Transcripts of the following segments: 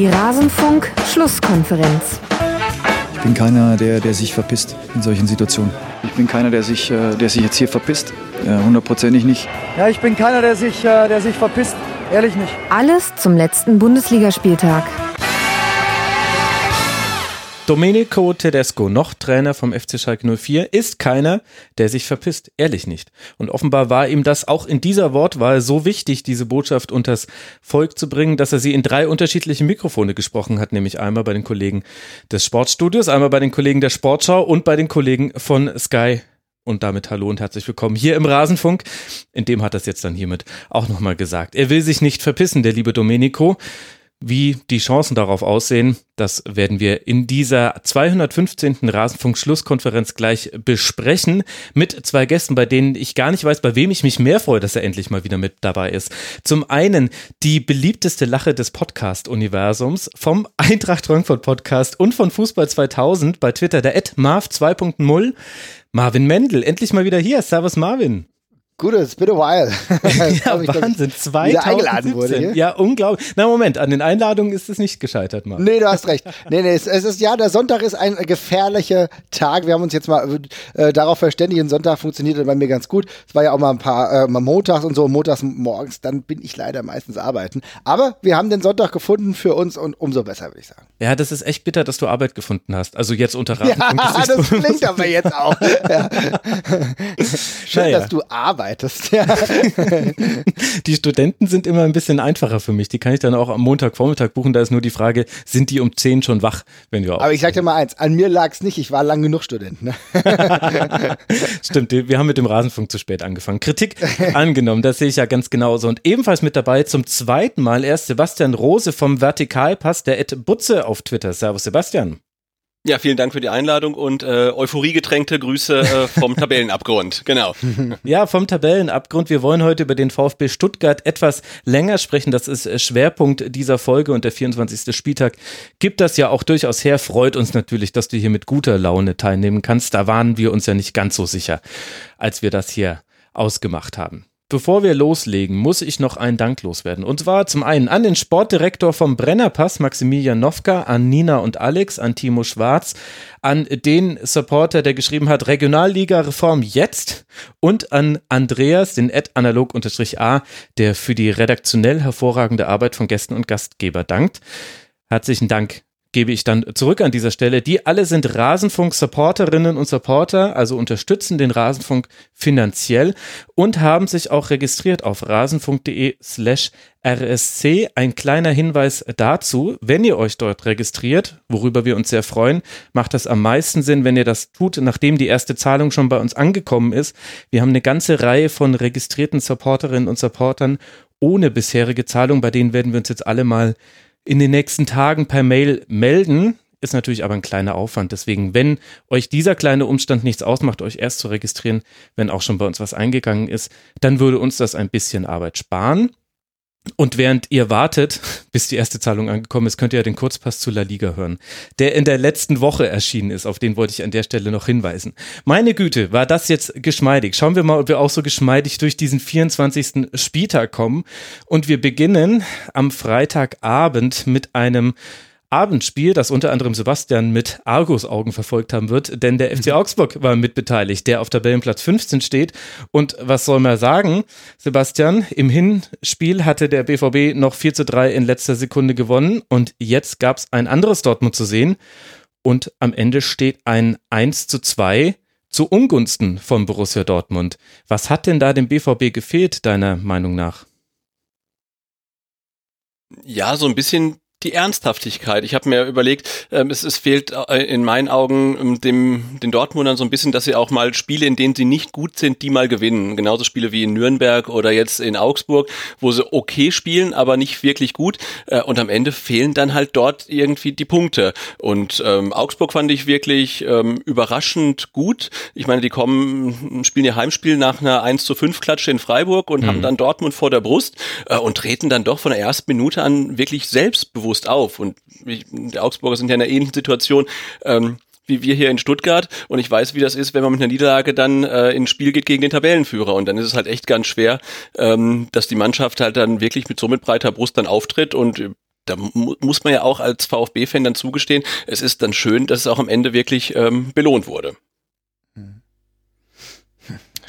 Die Rasenfunk-Schlusskonferenz. Ich bin keiner, der, der sich verpisst in solchen Situationen. Ich bin keiner, der sich, äh, der sich jetzt hier verpisst. Hundertprozentig nicht. Ja, ich bin keiner, der sich, äh, der sich verpisst. Ehrlich nicht. Alles zum letzten Bundesligaspieltag. Domenico Tedesco, noch Trainer vom FC Schalke 04, ist keiner, der sich verpisst. Ehrlich nicht. Und offenbar war ihm das auch in dieser Wortwahl so wichtig, diese Botschaft unters Volk zu bringen, dass er sie in drei unterschiedliche Mikrofone gesprochen hat, nämlich einmal bei den Kollegen des Sportstudios, einmal bei den Kollegen der Sportschau und bei den Kollegen von Sky und damit hallo und herzlich willkommen hier im Rasenfunk. In dem hat es jetzt dann hiermit auch nochmal gesagt. Er will sich nicht verpissen, der liebe Domenico. Wie die Chancen darauf aussehen, das werden wir in dieser 215. Rasenfunk-Schlusskonferenz gleich besprechen mit zwei Gästen, bei denen ich gar nicht weiß, bei wem ich mich mehr freue, dass er endlich mal wieder mit dabei ist. Zum einen die beliebteste Lache des Podcast-Universums vom Eintracht Frankfurt Podcast und von Fußball 2000 bei Twitter, der Marv 2.0. Marvin Mendel, endlich mal wieder hier. Servus Marvin. Gut, it's been a while. ja, ich, Wahnsinn, 2017. eingeladen wurde. Hier. Ja, unglaublich. Na Moment, an den Einladungen ist es nicht gescheitert, Mann. Nee, du hast recht. Nee, nee, es, es, ist ja, der Sonntag ist ein gefährlicher Tag. Wir haben uns jetzt mal äh, darauf verständigt, ein Sonntag funktioniert bei mir ganz gut. Es war ja auch mal ein paar, äh, mal montags und so, montags morgens, dann bin ich leider meistens arbeiten. Aber wir haben den Sonntag gefunden für uns und umso besser, würde ich sagen. Ja, das ist echt bitter, dass du Arbeit gefunden hast. Also jetzt unter Raten. Ja, das klingt aber jetzt auch. ja. Schön, naja. dass du arbeitest arbeitest. Ja. die Studenten sind immer ein bisschen einfacher für mich. Die kann ich dann auch am Montagvormittag buchen. Da ist nur die Frage, sind die um 10 schon wach, wenn wir Aber ich sag dir mal eins, an mir lag es nicht. Ich war lang genug Student. Ne? Stimmt, wir haben mit dem Rasenfunk zu spät angefangen. Kritik angenommen, das sehe ich ja ganz genauso. Und ebenfalls mit dabei zum zweiten Mal erst Sebastian Rose vom Vertikalpass der Ed Butze auf Twitter. Servus Sebastian. Ja, vielen Dank für die Einladung und äh, euphoriegetränkte Grüße äh, vom Tabellenabgrund. Genau. Ja, vom Tabellenabgrund. Wir wollen heute über den VfB Stuttgart etwas länger sprechen. Das ist äh, Schwerpunkt dieser Folge und der 24. Spieltag gibt das ja auch durchaus her. Freut uns natürlich, dass du hier mit guter Laune teilnehmen kannst. Da waren wir uns ja nicht ganz so sicher, als wir das hier ausgemacht haben. Bevor wir loslegen, muss ich noch einen Dank loswerden. Und zwar zum einen an den Sportdirektor vom Brennerpass, Maximilian Nowka, an Nina und Alex, an Timo Schwarz, an den Supporter, der geschrieben hat, Regionalliga-Reform jetzt und an Andreas, den Ad analog-a, der für die redaktionell hervorragende Arbeit von Gästen und Gastgeber dankt. Herzlichen Dank gebe ich dann zurück an dieser Stelle. Die alle sind Rasenfunk-Supporterinnen und Supporter, also unterstützen den Rasenfunk finanziell und haben sich auch registriert auf rasenfunk.de slash RSC. Ein kleiner Hinweis dazu, wenn ihr euch dort registriert, worüber wir uns sehr freuen, macht das am meisten Sinn, wenn ihr das tut, nachdem die erste Zahlung schon bei uns angekommen ist. Wir haben eine ganze Reihe von registrierten Supporterinnen und Supportern ohne bisherige Zahlung, bei denen werden wir uns jetzt alle mal in den nächsten Tagen per Mail melden. Ist natürlich aber ein kleiner Aufwand. Deswegen, wenn euch dieser kleine Umstand nichts ausmacht, euch erst zu registrieren, wenn auch schon bei uns was eingegangen ist, dann würde uns das ein bisschen Arbeit sparen. Und während ihr wartet, bis die erste Zahlung angekommen ist, könnt ihr ja den Kurzpass zu La Liga hören, der in der letzten Woche erschienen ist. Auf den wollte ich an der Stelle noch hinweisen. Meine Güte, war das jetzt geschmeidig. Schauen wir mal, ob wir auch so geschmeidig durch diesen 24. Spieltag kommen. Und wir beginnen am Freitagabend mit einem Abendspiel, das unter anderem Sebastian mit Argus-Augen verfolgt haben wird, denn der FC mhm. Augsburg war mitbeteiligt, der auf Tabellenplatz 15 steht. Und was soll man sagen, Sebastian, im Hinspiel hatte der BVB noch 4 zu 3 in letzter Sekunde gewonnen und jetzt gab es ein anderes Dortmund zu sehen und am Ende steht ein 1 zu 2 zu Ungunsten von Borussia Dortmund. Was hat denn da dem BVB gefehlt, deiner Meinung nach? Ja, so ein bisschen die Ernsthaftigkeit. Ich habe mir überlegt, ähm, es, es fehlt äh, in meinen Augen ähm, dem, den Dortmundern so ein bisschen, dass sie auch mal Spiele, in denen sie nicht gut sind, die mal gewinnen. Genauso Spiele wie in Nürnberg oder jetzt in Augsburg, wo sie okay spielen, aber nicht wirklich gut. Äh, und am Ende fehlen dann halt dort irgendwie die Punkte. Und ähm, Augsburg fand ich wirklich ähm, überraschend gut. Ich meine, die kommen, spielen ihr Heimspiel nach einer 1 zu 5 Klatsche in Freiburg und mhm. haben dann Dortmund vor der Brust äh, und treten dann doch von der ersten Minute an wirklich selbstbewusst selbstbewusst auf. Und ich, die Augsburger sind ja in einer ähnlichen Situation. Ähm, wie wir hier in Stuttgart und ich weiß, wie das ist, wenn man mit einer Niederlage dann äh, ins Spiel geht gegen den Tabellenführer und dann ist es halt echt ganz schwer, ähm, dass die Mannschaft halt dann wirklich mit so mit breiter Brust dann auftritt und da mu muss man ja auch als VfB-Fan dann zugestehen, es ist dann schön, dass es auch am Ende wirklich ähm, belohnt wurde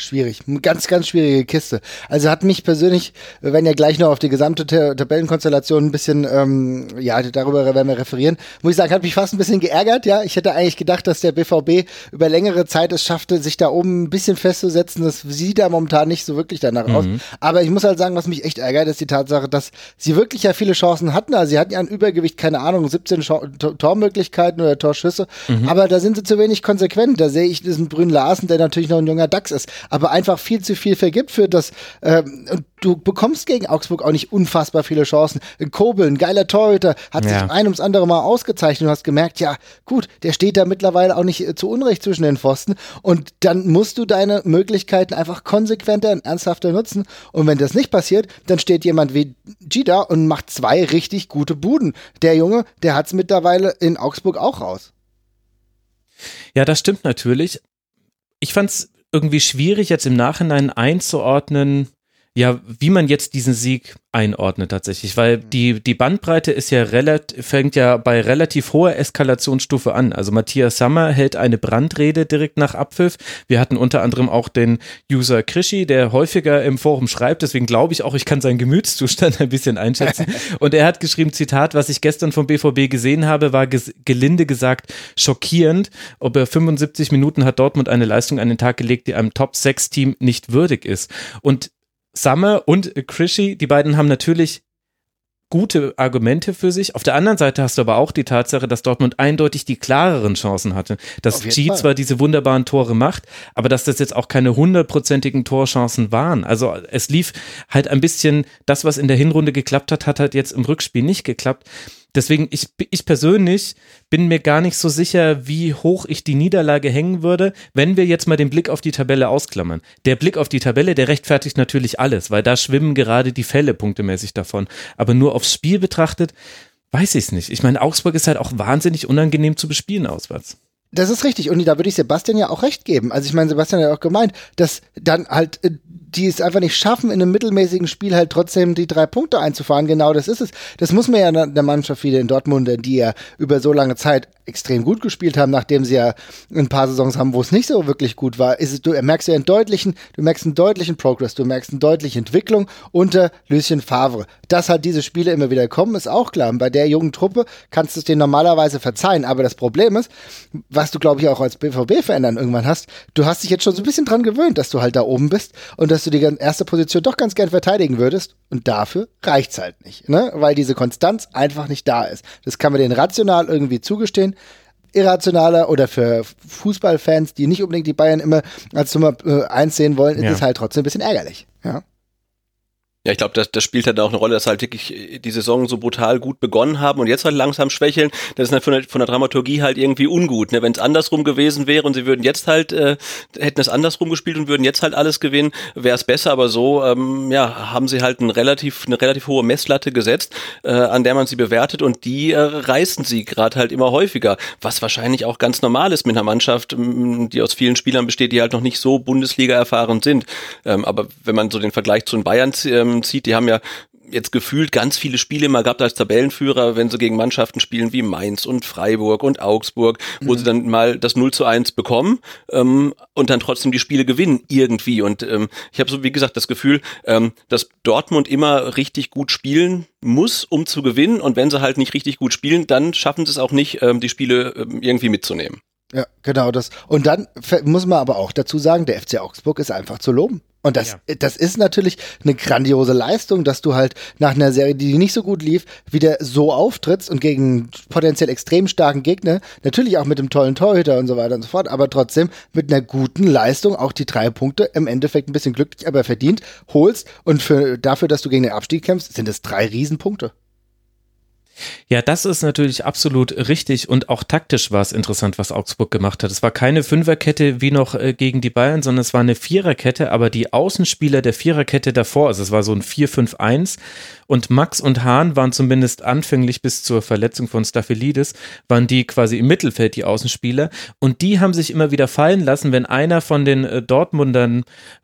schwierig. Ganz, ganz schwierige Kiste. Also hat mich persönlich, wir werden ja gleich noch auf die gesamte Tabellenkonstellation ein bisschen, ähm, ja, darüber werden wir referieren, muss ich sagen, hat mich fast ein bisschen geärgert, ja. Ich hätte eigentlich gedacht, dass der BVB über längere Zeit es schaffte, sich da oben ein bisschen festzusetzen. Das sieht da momentan nicht so wirklich danach mhm. aus. Aber ich muss halt sagen, was mich echt ärgert, ist die Tatsache, dass sie wirklich ja viele Chancen hatten. Also sie hatten ja ein Übergewicht, keine Ahnung, 17 Sch Tormöglichkeiten oder Torschüsse. Mhm. Aber da sind sie zu wenig konsequent. Da sehe ich diesen Brünn Larsen, der natürlich noch ein junger Dachs ist aber einfach viel zu viel vergibt für das. Ähm, und du bekommst gegen Augsburg auch nicht unfassbar viele Chancen. Kobel, ein geiler Torhüter, hat ja. sich ein ums andere Mal ausgezeichnet. Du hast gemerkt, ja, gut, der steht da mittlerweile auch nicht äh, zu Unrecht zwischen den Pfosten. Und dann musst du deine Möglichkeiten einfach konsequenter und ernsthafter nutzen. Und wenn das nicht passiert, dann steht jemand wie Gida und macht zwei richtig gute Buden. Der Junge, der hat es mittlerweile in Augsburg auch raus. Ja, das stimmt natürlich. Ich fand's irgendwie schwierig jetzt im Nachhinein einzuordnen, ja, wie man jetzt diesen Sieg einordnet tatsächlich, weil mhm. die, die Bandbreite ist ja relativ, fängt ja bei relativ hoher Eskalationsstufe an. Also Matthias Sammer hält eine Brandrede direkt nach Abpfiff. Wir hatten unter anderem auch den User Krischi, der häufiger im Forum schreibt, deswegen glaube ich auch, ich kann seinen Gemütszustand ein bisschen einschätzen. Und er hat geschrieben, Zitat, was ich gestern vom BVB gesehen habe, war ges gelinde gesagt schockierend. Ob er 75 Minuten hat Dortmund eine Leistung an den Tag gelegt, die einem Top-6-Team nicht würdig ist. Und Summer und Krishy, die beiden haben natürlich gute Argumente für sich. Auf der anderen Seite hast du aber auch die Tatsache, dass Dortmund eindeutig die klareren Chancen hatte. Dass G Fall. zwar diese wunderbaren Tore macht, aber dass das jetzt auch keine hundertprozentigen Torchancen waren. Also es lief halt ein bisschen, das, was in der Hinrunde geklappt hat, hat halt jetzt im Rückspiel nicht geklappt. Deswegen, ich, ich persönlich bin mir gar nicht so sicher, wie hoch ich die Niederlage hängen würde, wenn wir jetzt mal den Blick auf die Tabelle ausklammern. Der Blick auf die Tabelle, der rechtfertigt natürlich alles, weil da schwimmen gerade die Fälle punktemäßig davon. Aber nur aufs Spiel betrachtet, weiß ich es nicht. Ich meine, Augsburg ist halt auch wahnsinnig unangenehm zu bespielen auswärts. Das ist richtig. Und da würde ich Sebastian ja auch recht geben. Also ich meine, Sebastian hat ja auch gemeint, dass dann halt äh, die es einfach nicht schaffen, in einem mittelmäßigen Spiel halt trotzdem die drei Punkte einzufahren. Genau das ist es. Das muss man ja der Mannschaft wieder in Dortmund, die ja über so lange Zeit extrem gut gespielt haben, nachdem sie ja ein paar Saisons haben, wo es nicht so wirklich gut war, ist es, du merkst ja einen deutlichen, du merkst einen deutlichen Progress, du merkst eine deutliche Entwicklung unter Lucien Favre. Dass halt diese Spiele immer wieder kommen, ist auch klar. Und bei der jungen Truppe kannst du es dir normalerweise verzeihen. Aber das Problem ist, was du, glaube ich, auch als BVB-Fan dann irgendwann hast, du hast dich jetzt schon so ein bisschen dran gewöhnt, dass du halt da oben bist und dass du die erste Position doch ganz gern verteidigen würdest. Und dafür reicht's halt nicht, ne? Weil diese Konstanz einfach nicht da ist. Das kann man denen rational irgendwie zugestehen irrationaler oder für Fußballfans, die nicht unbedingt die Bayern immer als Nummer äh, eins sehen wollen, ist ja. es halt trotzdem ein bisschen ärgerlich. Ja. Ja, ich glaube, das, das spielt halt auch eine Rolle, dass halt wirklich äh, die Saison so brutal gut begonnen haben und jetzt halt langsam schwächeln. Das ist halt von der, von der Dramaturgie halt irgendwie ungut. Ne? Wenn es andersrum gewesen wäre und sie würden jetzt halt, äh, hätten es andersrum gespielt und würden jetzt halt alles gewinnen, wäre es besser. Aber so, ähm, ja, haben sie halt ein relativ, eine relativ hohe Messlatte gesetzt, äh, an der man sie bewertet und die äh, reißen sie gerade halt immer häufiger. Was wahrscheinlich auch ganz normal ist mit einer Mannschaft, die aus vielen Spielern besteht, die halt noch nicht so Bundesliga erfahren sind. Ähm, aber wenn man so den Vergleich zu den Bayern ähm, zieht, die haben ja jetzt gefühlt ganz viele Spiele immer gehabt als Tabellenführer, wenn sie gegen Mannschaften spielen wie Mainz und Freiburg und Augsburg, wo mhm. sie dann mal das 0 zu 1 bekommen ähm, und dann trotzdem die Spiele gewinnen irgendwie. Und ähm, ich habe so, wie gesagt, das Gefühl, ähm, dass Dortmund immer richtig gut spielen muss, um zu gewinnen. Und wenn sie halt nicht richtig gut spielen, dann schaffen sie es auch nicht, ähm, die Spiele ähm, irgendwie mitzunehmen. Ja, genau das. Und dann muss man aber auch dazu sagen, der FC Augsburg ist einfach zu loben. Und das, ja. das ist natürlich eine grandiose Leistung, dass du halt nach einer Serie, die nicht so gut lief, wieder so auftrittst und gegen potenziell extrem starken Gegner, natürlich auch mit dem tollen Torhüter und so weiter und so fort, aber trotzdem mit einer guten Leistung auch die drei Punkte im Endeffekt ein bisschen glücklich, aber verdient holst und für, dafür, dass du gegen den Abstieg kämpfst, sind es drei Riesenpunkte. Ja, das ist natürlich absolut richtig und auch taktisch war es interessant, was Augsburg gemacht hat. Es war keine Fünferkette wie noch äh, gegen die Bayern, sondern es war eine Viererkette, aber die Außenspieler der Viererkette davor, also es war so ein 4-5-1 und Max und Hahn waren zumindest anfänglich bis zur Verletzung von Staphylides, waren die quasi im Mittelfeld die Außenspieler und die haben sich immer wieder fallen lassen, wenn einer von den äh, Dortmundern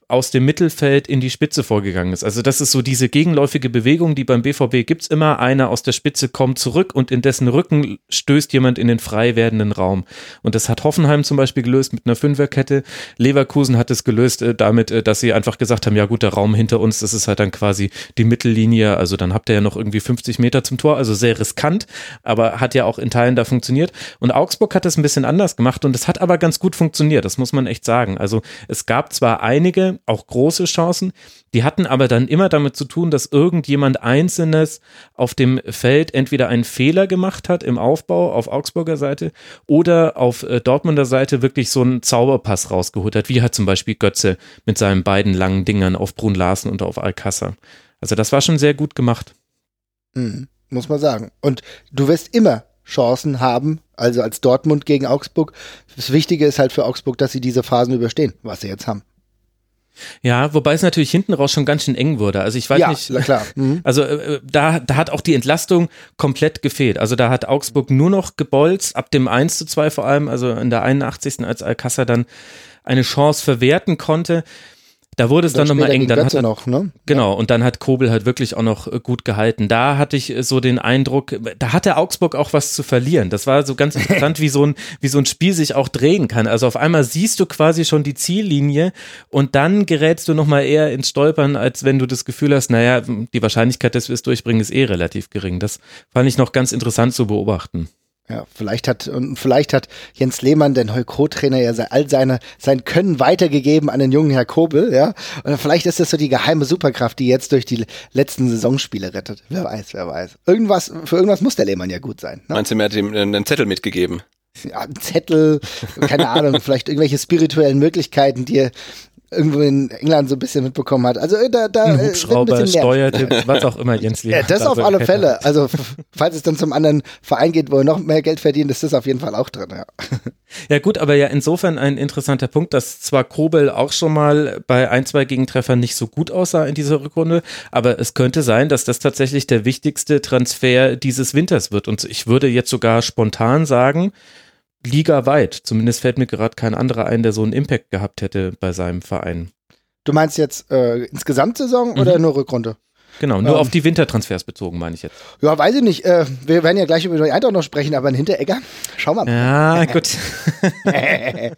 aus dem Mittelfeld in die Spitze vorgegangen ist. Also das ist so diese gegenläufige Bewegung, die beim BVB gibt's immer. Einer aus der Spitze kommt zurück und in dessen Rücken stößt jemand in den frei werdenden Raum. Und das hat Hoffenheim zum Beispiel gelöst mit einer Fünferkette. Leverkusen hat es gelöst äh, damit, äh, dass sie einfach gesagt haben, ja gut, der Raum hinter uns, das ist halt dann quasi die Mittellinie. Also dann habt ihr ja noch irgendwie 50 Meter zum Tor. Also sehr riskant, aber hat ja auch in Teilen da funktioniert. Und Augsburg hat das ein bisschen anders gemacht und es hat aber ganz gut funktioniert. Das muss man echt sagen. Also es gab zwar einige auch große Chancen. Die hatten aber dann immer damit zu tun, dass irgendjemand Einzelnes auf dem Feld entweder einen Fehler gemacht hat im Aufbau auf Augsburger Seite oder auf äh, Dortmunder Seite wirklich so einen Zauberpass rausgeholt hat, wie hat zum Beispiel Götze mit seinen beiden langen Dingern auf Brun Larsen und auf Alcázar. Also das war schon sehr gut gemacht. Mhm, muss man sagen. Und du wirst immer Chancen haben, also als Dortmund gegen Augsburg. Das Wichtige ist halt für Augsburg, dass sie diese Phasen überstehen, was sie jetzt haben. Ja, wobei es natürlich hinten raus schon ganz schön eng wurde. Also ich weiß ja, nicht. Na klar. Mhm. Also äh, da, da hat auch die Entlastung komplett gefehlt. Also da hat Augsburg nur noch gebolzt, ab dem 1 zu 2 vor allem, also in der 81. als Alcázar dann eine Chance verwerten konnte. Da wurde es dann, dann nochmal eng. Dann hat er, noch, ne? Genau, und dann hat Kobel halt wirklich auch noch äh, gut gehalten. Da hatte ich äh, so den Eindruck, da hatte Augsburg auch was zu verlieren. Das war so ganz interessant, wie so ein, wie so ein Spiel sich auch drehen kann. Also auf einmal siehst du quasi schon die Ziellinie und dann gerätst du nochmal eher ins Stolpern, als wenn du das Gefühl hast, naja, die Wahrscheinlichkeit, dass wir es durchbringen, ist eh relativ gering. Das fand ich noch ganz interessant zu beobachten. Ja, vielleicht hat, und vielleicht hat Jens Lehmann, der neue Co-Trainer, ja all seine, sein Können weitergegeben an den jungen Herr Kobel, ja. Und vielleicht ist das so die geheime Superkraft, die jetzt durch die letzten Saisonspiele rettet. Wer weiß, wer weiß. Irgendwas, für irgendwas muss der Lehmann ja gut sein. Ne? Meinst du, mir hat ihm einen Zettel mitgegeben? Ja, einen Zettel, keine Ahnung, vielleicht irgendwelche spirituellen Möglichkeiten, die er irgendwo in England so ein bisschen mitbekommen hat. Also äh, da, da ein äh, Hubschrauber, ein Steuertipp, was auch immer Jens Lehmann. Ja, das auf alle Fälle. Also falls es dann zum anderen Verein geht, wo er noch mehr Geld verdient, ist das auf jeden Fall auch drin. Ja. ja gut, aber ja insofern ein interessanter Punkt, dass zwar Kobel auch schon mal bei ein, zwei Gegentreffern nicht so gut aussah in dieser Rückrunde, aber es könnte sein, dass das tatsächlich der wichtigste Transfer dieses Winters wird. Und ich würde jetzt sogar spontan sagen, ligaweit. Zumindest fällt mir gerade kein anderer ein, der so einen Impact gehabt hätte bei seinem Verein. Du meinst jetzt äh, insgesamt Saison mhm. oder nur Rückrunde? Genau, nur ähm, auf die Wintertransfers bezogen, meine ich jetzt. Ja, weiß ich nicht. Äh, wir werden ja gleich über die Eintracht noch sprechen, aber ein Hinteregger, schauen wir mal. Ja, gut.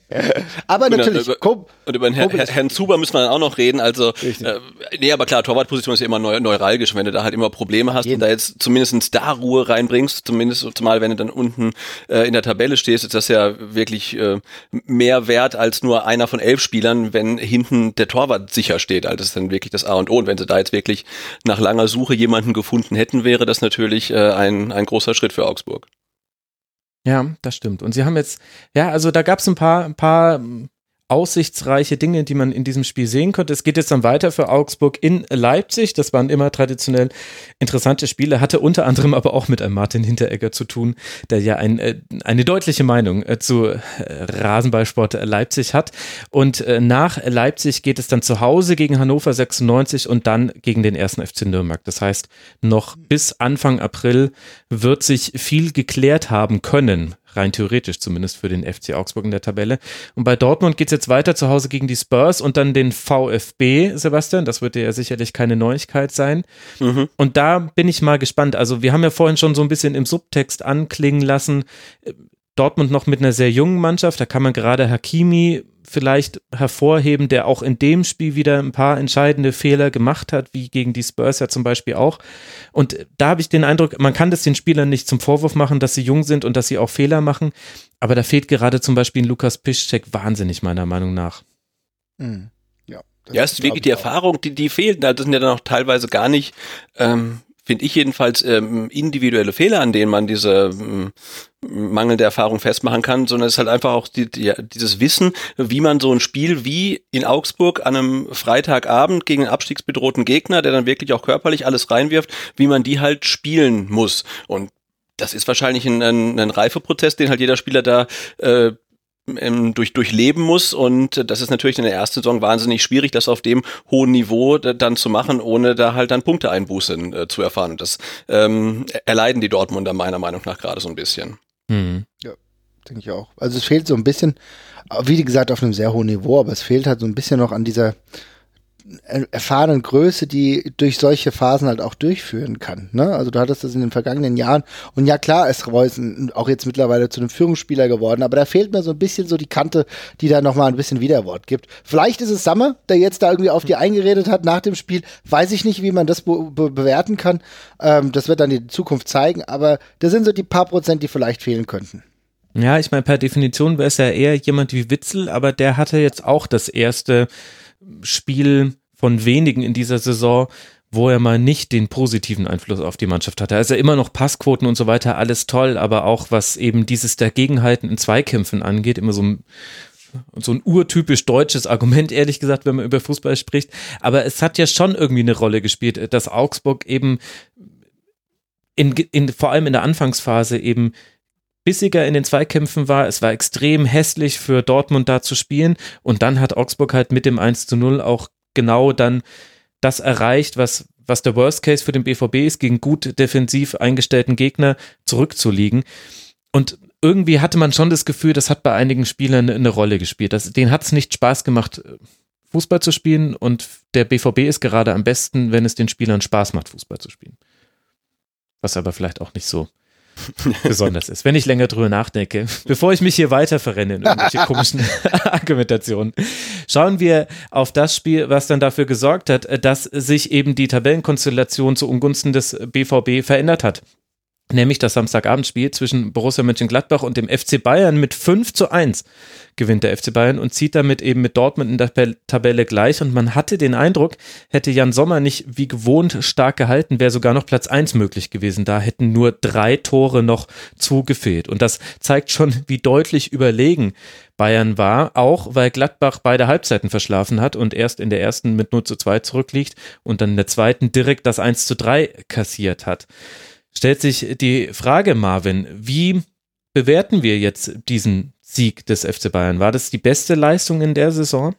aber und natürlich. Über, und über den Herr, Herrn Zuber müssen wir dann auch noch reden. Also, äh, nee, aber klar, Torwartposition ist ja immer neu, neuralgisch. Wenn du da halt immer Probleme hast Jeden. und da jetzt zumindest da Ruhe reinbringst, zumindest zumal wenn du dann unten äh, in der Tabelle stehst, ist das ja wirklich äh, mehr wert als nur einer von elf Spielern, wenn hinten der Torwart sicher steht. Also das ist dann wirklich das A und O. Und wenn sie da jetzt wirklich nach langer Suche jemanden gefunden hätten, wäre das natürlich äh, ein, ein großer Schritt für Augsburg. Ja, das stimmt. Und sie haben jetzt, ja, also da gab es ein paar, ein paar aussichtsreiche Dinge, die man in diesem Spiel sehen konnte. Es geht jetzt dann weiter für Augsburg in Leipzig. Das waren immer traditionell interessante Spiele, hatte unter anderem aber auch mit einem Martin Hinteregger zu tun, der ja ein, äh, eine deutliche Meinung äh, zu äh, Rasenballsport Leipzig hat. Und nach Leipzig geht es dann zu Hause gegen Hannover 96 und dann gegen den ersten FC Nürnberg. Das heißt, noch bis Anfang April wird sich viel geklärt haben können rein theoretisch zumindest für den FC Augsburg in der Tabelle. Und bei Dortmund geht es jetzt weiter zu Hause gegen die Spurs und dann den VfB, Sebastian. Das wird ja sicherlich keine Neuigkeit sein. Mhm. Und da bin ich mal gespannt. Also wir haben ja vorhin schon so ein bisschen im Subtext anklingen lassen, Dortmund noch mit einer sehr jungen Mannschaft. Da kann man gerade Hakimi vielleicht hervorheben, der auch in dem Spiel wieder ein paar entscheidende Fehler gemacht hat, wie gegen die Spurs ja zum Beispiel auch. Und da habe ich den Eindruck, man kann das den Spielern nicht zum Vorwurf machen, dass sie jung sind und dass sie auch Fehler machen. Aber da fehlt gerade zum Beispiel ein Lukas Piszczek wahnsinnig, meiner Meinung nach. Mhm. Ja, ja, es ist wirklich die Erfahrung, die, die fehlt. Das sind ja dann auch teilweise gar nicht ähm, finde ich jedenfalls, ähm, individuelle Fehler, an denen man diese ähm, mangelnde Erfahrung festmachen kann, sondern es ist halt einfach auch die, die, dieses Wissen, wie man so ein Spiel wie in Augsburg an einem Freitagabend gegen einen abstiegsbedrohten Gegner, der dann wirklich auch körperlich alles reinwirft, wie man die halt spielen muss. Und das ist wahrscheinlich ein, ein, ein Reifeprozess, den halt jeder Spieler da äh, durch, durchleben muss. Und das ist natürlich in der ersten Saison wahnsinnig schwierig, das auf dem hohen Niveau dann zu machen, ohne da halt dann Punkteeinbußen äh, zu erfahren. Und das ähm, erleiden die Dortmunder meiner Meinung nach gerade so ein bisschen. Mhm. Ja, denke ich auch. Also es fehlt so ein bisschen, wie gesagt, auf einem sehr hohen Niveau, aber es fehlt halt so ein bisschen noch an dieser erfahrenen Größe, die durch solche Phasen halt auch durchführen kann. Ne? Also du hattest das in den vergangenen Jahren und ja klar ist Reus auch jetzt mittlerweile zu einem Führungsspieler geworden, aber da fehlt mir so ein bisschen so die Kante, die da nochmal ein bisschen Widerwort gibt. Vielleicht ist es Sammer, der jetzt da irgendwie auf die eingeredet hat nach dem Spiel. Weiß ich nicht, wie man das be be bewerten kann. Ähm, das wird dann die Zukunft zeigen, aber das sind so die paar Prozent, die vielleicht fehlen könnten. Ja, ich meine, per Definition wäre es ja eher jemand wie Witzel, aber der hatte jetzt auch das erste Spiel von wenigen in dieser Saison, wo er mal nicht den positiven Einfluss auf die Mannschaft hatte. Also immer noch Passquoten und so weiter, alles toll, aber auch was eben dieses Dagegenhalten in Zweikämpfen angeht, immer so ein so ein urtypisch deutsches Argument, ehrlich gesagt, wenn man über Fußball spricht. Aber es hat ja schon irgendwie eine Rolle gespielt, dass Augsburg eben in, in, vor allem in der Anfangsphase eben bissiger in den Zweikämpfen war. Es war extrem hässlich für Dortmund da zu spielen. Und dann hat Augsburg halt mit dem 1 zu 0 auch genau dann das erreicht, was, was der Worst Case für den BVB ist, gegen gut defensiv eingestellten Gegner zurückzuliegen. Und irgendwie hatte man schon das Gefühl, das hat bei einigen Spielern eine Rolle gespielt. Das, denen hat es nicht Spaß gemacht, Fußball zu spielen und der BVB ist gerade am besten, wenn es den Spielern Spaß macht, Fußball zu spielen. Was aber vielleicht auch nicht so besonders ist, wenn ich länger drüber nachdenke, bevor ich mich hier weiter verrenne in irgendwelche komischen Argumentationen. Schauen wir auf das Spiel, was dann dafür gesorgt hat, dass sich eben die Tabellenkonstellation zu Ungunsten des BVB verändert hat nämlich das Samstagabendspiel zwischen Borussia Mönchengladbach und dem FC Bayern mit 5 zu 1 gewinnt der FC Bayern und zieht damit eben mit Dortmund in der Tabelle gleich. Und man hatte den Eindruck, hätte Jan Sommer nicht wie gewohnt stark gehalten, wäre sogar noch Platz 1 möglich gewesen. Da hätten nur drei Tore noch zugefehlt. Und das zeigt schon, wie deutlich überlegen Bayern war, auch weil Gladbach beide Halbzeiten verschlafen hat und erst in der ersten mit 0 zu 2 zurückliegt und dann in der zweiten direkt das 1 zu 3 kassiert hat stellt sich die Frage, Marvin, wie bewerten wir jetzt diesen Sieg des FC Bayern? War das die beste Leistung in der Saison?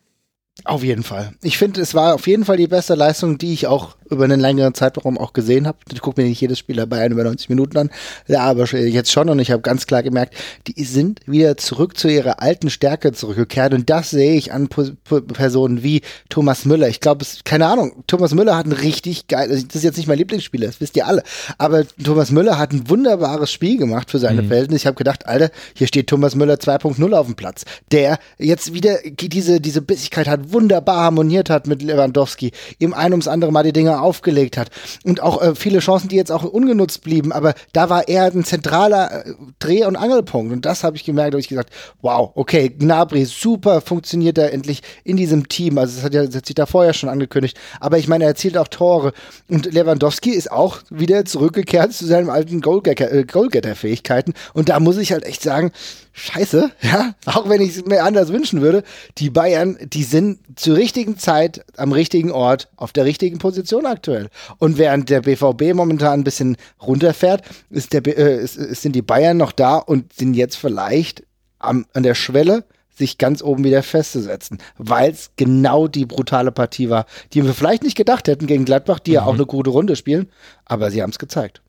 Auf jeden Fall. Ich finde, es war auf jeden Fall die beste Leistung, die ich auch über einen längeren Zeitraum auch gesehen habe. Ich gucke mir nicht jedes Spiel dabei über 90 Minuten an, ja, aber jetzt schon und ich habe ganz klar gemerkt, die sind wieder zurück zu ihrer alten Stärke zurückgekehrt und das sehe ich an Personen wie Thomas Müller. Ich glaube, keine Ahnung, Thomas Müller hat ein richtig geil, also das ist jetzt nicht mein Lieblingsspieler, das wisst ihr alle, aber Thomas Müller hat ein wunderbares Spiel gemacht für seine mhm. Verhältnisse. Ich habe gedacht, Alter, hier steht Thomas Müller 2.0 auf dem Platz, der jetzt wieder diese, diese Bissigkeit hat, wunderbar harmoniert hat mit Lewandowski, ihm ein ums andere Mal die Dinge aufgelegt hat. Und auch äh, viele Chancen, die jetzt auch ungenutzt blieben, aber da war er ein zentraler äh, Dreh- und Angelpunkt. Und das habe ich gemerkt, habe ich gesagt, wow, okay, Gnabry, super funktioniert er endlich in diesem Team. Also das hat, ja, das hat sich da vorher schon angekündigt. Aber ich meine, er erzielt auch Tore. Und Lewandowski ist auch wieder zurückgekehrt zu seinen alten äh, Goalgetter-Fähigkeiten. Und da muss ich halt echt sagen, scheiße, ja, auch wenn ich es mir anders wünschen würde, die Bayern, die sind zur richtigen Zeit am richtigen Ort auf der richtigen Position aktuell. Und während der BVB momentan ein bisschen runterfährt, ist der, äh, sind die Bayern noch da und sind jetzt vielleicht am, an der Schwelle, sich ganz oben wieder festzusetzen, weil es genau die brutale Partie war, die wir vielleicht nicht gedacht hätten gegen Gladbach, die mhm. ja auch eine gute Runde spielen, aber sie haben es gezeigt.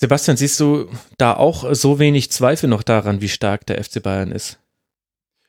Sebastian, siehst du da auch so wenig Zweifel noch daran, wie stark der FC Bayern ist?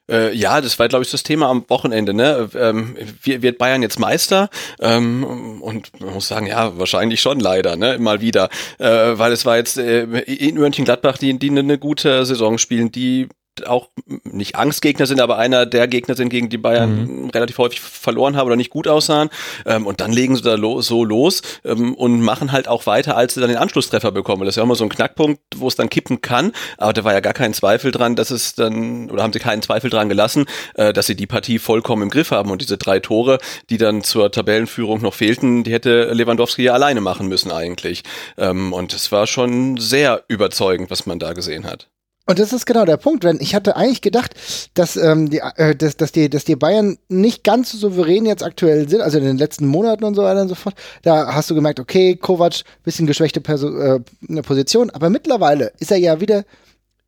Äh, ja, das war, glaube ich, das Thema am Wochenende. Ne? Ähm, wird Bayern jetzt Meister? Ähm, und man muss sagen, ja, wahrscheinlich schon leider, ne? mal wieder. Äh, weil es war jetzt äh, in Mönchengladbach, die, die eine gute Saison spielen, die auch nicht Angstgegner sind, aber einer der Gegner sind, gegen die Bayern mhm. relativ häufig verloren haben oder nicht gut aussahen. Ähm, und dann legen sie da lo so los ähm, und machen halt auch weiter, als sie dann den Anschlusstreffer bekommen. Das ist ja immer so ein Knackpunkt, wo es dann kippen kann. Aber da war ja gar kein Zweifel dran, dass es dann, oder haben sie keinen Zweifel dran gelassen, äh, dass sie die Partie vollkommen im Griff haben. Und diese drei Tore, die dann zur Tabellenführung noch fehlten, die hätte Lewandowski ja alleine machen müssen eigentlich. Ähm, und es war schon sehr überzeugend, was man da gesehen hat. Und das ist genau der Punkt, wenn ich hatte eigentlich gedacht, dass, ähm, die, äh, dass, dass, die, dass die Bayern nicht ganz so souverän jetzt aktuell sind, also in den letzten Monaten und so weiter und so fort. Da hast du gemerkt, okay, Kovac, bisschen geschwächte Perso äh, Position, aber mittlerweile ist er ja wieder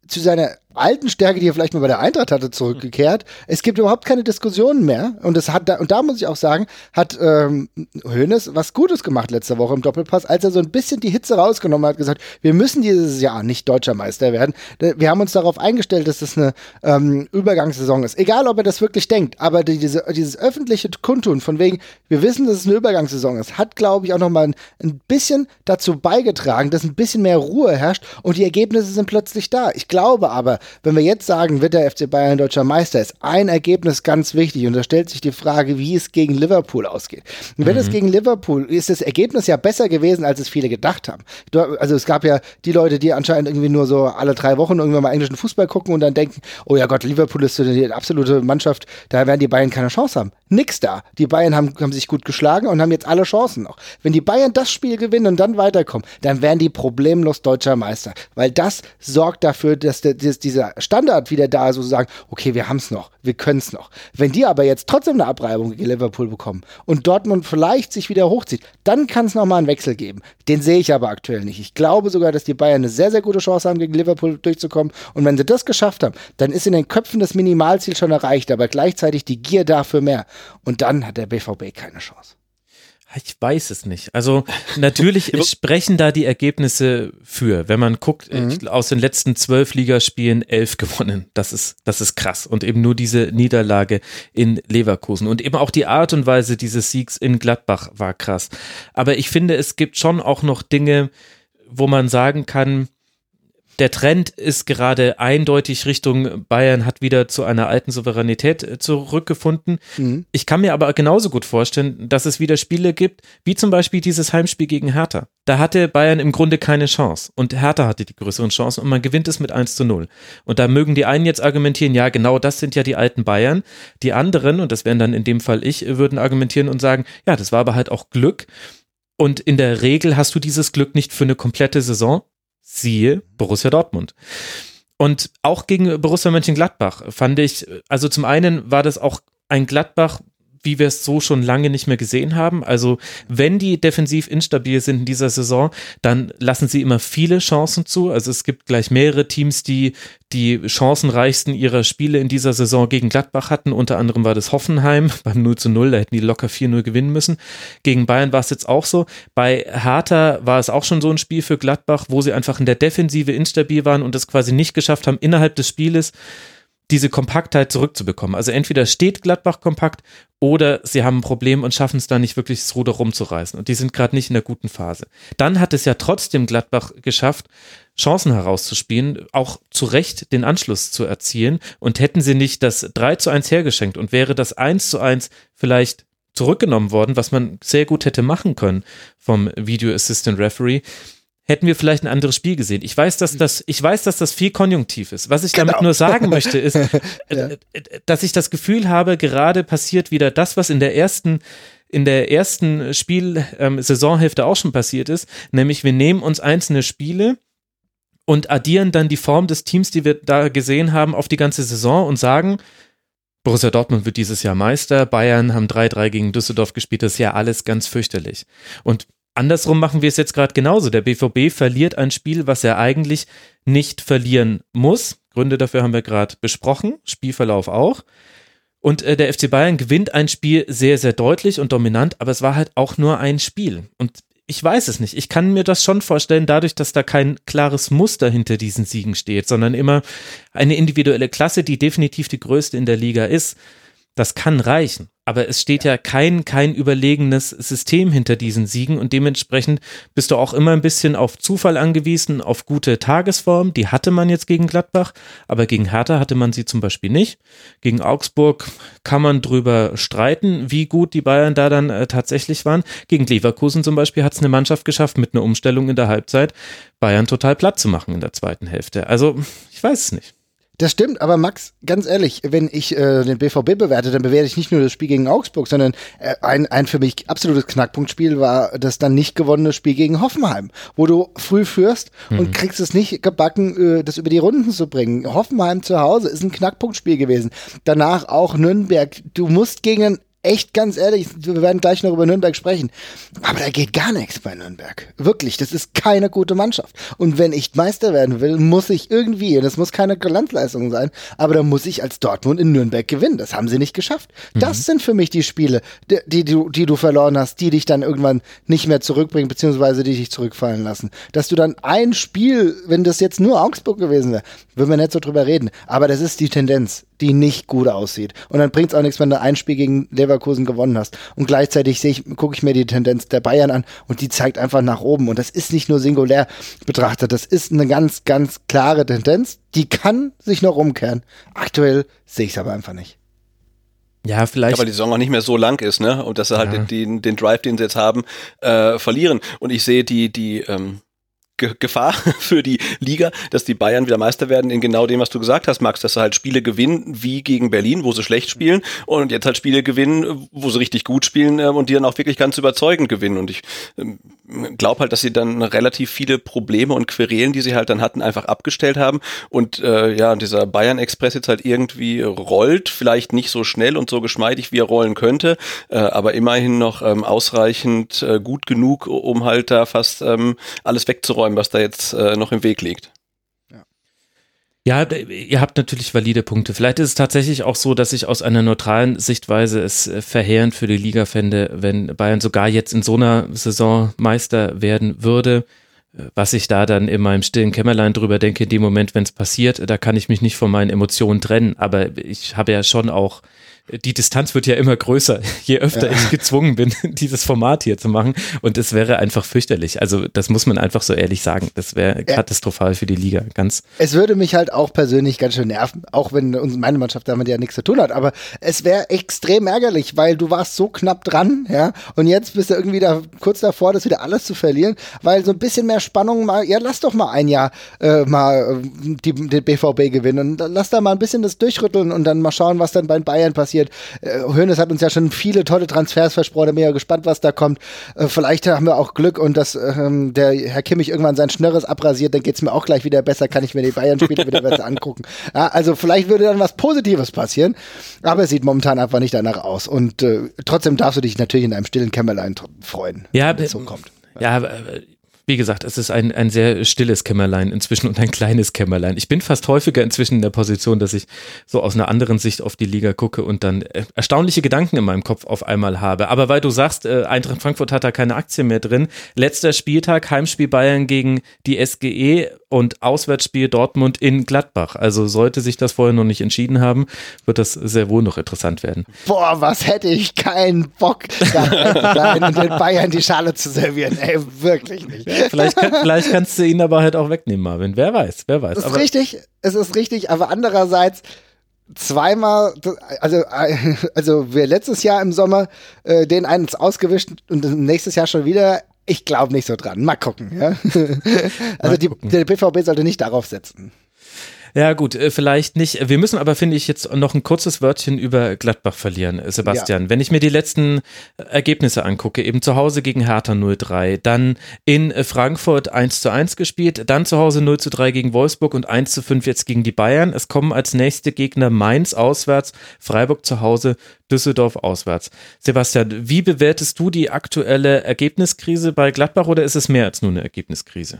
zu seiner alten Stärke, die er vielleicht mal bei der Eintracht hatte, zurückgekehrt. Es gibt überhaupt keine Diskussionen mehr. Und das hat da, und da muss ich auch sagen, hat ähm, Hoeneß was Gutes gemacht letzte Woche im Doppelpass, als er so ein bisschen die Hitze rausgenommen hat, gesagt, wir müssen dieses Jahr nicht deutscher Meister werden. Wir haben uns darauf eingestellt, dass das eine ähm, Übergangssaison ist. Egal, ob er das wirklich denkt, aber diese, dieses öffentliche Kundtun von wegen, wir wissen, dass es eine Übergangssaison ist, hat, glaube ich, auch nochmal ein, ein bisschen dazu beigetragen, dass ein bisschen mehr Ruhe herrscht und die Ergebnisse sind plötzlich da. Ich glaube aber, wenn wir jetzt sagen, wird der FC Bayern deutscher Meister, ist ein Ergebnis ganz wichtig und da stellt sich die Frage, wie es gegen Liverpool ausgeht. Und wenn mhm. es gegen Liverpool ist das Ergebnis ja besser gewesen, als es viele gedacht haben. Also es gab ja die Leute, die anscheinend irgendwie nur so alle drei Wochen irgendwann mal englischen Fußball gucken und dann denken, oh ja Gott, Liverpool ist so die absolute Mannschaft, da werden die Bayern keine Chance haben. Nix da. Die Bayern haben, haben sich gut geschlagen und haben jetzt alle Chancen noch. Wenn die Bayern das Spiel gewinnen und dann weiterkommen, dann werden die problemlos deutscher Meister. Weil das sorgt dafür, dass der, dass dieser Standard wieder da ist, wo sie sagen, okay, wir haben es noch, wir können es noch. Wenn die aber jetzt trotzdem eine Abreibung gegen Liverpool bekommen und Dortmund vielleicht sich wieder hochzieht, dann kann es nochmal einen Wechsel geben. Den sehe ich aber aktuell nicht. Ich glaube sogar, dass die Bayern eine sehr, sehr gute Chance haben, gegen Liverpool durchzukommen. Und wenn sie das geschafft haben, dann ist in den Köpfen das Minimalziel schon erreicht, aber gleichzeitig die Gier dafür mehr. Und dann hat der BVB keine Chance. Ich weiß es nicht. Also natürlich sprechen da die Ergebnisse für. Wenn man guckt, mhm. aus den letzten zwölf Ligaspielen elf gewonnen. Das ist, das ist krass. Und eben nur diese Niederlage in Leverkusen. Und eben auch die Art und Weise dieses Siegs in Gladbach war krass. Aber ich finde, es gibt schon auch noch Dinge, wo man sagen kann, der Trend ist gerade eindeutig Richtung Bayern hat wieder zu einer alten Souveränität äh, zurückgefunden. Mhm. Ich kann mir aber genauso gut vorstellen, dass es wieder Spiele gibt, wie zum Beispiel dieses Heimspiel gegen Hertha. Da hatte Bayern im Grunde keine Chance und Hertha hatte die größeren Chancen und man gewinnt es mit 1 zu 0. Und da mögen die einen jetzt argumentieren, ja, genau das sind ja die alten Bayern. Die anderen, und das wären dann in dem Fall ich, würden argumentieren und sagen, ja, das war aber halt auch Glück. Und in der Regel hast du dieses Glück nicht für eine komplette Saison, siehe Borussia Dortmund. Und auch gegen Borussia Mönchengladbach fand ich, also zum einen war das auch ein Gladbach, wie wir es so schon lange nicht mehr gesehen haben. Also wenn die defensiv instabil sind in dieser Saison, dann lassen sie immer viele Chancen zu. Also es gibt gleich mehrere Teams, die die chancenreichsten ihrer Spiele in dieser Saison gegen Gladbach hatten. Unter anderem war das Hoffenheim beim 0 zu 0, da hätten die locker 4-0 gewinnen müssen. Gegen Bayern war es jetzt auch so. Bei Hertha war es auch schon so ein Spiel für Gladbach, wo sie einfach in der Defensive instabil waren und es quasi nicht geschafft haben, innerhalb des Spieles diese Kompaktheit zurückzubekommen. Also entweder steht Gladbach kompakt oder sie haben ein Problem und schaffen es da nicht wirklich das Ruder rumzureißen. Und die sind gerade nicht in der guten Phase. Dann hat es ja trotzdem Gladbach geschafft, Chancen herauszuspielen, auch zu Recht den Anschluss zu erzielen. Und hätten sie nicht das 3 zu 1 hergeschenkt und wäre das 1 zu 1 vielleicht zurückgenommen worden, was man sehr gut hätte machen können vom Video Assistant Referee, hätten wir vielleicht ein anderes Spiel gesehen. Ich weiß, dass das, ich weiß, dass das viel konjunktiv ist. Was ich genau. damit nur sagen möchte, ist, ja. Äh, dass ich das Gefühl habe, gerade passiert wieder das, was in der ersten in der ersten Spiel ähm, Saisonhälfte auch schon passiert ist, nämlich wir nehmen uns einzelne Spiele und addieren dann die Form des Teams, die wir da gesehen haben, auf die ganze Saison und sagen, Borussia Dortmund wird dieses Jahr Meister, Bayern haben 3-3 gegen Düsseldorf gespielt, das ist ja alles ganz fürchterlich. Und Andersrum machen wir es jetzt gerade genauso. Der BVB verliert ein Spiel, was er eigentlich nicht verlieren muss. Gründe dafür haben wir gerade besprochen, Spielverlauf auch. Und äh, der FC Bayern gewinnt ein Spiel sehr, sehr deutlich und dominant, aber es war halt auch nur ein Spiel. Und ich weiß es nicht. Ich kann mir das schon vorstellen, dadurch, dass da kein klares Muster hinter diesen Siegen steht, sondern immer eine individuelle Klasse, die definitiv die größte in der Liga ist. Das kann reichen. Aber es steht ja kein, kein überlegenes System hinter diesen Siegen und dementsprechend bist du auch immer ein bisschen auf Zufall angewiesen, auf gute Tagesform. Die hatte man jetzt gegen Gladbach, aber gegen Hertha hatte man sie zum Beispiel nicht. Gegen Augsburg kann man drüber streiten, wie gut die Bayern da dann äh, tatsächlich waren. Gegen Leverkusen zum Beispiel hat es eine Mannschaft geschafft, mit einer Umstellung in der Halbzeit Bayern total platt zu machen in der zweiten Hälfte. Also, ich weiß es nicht. Das stimmt, aber Max, ganz ehrlich, wenn ich äh, den BVB bewerte, dann bewerte ich nicht nur das Spiel gegen Augsburg, sondern äh, ein, ein für mich absolutes Knackpunktspiel war das dann nicht gewonnene Spiel gegen Hoffenheim, wo du früh führst mhm. und kriegst es nicht gebacken, äh, das über die Runden zu bringen. Hoffenheim zu Hause ist ein Knackpunktspiel gewesen. Danach auch Nürnberg. Du musst gegen echt ganz ehrlich, wir werden gleich noch über Nürnberg sprechen, aber da geht gar nichts bei Nürnberg. Wirklich, das ist keine gute Mannschaft. Und wenn ich Meister werden will, muss ich irgendwie, und das muss keine Glanzleistung sein, aber da muss ich als Dortmund in Nürnberg gewinnen. Das haben sie nicht geschafft. Mhm. Das sind für mich die Spiele, die, die, die, die du verloren hast, die dich dann irgendwann nicht mehr zurückbringen, beziehungsweise die dich zurückfallen lassen. Dass du dann ein Spiel, wenn das jetzt nur Augsburg gewesen wäre, würden wir nicht so drüber reden. Aber das ist die Tendenz die nicht gut aussieht. Und dann bringt es auch nichts, wenn du ein Spiel gegen Leverkusen gewonnen hast. Und gleichzeitig ich, gucke ich mir die Tendenz der Bayern an und die zeigt einfach nach oben. Und das ist nicht nur singulär betrachtet, das ist eine ganz, ganz klare Tendenz. Die kann sich noch umkehren. Aktuell sehe ich es aber einfach nicht. Ja, vielleicht. Ja, weil die Saison auch nicht mehr so lang ist, ne? Und dass sie halt ja. den, den Drive, den sie jetzt haben, äh, verlieren. Und ich sehe die, die, ähm, Gefahr für die Liga, dass die Bayern wieder Meister werden in genau dem, was du gesagt hast, Max, dass sie halt Spiele gewinnen wie gegen Berlin, wo sie schlecht spielen und jetzt halt Spiele gewinnen, wo sie richtig gut spielen äh, und die dann auch wirklich ganz überzeugend gewinnen. Und ich ähm, glaube halt, dass sie dann relativ viele Probleme und Querelen, die sie halt dann hatten, einfach abgestellt haben und äh, ja, dieser Bayern Express jetzt halt irgendwie rollt, vielleicht nicht so schnell und so geschmeidig, wie er rollen könnte, äh, aber immerhin noch ähm, ausreichend äh, gut genug, um halt da fast ähm, alles wegzuräumen was da jetzt äh, noch im Weg liegt. Ja, ihr habt natürlich valide Punkte. Vielleicht ist es tatsächlich auch so, dass ich aus einer neutralen Sichtweise es äh, verheerend für die Liga fände, wenn Bayern sogar jetzt in so einer Saison Meister werden würde. Äh, was ich da dann in meinem stillen Kämmerlein drüber denke, in dem Moment, wenn es passiert, da kann ich mich nicht von meinen Emotionen trennen. Aber ich habe ja schon auch die Distanz wird ja immer größer, je öfter ja. ich gezwungen bin, dieses Format hier zu machen. Und es wäre einfach fürchterlich. Also das muss man einfach so ehrlich sagen. Das wäre ja. katastrophal für die Liga. Ganz. Es würde mich halt auch persönlich ganz schön nerven, auch wenn meine Mannschaft damit ja nichts zu tun hat. Aber es wäre extrem ärgerlich, weil du warst so knapp dran, ja. Und jetzt bist du irgendwie da kurz davor, das wieder alles zu verlieren, weil so ein bisschen mehr Spannung mal, ja, lass doch mal ein Jahr äh, mal äh, die, den BVB gewinnen und lass da mal ein bisschen das durchrütteln und dann mal schauen, was dann bei Bayern passiert passiert. Hönes äh, hat uns ja schon viele tolle Transfers versprochen. Ich bin ja gespannt, was da kommt. Äh, vielleicht haben wir auch Glück und dass ähm, der Herr Kimmich irgendwann sein Schnörres abrasiert, dann geht es mir auch gleich wieder besser, kann ich mir die Bayern-Spiele wieder besser angucken. Ja, also vielleicht würde dann was Positives passieren, aber es sieht momentan einfach nicht danach aus. Und äh, trotzdem darfst du dich natürlich in einem stillen Kämmerlein freuen, ja, wenn es so kommt. Ja, wie gesagt, es ist ein, ein sehr stilles Kämmerlein inzwischen und ein kleines Kämmerlein. Ich bin fast häufiger inzwischen in der Position, dass ich so aus einer anderen Sicht auf die Liga gucke und dann äh, erstaunliche Gedanken in meinem Kopf auf einmal habe. Aber weil du sagst, äh, Eintracht Frankfurt hat da keine Aktien mehr drin. Letzter Spieltag, Heimspiel Bayern gegen die SGE und Auswärtsspiel Dortmund in Gladbach. Also sollte sich das vorher noch nicht entschieden haben, wird das sehr wohl noch interessant werden. Boah, was hätte ich keinen Bock, da den Bayern die Schale zu servieren. Ey, wirklich nicht. Vielleicht, kann, vielleicht kannst du ihn aber halt auch wegnehmen, Marvin. Wer weiß, wer weiß. Es ist aber richtig, es ist richtig, aber andererseits zweimal, also, also wir letztes Jahr im Sommer äh, den eins ausgewischt und nächstes Jahr schon wieder. Ich glaube nicht so dran. Mal gucken. Ja? Also die, der BVB sollte nicht darauf setzen. Ja, gut, äh, vielleicht nicht. Wir müssen aber, finde ich, jetzt noch ein kurzes Wörtchen über Gladbach verlieren, Sebastian. Ja. Wenn ich mir die letzten Ergebnisse angucke, eben zu Hause gegen Hertha 0-3, dann in Frankfurt 1 zu 1 gespielt, dann zu Hause 0 zu 3 gegen Wolfsburg und 1 zu 5 jetzt gegen die Bayern. Es kommen als nächste Gegner Mainz auswärts, Freiburg zu Hause, Düsseldorf auswärts. Sebastian, wie bewertest du die aktuelle Ergebniskrise bei Gladbach oder ist es mehr als nur eine Ergebniskrise?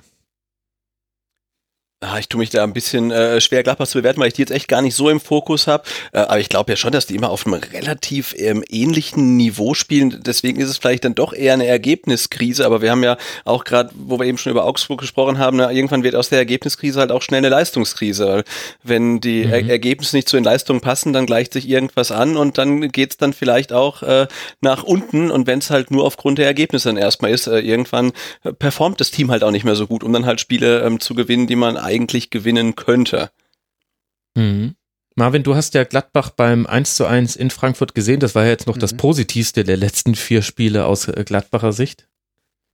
Ah, ich tue mich da ein bisschen äh, schwer, Gladbach zu bewerten, weil ich die jetzt echt gar nicht so im Fokus habe. Äh, aber ich glaube ja schon, dass die immer auf einem relativ ähm, ähnlichen Niveau spielen. Deswegen ist es vielleicht dann doch eher eine Ergebniskrise. Aber wir haben ja auch gerade, wo wir eben schon über Augsburg gesprochen haben, na, irgendwann wird aus der Ergebniskrise halt auch schnell eine Leistungskrise. Wenn die mhm. er Ergebnisse nicht zu den Leistungen passen, dann gleicht sich irgendwas an und dann geht's dann vielleicht auch äh, nach unten. Und wenn es halt nur aufgrund der Ergebnisse dann erstmal ist, äh, irgendwann performt das Team halt auch nicht mehr so gut, um dann halt Spiele ähm, zu gewinnen, die man eigentlich gewinnen könnte. Mhm. Marvin, du hast ja Gladbach beim 1 zu 1 in Frankfurt gesehen. Das war ja jetzt noch mhm. das Positivste der letzten vier Spiele aus äh, Gladbacher Sicht.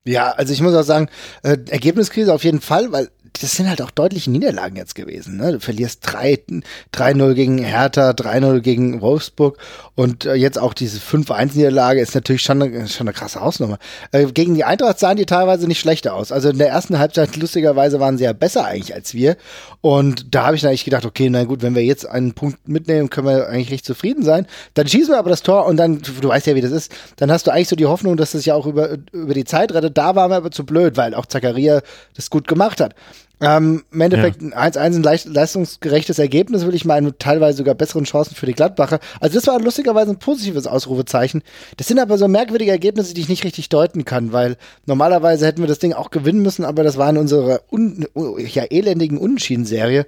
Ja, also ich muss auch sagen, äh, Ergebniskrise auf jeden Fall, weil das sind halt auch deutliche Niederlagen jetzt gewesen. Ne? Du verlierst 3-0 gegen Hertha, 3-0 gegen Wolfsburg und äh, jetzt auch diese 5-1-Niederlage ist natürlich schon eine, schon eine krasse Hausnummer. Äh, gegen die Eintracht sahen die teilweise nicht schlechter aus. Also in der ersten Halbzeit lustigerweise waren sie ja besser eigentlich als wir. Und da habe ich dann eigentlich gedacht, okay, na gut, wenn wir jetzt einen Punkt mitnehmen, können wir eigentlich recht zufrieden sein. Dann schießen wir aber das Tor und dann, du weißt ja, wie das ist, dann hast du eigentlich so die Hoffnung, dass es ja auch über, über die Zeit rettet. Da waren wir aber zu blöd, weil auch Zakaria das gut gemacht hat. Ähm, Im Endeffekt ja. 1-1 ein leicht, leistungsgerechtes Ergebnis, will ich meinen, teilweise sogar besseren Chancen für die Gladbacher. Also das war lustigerweise ein positives Ausrufezeichen. Das sind aber so merkwürdige Ergebnisse, die ich nicht richtig deuten kann, weil normalerweise hätten wir das Ding auch gewinnen müssen, aber das war in unserer un, ja, elendigen Unentschieden-Serie.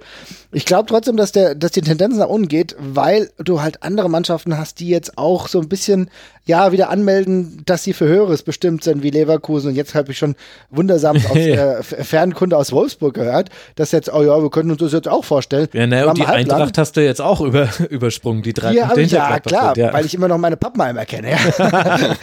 Ich glaube trotzdem, dass, der, dass die Tendenz nach unten geht, weil du halt andere Mannschaften hast, die jetzt auch so ein bisschen ja, wieder anmelden, dass sie für Höheres bestimmt sind, wie Leverkusen. Und jetzt habe ich schon wundersam aus äh, Fernkunde aus Wolfsburg gehört, dass jetzt, oh ja, wir können uns das jetzt auch vorstellen. Ja, ne, und die Eintracht hast du jetzt auch über, übersprungen, die drei ja, Punkte Ja, klar, ja. weil ich immer noch meine Pappenheimer kenne. Ja.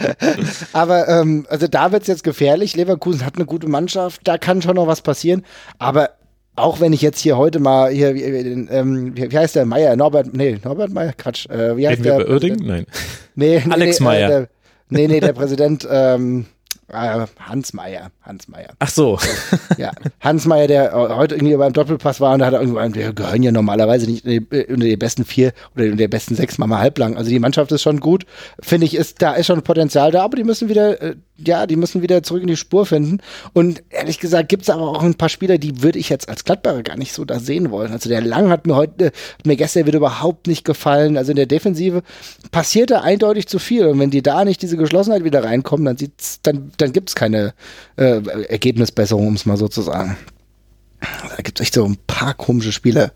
aber ähm, also da wird es jetzt gefährlich. Leverkusen hat eine gute Mannschaft, da kann schon noch was passieren. Aber auch wenn ich jetzt hier heute mal hier, wie, ähm, wie, heißt der Meier? Norbert, nee, Norbert Meier? Quatsch. Äh, wie heißt Reden der? Wir über Oerding? Nein. Nee, nee Alex nee, Meier. Äh, der, nee, nee, der Präsident, ähm, äh, Hans Meier. Hans Meier. Ach so. ja, Hans Meier, der heute irgendwie beim Doppelpass war und da hat er irgendwann, wir gehören ja normalerweise nicht unter die besten vier oder unter die besten sechs, mal halblang. Also die Mannschaft ist schon gut. Finde ich, ist, da ist schon Potenzial da, aber die müssen wieder, äh, ja, die müssen wieder zurück in die Spur finden. Und ehrlich gesagt gibt es aber auch ein paar Spieler, die würde ich jetzt als Gladbacher gar nicht so da sehen wollen. Also der Lang hat mir heute, hat mir gestern wieder überhaupt nicht gefallen. Also in der Defensive passiert da eindeutig zu viel. Und wenn die da nicht diese Geschlossenheit wieder reinkommen, dann sieht's, dann, dann gibt es keine äh, Ergebnisbesserung, um es mal so zu sagen. Da gibt es echt so ein paar komische Spieler,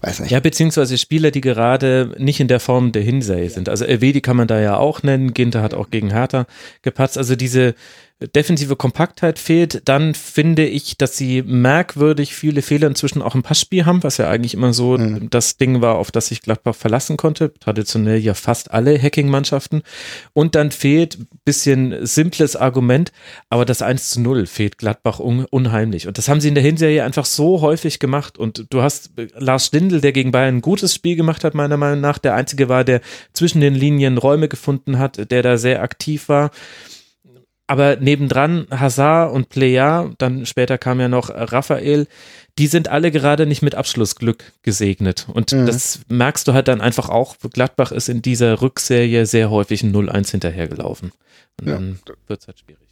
weiß nicht. Ja, beziehungsweise Spieler, die gerade nicht in der Form der Hinserie sind. Also Elvedi kann man da ja auch nennen, Ginter hat auch gegen Hertha gepatzt. Also diese defensive Kompaktheit fehlt, dann finde ich, dass sie merkwürdig viele Fehler inzwischen auch im Passspiel haben, was ja eigentlich immer so mhm. das Ding war, auf das sich Gladbach verlassen konnte. Traditionell ja fast alle Hacking-Mannschaften. Und dann fehlt bisschen simples Argument, aber das 1 zu 0 fehlt Gladbach un unheimlich. Und das haben sie in der Hinserie einfach so häufig gemacht. Und du hast Lars Stindl, der gegen Bayern ein gutes Spiel gemacht hat, meiner Meinung nach, der einzige war, der zwischen den Linien Räume gefunden hat, der da sehr aktiv war aber nebendran Hazard und Plea, dann später kam ja noch Raphael, die sind alle gerade nicht mit Abschlussglück gesegnet. Und mhm. das merkst du halt dann einfach auch. Gladbach ist in dieser Rückserie sehr häufig ein 0-1 hinterhergelaufen. Und ja. dann wird es halt schwierig.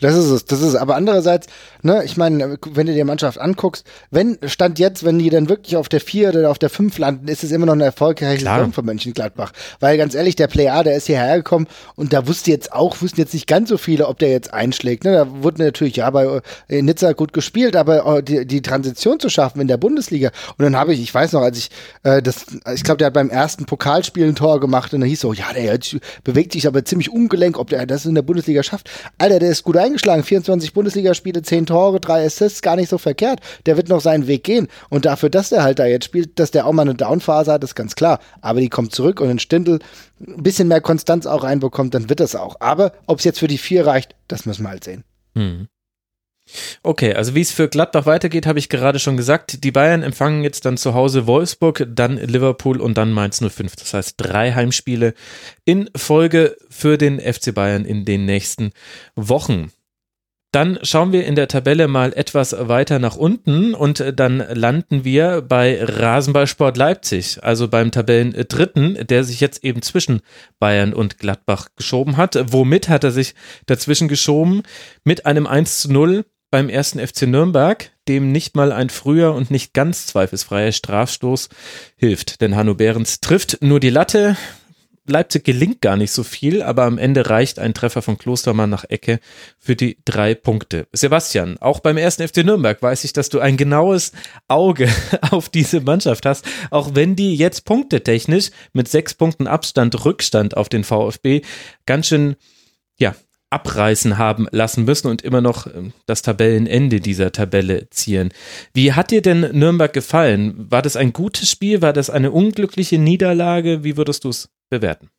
Das ist es, das ist es. Aber andererseits, ne, ich meine, wenn du dir die Mannschaft anguckst, wenn, Stand jetzt, wenn die dann wirklich auf der 4 oder auf der 5 landen, ist es immer noch eine erfolgreiche Saison für Mönchengladbach. Weil ganz ehrlich, der Player, der ist hierher gekommen und da wusste jetzt auch, wussten jetzt nicht ganz so viele, ob der jetzt einschlägt. Ne? Da wurde natürlich, ja, bei äh, Nizza gut gespielt, aber äh, die, die Transition zu schaffen in der Bundesliga. Und dann habe ich, ich weiß noch, als ich äh, das, ich glaube, der hat beim ersten Pokalspiel ein Tor gemacht und dann hieß so, ja, der bewegt sich aber ziemlich ungelenk, ob der das in der Bundesliga schafft. Alter, der ist gut eingeschlagen. 24 Bundesligaspiele, 10 Tore, 3 Assists, gar nicht so verkehrt. Der wird noch seinen Weg gehen. Und dafür, dass der halt da jetzt spielt, dass der auch mal eine Downphase hat, ist ganz klar. Aber die kommt zurück und in Stindl ein bisschen mehr Konstanz auch reinbekommt, dann wird das auch. Aber ob es jetzt für die 4 reicht, das müssen wir halt sehen. Mhm. Okay, also wie es für Gladbach weitergeht, habe ich gerade schon gesagt. Die Bayern empfangen jetzt dann zu Hause Wolfsburg, dann Liverpool und dann Mainz 05. Das heißt drei Heimspiele in Folge für den FC Bayern in den nächsten Wochen. Dann schauen wir in der Tabelle mal etwas weiter nach unten und dann landen wir bei Rasenballsport Leipzig, also beim Tabellendritten, der sich jetzt eben zwischen Bayern und Gladbach geschoben hat. Womit hat er sich dazwischen geschoben? Mit einem 1 zu 0 beim ersten FC Nürnberg, dem nicht mal ein früher und nicht ganz zweifelsfreier Strafstoß hilft. Denn Hanno Behrens trifft nur die Latte, Leipzig gelingt gar nicht so viel, aber am Ende reicht ein Treffer von Klostermann nach Ecke für die drei Punkte. Sebastian, auch beim ersten FC Nürnberg weiß ich, dass du ein genaues Auge auf diese Mannschaft hast, auch wenn die jetzt punktetechnisch mit sechs Punkten Abstand Rückstand auf den VfB ganz schön, ja, abreißen haben lassen müssen und immer noch ähm, das Tabellenende dieser Tabelle ziehen. Wie hat dir denn Nürnberg gefallen? War das ein gutes Spiel? War das eine unglückliche Niederlage? Wie würdest du es bewerten?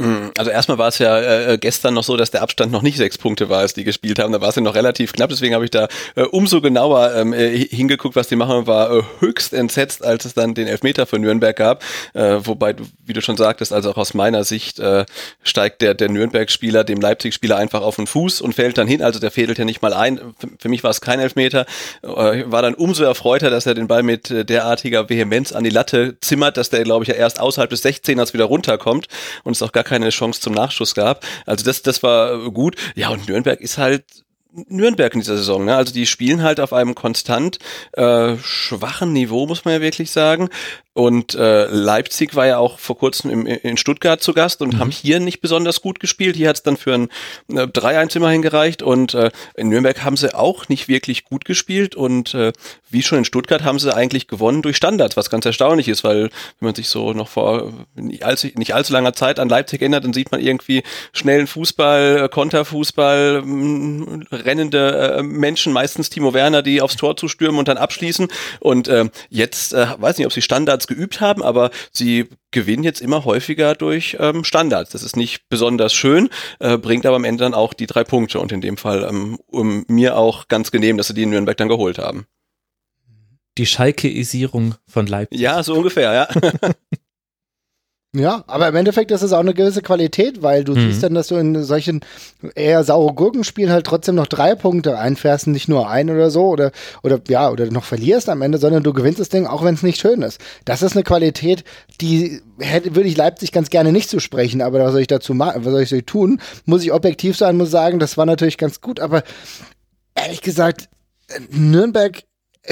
Mhm. Also erstmal war es ja äh, gestern noch so, dass der Abstand noch nicht sechs Punkte war, als die gespielt haben. Da war es ja noch relativ knapp. Deswegen habe ich da äh, umso genauer ähm, äh, hingeguckt, was die machen. War äh, höchst entsetzt, als es dann den Elfmeter für Nürnberg gab. Äh, wobei, wie du schon sagtest, also auch aus meiner Sicht äh, steigt der, der Nürnberg-Spieler dem Leipzig-Spieler einfach auf den Fuß und fällt dann hin. Also der fädelt ja nicht mal ein. Für, für mich war es kein Elfmeter. Äh, war dann umso erfreuter, dass er den Ball mit äh, derartiger Vehemenz an die Latte zimmert, dass der, glaube ich, ja erst außerhalb des 16ers wieder runterkommt und es auch gar keine Chance zum Nachschuss gab. Also das, das war gut. Ja, und Nürnberg ist halt Nürnberg in dieser Saison. Ne? Also die spielen halt auf einem konstant äh, schwachen Niveau, muss man ja wirklich sagen. Und äh, Leipzig war ja auch vor kurzem im, in Stuttgart zu Gast und mhm. haben hier nicht besonders gut gespielt. Hier hat es dann für ein äh, 3-1 immerhin gereicht. Und äh, in Nürnberg haben sie auch nicht wirklich gut gespielt. Und äh, wie schon in Stuttgart haben sie eigentlich gewonnen durch Standards, was ganz erstaunlich ist, weil wenn man sich so noch vor nicht allzu, nicht allzu langer Zeit an Leipzig erinnert, dann sieht man irgendwie schnellen Fußball, äh, Konterfußball, mm, rennende äh, Menschen, meistens Timo Werner, die aufs Tor zustürmen und dann abschließen. Und äh, jetzt, äh, weiß nicht, ob sie Standards geübt haben, aber sie gewinnen jetzt immer häufiger durch ähm, Standards. Das ist nicht besonders schön, äh, bringt aber am Ende dann auch die drei Punkte und in dem Fall ähm, um mir auch ganz genehm, dass sie die in Nürnberg dann geholt haben. Die Schalkeisierung von Leipzig. Ja, so ungefähr, ja. Ja, aber im Endeffekt ist es auch eine gewisse Qualität, weil du mhm. siehst dann, dass du in solchen eher saure Gurkenspielen halt trotzdem noch drei Punkte einfährst, nicht nur ein oder so oder oder ja oder noch verlierst am Ende, sondern du gewinnst das Ding, auch wenn es nicht schön ist. Das ist eine Qualität, die hätte würde ich Leipzig ganz gerne nicht zu sprechen, aber was soll ich dazu machen? Was soll ich so tun? Muss ich objektiv sein, muss sagen, das war natürlich ganz gut, aber ehrlich gesagt, Nürnberg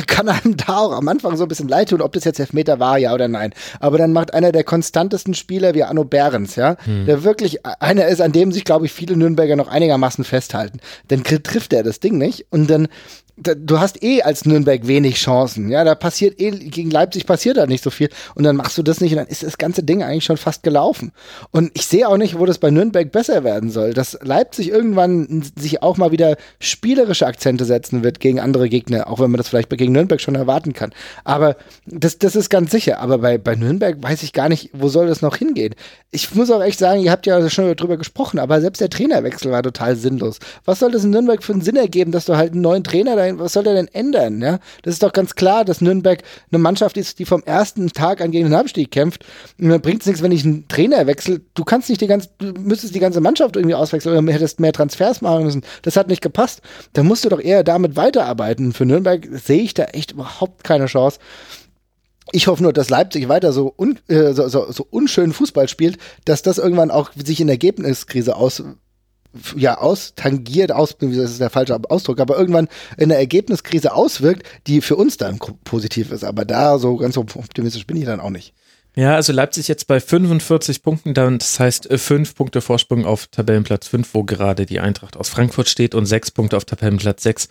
kann einem da auch am Anfang so ein bisschen leid tun, ob das jetzt Elfmeter war, ja oder nein. Aber dann macht einer der konstantesten Spieler wie Anno Behrens, ja, hm. der wirklich einer ist, an dem sich, glaube ich, viele Nürnberger noch einigermaßen festhalten. Dann trifft er das Ding nicht und dann du hast eh als Nürnberg wenig Chancen. Ja, da passiert eh, gegen Leipzig passiert da nicht so viel. Und dann machst du das nicht und dann ist das ganze Ding eigentlich schon fast gelaufen. Und ich sehe auch nicht, wo das bei Nürnberg besser werden soll. Dass Leipzig irgendwann sich auch mal wieder spielerische Akzente setzen wird gegen andere Gegner, auch wenn man das vielleicht gegen Nürnberg schon erwarten kann. Aber das, das ist ganz sicher. Aber bei, bei Nürnberg weiß ich gar nicht, wo soll das noch hingehen. Ich muss auch echt sagen, ihr habt ja schon drüber gesprochen, aber selbst der Trainerwechsel war total sinnlos. Was soll das in Nürnberg für einen Sinn ergeben, dass du halt einen neuen Trainer da was soll der denn ändern? Ja? Das ist doch ganz klar, dass Nürnberg eine Mannschaft ist, die vom ersten Tag an gegen den Abstieg kämpft. Und dann bringt es nichts, wenn ich einen Trainer wechsle. Du kannst nicht die ganze, du müsstest die ganze Mannschaft irgendwie auswechseln oder hättest mehr Transfers machen müssen. Das hat nicht gepasst. Da musst du doch eher damit weiterarbeiten. Für Nürnberg sehe ich da echt überhaupt keine Chance. Ich hoffe nur, dass Leipzig weiter so, un, äh, so, so, so unschön Fußball spielt, dass das irgendwann auch sich in Ergebniskrise aus, ja austangiert, aus, das ist der falsche Ausdruck, aber irgendwann in der Ergebniskrise auswirkt, die für uns dann positiv ist. Aber da so ganz optimistisch bin ich dann auch nicht. Ja, also Leipzig jetzt bei 45 Punkten, das heißt äh, fünf Punkte Vorsprung auf Tabellenplatz 5, wo gerade die Eintracht aus Frankfurt steht und sechs Punkte auf Tabellenplatz 6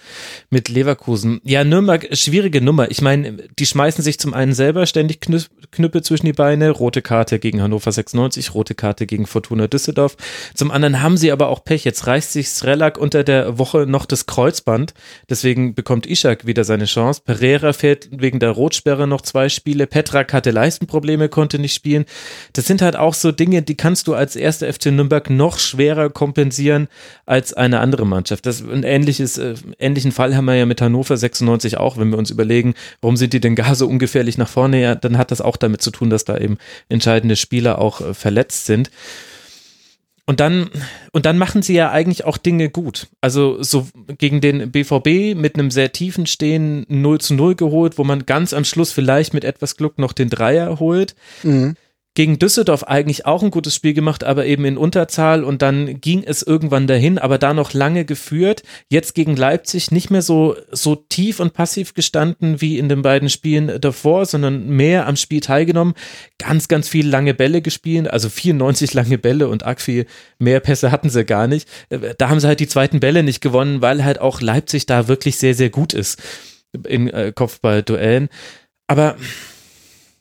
mit Leverkusen. Ja, Nürnberg, schwierige Nummer. Ich meine, die schmeißen sich zum einen selber ständig Knüppe zwischen die Beine, rote Karte gegen Hannover 96, rote Karte gegen Fortuna Düsseldorf. Zum anderen haben sie aber auch Pech. Jetzt reißt sich Srelak unter der Woche noch das Kreuzband. Deswegen bekommt Ishak wieder seine Chance. Pereira fährt wegen der Rotsperre noch zwei Spiele. Petrak hatte Leistenprobleme, konnte nicht spielen. Das sind halt auch so Dinge, die kannst du als erster FC Nürnberg noch schwerer kompensieren als eine andere Mannschaft. Das ein ähnliches, äh, ähnlichen Fall haben wir ja mit Hannover 96 auch, wenn wir uns überlegen, warum sind die denn gar so ungefährlich nach vorne? Ja, dann hat das auch damit zu tun, dass da eben entscheidende Spieler auch äh, verletzt sind. Und dann, und dann machen sie ja eigentlich auch Dinge gut. Also so gegen den BVB mit einem sehr tiefen Stehen 0 zu 0 geholt, wo man ganz am Schluss vielleicht mit etwas Glück noch den Dreier holt. Mhm gegen Düsseldorf eigentlich auch ein gutes Spiel gemacht, aber eben in Unterzahl und dann ging es irgendwann dahin, aber da noch lange geführt. Jetzt gegen Leipzig nicht mehr so, so tief und passiv gestanden wie in den beiden Spielen davor, sondern mehr am Spiel teilgenommen. Ganz, ganz viele lange Bälle gespielt, also 94 lange Bälle und arg viel mehr Pässe hatten sie gar nicht. Da haben sie halt die zweiten Bälle nicht gewonnen, weil halt auch Leipzig da wirklich sehr, sehr gut ist in äh, Kopfballduellen. Aber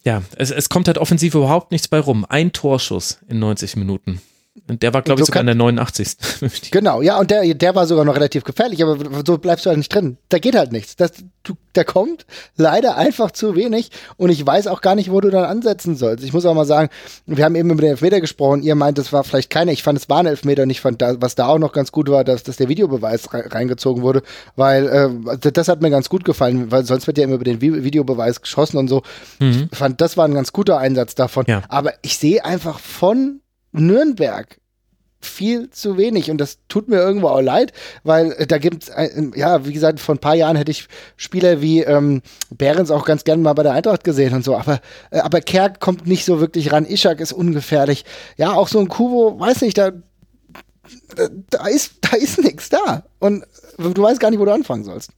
ja, es, es kommt halt offensiv überhaupt nichts bei rum. Ein Torschuss in 90 Minuten. Der war, glaube ich, sogar in der 89. genau, ja, und der, der war sogar noch relativ gefährlich, aber so bleibst du halt nicht drin. Da geht halt nichts. Das, du, da kommt leider einfach zu wenig und ich weiß auch gar nicht, wo du dann ansetzen sollst. Ich muss auch mal sagen, wir haben eben über den Elfmeter gesprochen. Ihr meint, es war vielleicht keiner. Ich fand, es war ein Elfmeter und ich fand, da, was da auch noch ganz gut war, dass, dass der Videobeweis reingezogen wurde, weil äh, das hat mir ganz gut gefallen, weil sonst wird ja immer über den Videobeweis geschossen und so. Mhm. Ich fand, das war ein ganz guter Einsatz davon. Ja. Aber ich sehe einfach von Nürnberg viel zu wenig und das tut mir irgendwo auch leid, weil äh, da gibt es, ja, wie gesagt, vor ein paar Jahren hätte ich Spieler wie ähm, Behrens auch ganz gerne mal bei der Eintracht gesehen und so, aber, äh, aber Kerk kommt nicht so wirklich ran, Ishak ist ungefährlich. Ja, auch so ein Kubo, weiß nicht, da, da ist, da ist nichts da und du weißt gar nicht, wo du anfangen sollst.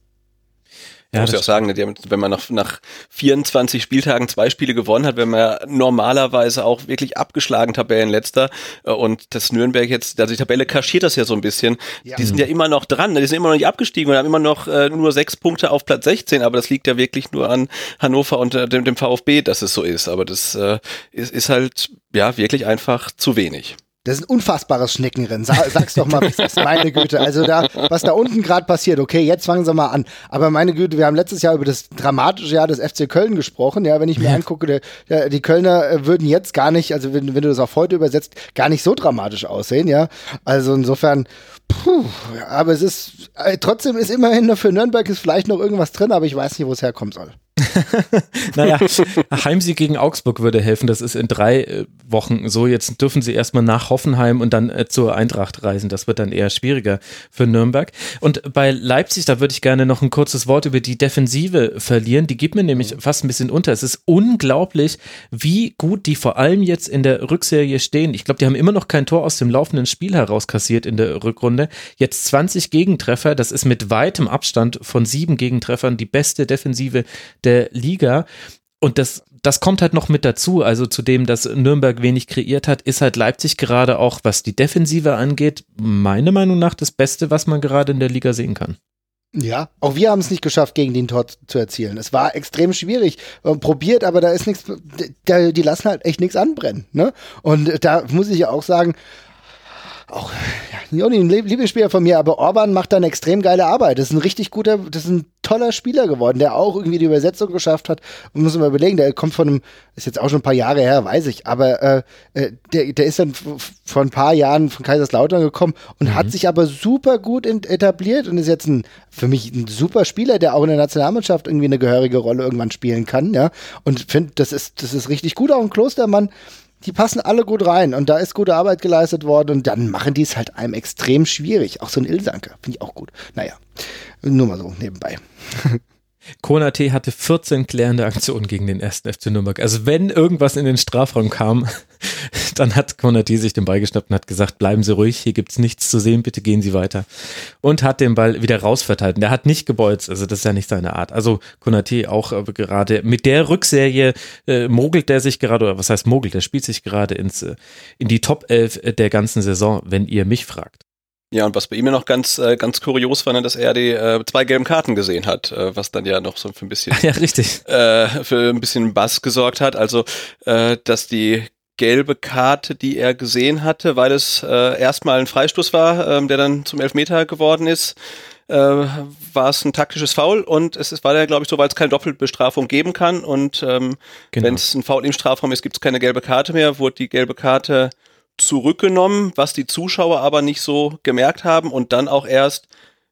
Ja, muss ja auch sagen, ne, wenn man nach, nach 24 Spieltagen zwei Spiele gewonnen hat, wenn man normalerweise auch wirklich abgeschlagen Tabellenletzter äh, und das Nürnberg jetzt, also die Tabelle kaschiert das ja so ein bisschen. Ja. Die sind ja immer noch dran, ne, die sind immer noch nicht abgestiegen und haben immer noch äh, nur sechs Punkte auf Platz 16, aber das liegt ja wirklich nur an Hannover und äh, dem, dem VfB, dass es so ist. Aber das äh, ist, ist halt ja wirklich einfach zu wenig. Das ist ein unfassbares Schneckenrennen. Sag, sag's doch mal, ist meine Güte. Also da, was da unten gerade passiert, okay, jetzt fangen sie mal an. Aber meine Güte, wir haben letztes Jahr über das dramatische Jahr des FC Köln gesprochen. Ja, wenn ich mir ja. angucke, der, die Kölner äh, würden jetzt gar nicht, also wenn, wenn du das auf heute übersetzt, gar nicht so dramatisch aussehen, ja. Also insofern, puh, aber es ist, äh, trotzdem ist immerhin nur für Nürnberg ist vielleicht noch irgendwas drin, aber ich weiß nicht, wo es herkommen soll. naja, Heimsieg gegen Augsburg würde helfen. Das ist in drei äh, Wochen so. Jetzt dürfen sie erstmal nach Hoffenheim und dann äh, zur Eintracht reisen. Das wird dann eher schwieriger für Nürnberg. Und bei Leipzig, da würde ich gerne noch ein kurzes Wort über die Defensive verlieren. Die gibt mir nämlich fast ein bisschen unter. Es ist unglaublich, wie gut die vor allem jetzt in der Rückserie stehen. Ich glaube, die haben immer noch kein Tor aus dem laufenden Spiel heraus kassiert in der Rückrunde. Jetzt 20 Gegentreffer. Das ist mit weitem Abstand von sieben Gegentreffern die beste Defensive der Liga. Und das, das kommt halt noch mit dazu. Also zu dem, dass Nürnberg wenig kreiert hat, ist halt Leipzig gerade auch, was die Defensive angeht, meiner Meinung nach das Beste, was man gerade in der Liga sehen kann. Ja, auch wir haben es nicht geschafft, gegen den Tor zu erzielen. Es war extrem schwierig. Probiert, aber da ist nichts, die lassen halt echt nichts anbrennen. Ne? Und da muss ich ja auch sagen, auch ja, ein Lieblingsspieler von mir, aber Orban macht da eine extrem geile Arbeit. Das ist ein richtig guter, das ist ein toller Spieler geworden, der auch irgendwie die Übersetzung geschafft hat. Und muss man überlegen, der kommt von einem, ist jetzt auch schon ein paar Jahre her, weiß ich, aber äh, äh der, der ist dann vor ein paar Jahren von Kaiserslautern gekommen und mhm. hat sich aber super gut etabliert und ist jetzt ein, für mich ein super Spieler, der auch in der Nationalmannschaft irgendwie eine gehörige Rolle irgendwann spielen kann, ja. Und finde, das ist, das ist richtig gut, auch ein Klostermann die passen alle gut rein und da ist gute Arbeit geleistet worden und dann machen die es halt einem extrem schwierig. Auch so ein Ilsanke, finde ich auch gut. Naja, nur mal so nebenbei. Konate hatte 14 klärende Aktionen gegen den ersten FC Nürnberg. Also wenn irgendwas in den Strafraum kam, dann hat Konate sich den Ball geschnappt und hat gesagt, bleiben Sie ruhig, hier gibt es nichts zu sehen, bitte gehen Sie weiter. Und hat den Ball wieder rausverteilt. Der hat nicht gebolzt, also das ist ja nicht seine Art. Also Konate auch äh, gerade mit der Rückserie äh, mogelt der sich gerade, oder was heißt mogelt, der spielt sich gerade ins, äh, in die Top 11 der ganzen Saison, wenn ihr mich fragt. Ja, und was bei ihm ja noch ganz, äh, ganz kurios war, ne, dass er die äh, zwei gelben Karten gesehen hat, äh, was dann ja noch so für ein bisschen, ja, richtig. Äh, für ein bisschen Bass gesorgt hat. Also, äh, dass die gelbe Karte, die er gesehen hatte, weil es äh, erstmal ein Freistoß war, ähm, der dann zum Elfmeter geworden ist, äh, war es ein taktisches Foul und es ist, war ja, glaube ich, so, weil es keine Doppelbestrafung geben kann und ähm, genau. wenn es ein Foul im Strafraum ist, gibt es keine gelbe Karte mehr, wurde die gelbe Karte zurückgenommen, was die Zuschauer aber nicht so gemerkt haben und dann auch erst,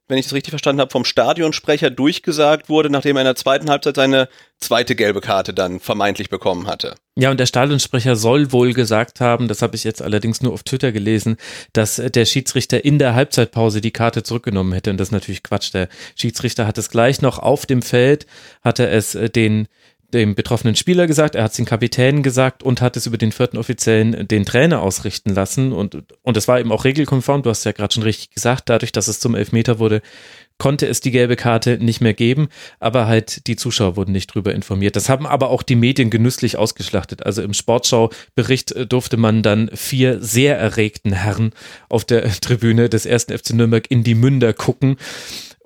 wenn ich das richtig verstanden habe, vom Stadionsprecher durchgesagt wurde, nachdem er in der zweiten Halbzeit seine zweite gelbe Karte dann vermeintlich bekommen hatte. Ja, und der Stadionsprecher soll wohl gesagt haben, das habe ich jetzt allerdings nur auf Twitter gelesen, dass der Schiedsrichter in der Halbzeitpause die Karte zurückgenommen hätte. Und das ist natürlich Quatsch. Der Schiedsrichter hat es gleich noch auf dem Feld, hatte es den dem betroffenen Spieler gesagt, er hat es den Kapitän gesagt und hat es über den vierten Offiziellen den Trainer ausrichten lassen. Und, und es war eben auch regelkonform, du hast ja gerade schon richtig gesagt, dadurch, dass es zum Elfmeter wurde, konnte es die gelbe Karte nicht mehr geben, aber halt die Zuschauer wurden nicht drüber informiert. Das haben aber auch die Medien genüsslich ausgeschlachtet. Also im Sportschau-Bericht äh, durfte man dann vier sehr erregten Herren auf der Tribüne des ersten FC Nürnberg in die Münder gucken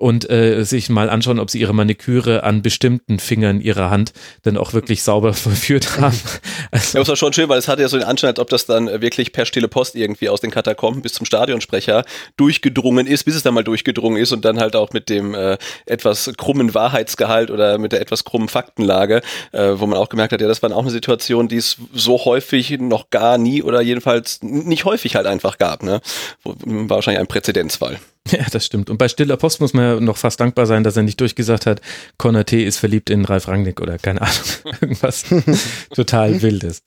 und äh, sich mal anschauen, ob sie ihre Maniküre an bestimmten Fingern ihrer Hand dann auch wirklich sauber verführt haben. Also, ja, das war schon schön, weil es hatte ja so den Anschein, als ob das dann wirklich per stille Post irgendwie aus den Katakomben bis zum Stadionsprecher durchgedrungen ist, bis es dann mal durchgedrungen ist und dann halt auch mit dem äh, etwas krummen Wahrheitsgehalt oder mit der etwas krummen Faktenlage, äh, wo man auch gemerkt hat, ja, das war auch eine Situation, die es so häufig noch gar nie oder jedenfalls nicht häufig halt einfach gab. Ne? War wahrscheinlich ein Präzedenzfall. Ja, das stimmt. Und bei Stiller Post muss man ja noch fast dankbar sein, dass er nicht durchgesagt hat, Konate ist verliebt in Ralf Rangnick oder keine Ahnung, irgendwas total Wildes.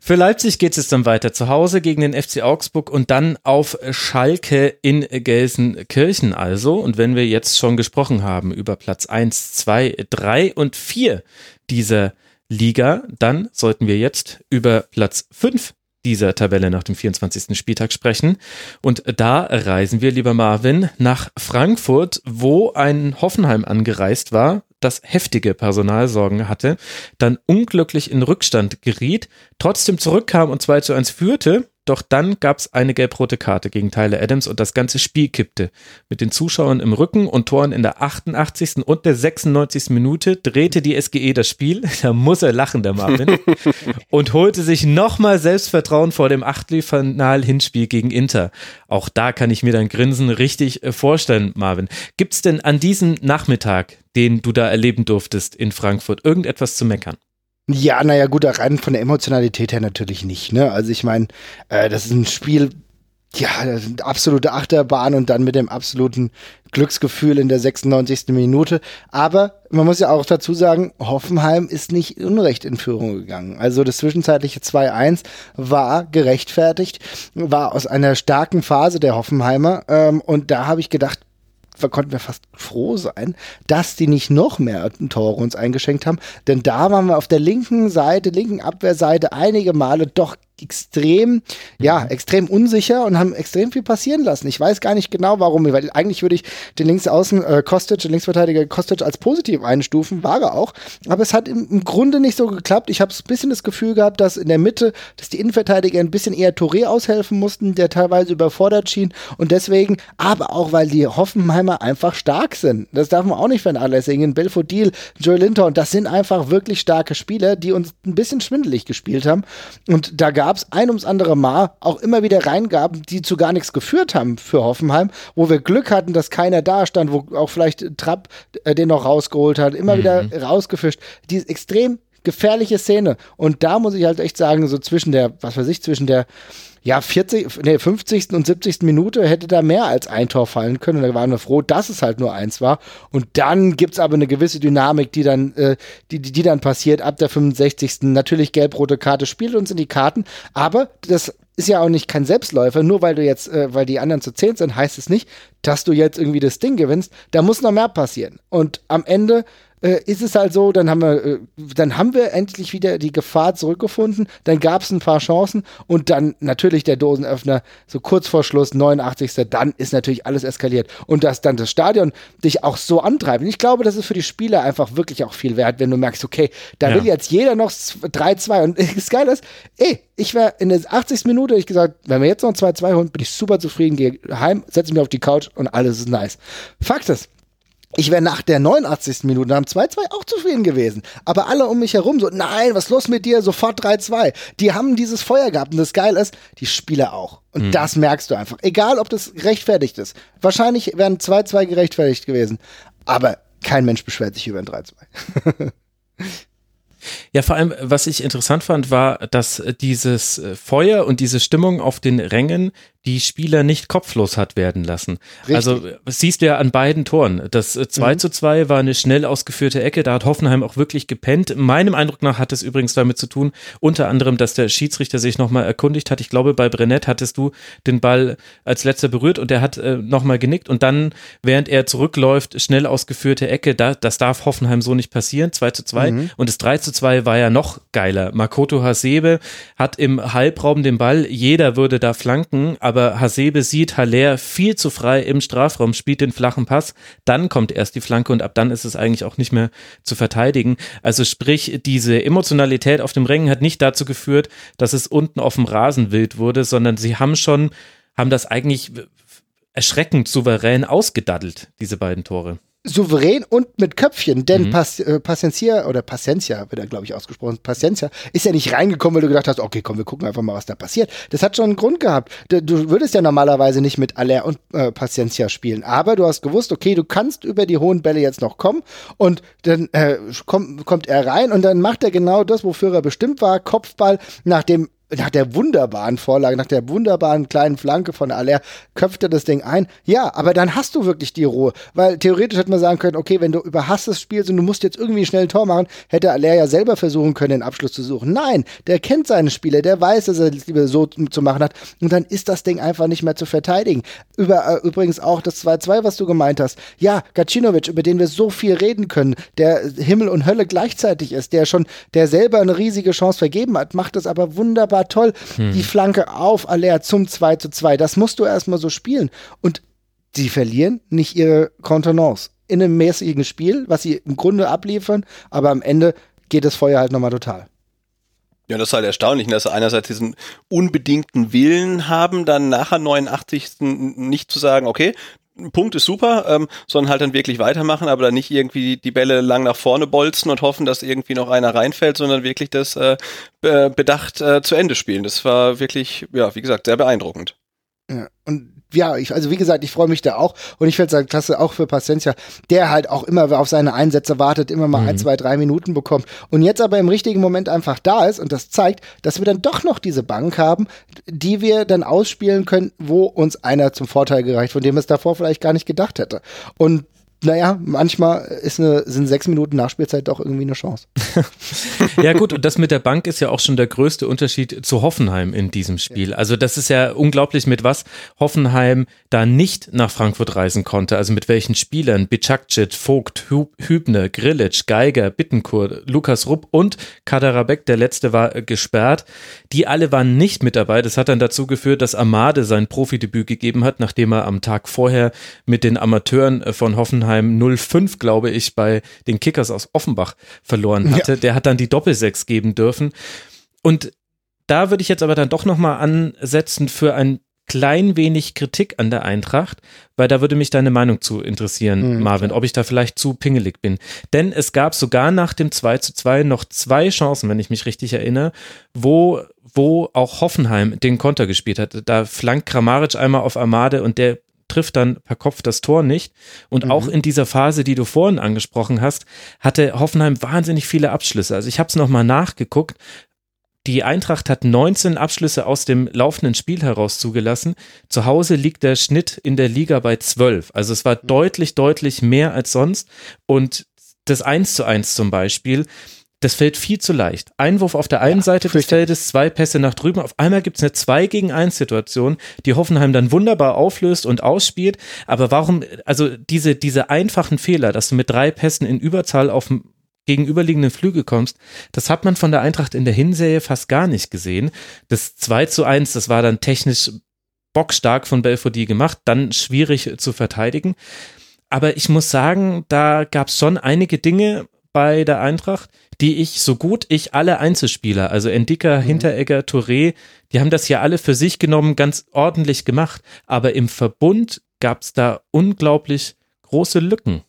Für Leipzig geht es dann weiter zu Hause gegen den FC Augsburg und dann auf Schalke in Gelsenkirchen also. Und wenn wir jetzt schon gesprochen haben über Platz 1, 2, 3 und 4 dieser Liga, dann sollten wir jetzt über Platz 5 dieser Tabelle nach dem 24. Spieltag sprechen. Und da reisen wir, lieber Marvin, nach Frankfurt, wo ein Hoffenheim angereist war, das heftige Personalsorgen hatte, dann unglücklich in Rückstand geriet, trotzdem zurückkam und 2 zu 1 führte doch dann gab es eine gelb-rote Karte gegen Tyler Adams und das ganze Spiel kippte. Mit den Zuschauern im Rücken und Toren in der 88. und der 96. Minute drehte die SGE das Spiel. Da muss er lachen, der Marvin. und holte sich nochmal Selbstvertrauen vor dem Achtelfinal-Hinspiel gegen Inter. Auch da kann ich mir dein Grinsen richtig äh, vorstellen, Marvin. Gibt es denn an diesem Nachmittag, den du da erleben durftest in Frankfurt, irgendetwas zu meckern? Ja, naja, gut, rein von der Emotionalität her natürlich nicht. Ne? Also ich meine, äh, das ist ein Spiel, ja, absolute Achterbahn und dann mit dem absoluten Glücksgefühl in der 96. Minute. Aber man muss ja auch dazu sagen, Hoffenheim ist nicht unrecht in Führung gegangen. Also das zwischenzeitliche 2-1 war gerechtfertigt, war aus einer starken Phase der Hoffenheimer. Ähm, und da habe ich gedacht, konnten wir fast froh sein, dass die nicht noch mehr Tore uns eingeschenkt haben. Denn da waren wir auf der linken Seite, linken Abwehrseite einige Male doch extrem, ja, mhm. extrem unsicher und haben extrem viel passieren lassen. Ich weiß gar nicht genau, warum, weil eigentlich würde ich den Linksaußen äh, Kostic, den Linksverteidiger Kostic als positiv einstufen, war er auch. Aber es hat im, im Grunde nicht so geklappt. Ich habe ein bisschen das Gefühl gehabt, dass in der Mitte, dass die Innenverteidiger ein bisschen eher Touré aushelfen mussten, der teilweise überfordert schien und deswegen, aber auch, weil die Hoffenheimer einfach stark sind. Das darf man auch nicht vernachlässigen. Belfodil, Joe Linter und das sind einfach wirklich starke Spieler, die uns ein bisschen schwindelig gespielt haben und da gab gab es ein ums andere Mal auch immer wieder Reingaben, die zu gar nichts geführt haben für Hoffenheim, wo wir Glück hatten, dass keiner da stand, wo auch vielleicht Trapp äh, den noch rausgeholt hat, immer mhm. wieder rausgefischt. Die ist extrem gefährliche Szene. Und da muss ich halt echt sagen, so zwischen der, was weiß ich, zwischen der ja, 40, nee, 50. und 70. Minute hätte da mehr als ein Tor fallen können. Und da waren wir froh, dass es halt nur eins war. Und dann gibt es aber eine gewisse Dynamik, die dann, äh, die, die, die dann passiert ab der 65. Natürlich gelb-rote Karte spielt uns in die Karten, aber das ist ja auch nicht kein Selbstläufer. Nur weil du jetzt, äh, weil die anderen zu zehn sind, heißt es nicht, dass du jetzt irgendwie das Ding gewinnst. Da muss noch mehr passieren. Und am Ende äh, ist es halt so, dann haben wir, äh, dann haben wir endlich wieder die Gefahr zurückgefunden, dann gab es ein paar Chancen und dann natürlich der Dosenöffner, so kurz vor Schluss, 89. Dann ist natürlich alles eskaliert. Und dass dann das Stadion dich auch so antreibt. Und ich glaube, das ist für die Spieler einfach wirklich auch viel wert, wenn du merkst, okay, da ja. will jetzt jeder noch 3-2 und das Geile ist, ey, ich wäre in der 80. Minute, ich gesagt, wenn wir jetzt noch 2-2 holen, bin ich super zufrieden, gehe heim, setze mich auf die Couch und alles ist nice. Fakt ist, ich wäre nach der 89. Minute am 2-2 auch zufrieden gewesen. Aber alle um mich herum so, nein, was ist los mit dir? Sofort 3-2. Die haben dieses Feuer gehabt und das Geile ist, die Spieler auch. Und mhm. das merkst du einfach. Egal, ob das gerechtfertigt ist. Wahrscheinlich wären 2-2 gerechtfertigt gewesen. Aber kein Mensch beschwert sich über ein 3-2. Ja, vor allem, was ich interessant fand, war, dass dieses Feuer und diese Stimmung auf den Rängen die Spieler nicht kopflos hat werden lassen. Richtig. Also siehst du ja an beiden Toren. Das 2 äh, mhm. zu 2 war eine schnell ausgeführte Ecke, da hat Hoffenheim auch wirklich gepennt. Meinem Eindruck nach hat es übrigens damit zu tun, unter anderem, dass der Schiedsrichter sich nochmal erkundigt hat. Ich glaube, bei Brennett hattest du den Ball als letzter berührt und er hat äh, nochmal genickt und dann, während er zurückläuft, schnell ausgeführte Ecke, da, das darf Hoffenheim so nicht passieren, 2 zu 2. Mhm. Und das 3 zu 2 war ja noch geiler. Makoto Hasebe hat im Halbraum den Ball, jeder würde da flanken, aber aber Hasebe sieht Haller viel zu frei im Strafraum, spielt den flachen Pass, dann kommt erst die Flanke und ab dann ist es eigentlich auch nicht mehr zu verteidigen. Also sprich, diese Emotionalität auf dem Rängen hat nicht dazu geführt, dass es unten auf dem Rasen wild wurde, sondern sie haben schon, haben das eigentlich erschreckend souverän ausgedaddelt, diese beiden Tore souverän und mit Köpfchen, denn mhm. Pas, äh, Paciencia oder Paciencia wird er glaube ich ausgesprochen, Paciencia ist ja nicht reingekommen, weil du gedacht hast, okay, komm, wir gucken einfach mal, was da passiert. Das hat schon einen Grund gehabt. Du, du würdest ja normalerweise nicht mit Aller und äh, Paciencia spielen, aber du hast gewusst, okay, du kannst über die hohen Bälle jetzt noch kommen und dann äh, kommt, kommt er rein und dann macht er genau das, wofür er bestimmt war, Kopfball, nachdem nach der wunderbaren Vorlage, nach der wunderbaren kleinen Flanke von Aller, köpft er das Ding ein. Ja, aber dann hast du wirklich die Ruhe. Weil theoretisch hätte man sagen können, okay, wenn du überhastes spielst und du musst jetzt irgendwie schnell ein Tor machen, hätte Aller ja selber versuchen können, den Abschluss zu suchen. Nein, der kennt seine Spiele, der weiß, dass er es lieber so zu machen hat. Und dann ist das Ding einfach nicht mehr zu verteidigen. Über, äh, übrigens auch das 2-2, was du gemeint hast. Ja, Gacinovic, über den wir so viel reden können, der Himmel und Hölle gleichzeitig ist, der schon, der selber eine riesige Chance vergeben hat, macht das aber wunderbar war toll. Hm. Die Flanke auf Aller zum 2 zu 2. Das musst du erstmal so spielen. Und sie verlieren nicht ihre Kontenance in einem mäßigen Spiel, was sie im Grunde abliefern, aber am Ende geht das Feuer halt nochmal total. Ja, das ist halt erstaunlich, dass sie einerseits diesen unbedingten Willen haben, dann nachher 89. nicht zu sagen, okay, Punkt ist super, ähm, sondern halt dann wirklich weitermachen, aber dann nicht irgendwie die Bälle lang nach vorne bolzen und hoffen, dass irgendwie noch einer reinfällt, sondern wirklich das äh, bedacht äh, zu Ende spielen. Das war wirklich, ja, wie gesagt, sehr beeindruckend. Ja, und ja, ich, also wie gesagt, ich freue mich da auch und ich finde es halt klasse auch für Paciencia, der halt auch immer auf seine Einsätze wartet, immer mal mhm. ein, zwei, drei Minuten bekommt und jetzt aber im richtigen Moment einfach da ist und das zeigt, dass wir dann doch noch diese Bank haben, die wir dann ausspielen können, wo uns einer zum Vorteil gereicht, von dem es davor vielleicht gar nicht gedacht hätte. Und naja, manchmal ist eine, sind sechs Minuten Nachspielzeit doch irgendwie eine Chance. ja, gut, und das mit der Bank ist ja auch schon der größte Unterschied zu Hoffenheim in diesem Spiel. Also, das ist ja unglaublich, mit was Hoffenheim da nicht nach Frankfurt reisen konnte. Also, mit welchen Spielern Bicakcit, Vogt, Hübner, Grillitsch, Geiger, Bittenkur, Lukas Rupp und Kaderabek, der letzte war äh, gesperrt. Die alle waren nicht mit dabei. Das hat dann dazu geführt, dass Amade sein Profidebüt gegeben hat, nachdem er am Tag vorher mit den Amateuren äh, von Hoffenheim Hoffenheim 0-5, glaube ich, bei den Kickers aus Offenbach verloren hatte. Ja. Der hat dann die Doppelsechs geben dürfen. Und da würde ich jetzt aber dann doch nochmal ansetzen für ein klein wenig Kritik an der Eintracht, weil da würde mich deine Meinung zu interessieren, mhm. Marvin, ob ich da vielleicht zu pingelig bin. Denn es gab sogar nach dem 2 zu 2 noch zwei Chancen, wenn ich mich richtig erinnere, wo, wo auch Hoffenheim den Konter gespielt hat. Da flankt Kramaric einmal auf Amade und der trifft dann per Kopf das Tor nicht. Und mhm. auch in dieser Phase, die du vorhin angesprochen hast, hatte Hoffenheim wahnsinnig viele Abschlüsse. Also ich habe es nochmal nachgeguckt. Die Eintracht hat 19 Abschlüsse aus dem laufenden Spiel heraus zugelassen. Zu Hause liegt der Schnitt in der Liga bei 12. Also es war mhm. deutlich, deutlich mehr als sonst. Und das 1 zu 1 zum Beispiel, das fällt viel zu leicht. Einwurf auf der einen ja, Seite des Feldes, zwei Pässe nach drüben. Auf einmal gibt es eine 2 gegen 1 Situation, die Hoffenheim dann wunderbar auflöst und ausspielt. Aber warum, also diese, diese einfachen Fehler, dass du mit drei Pässen in Überzahl auf dem gegenüberliegenden Flügel kommst, das hat man von der Eintracht in der Hinserie fast gar nicht gesehen. Das 2 zu 1, das war dann technisch bockstark von Belfodil gemacht, dann schwierig zu verteidigen. Aber ich muss sagen, da gab es schon einige Dinge bei der Eintracht, die ich, so gut ich alle Einzelspieler, also Endika, mhm. Hinteregger, Touré, die haben das ja alle für sich genommen ganz ordentlich gemacht. Aber im Verbund gab es da unglaublich große Lücken.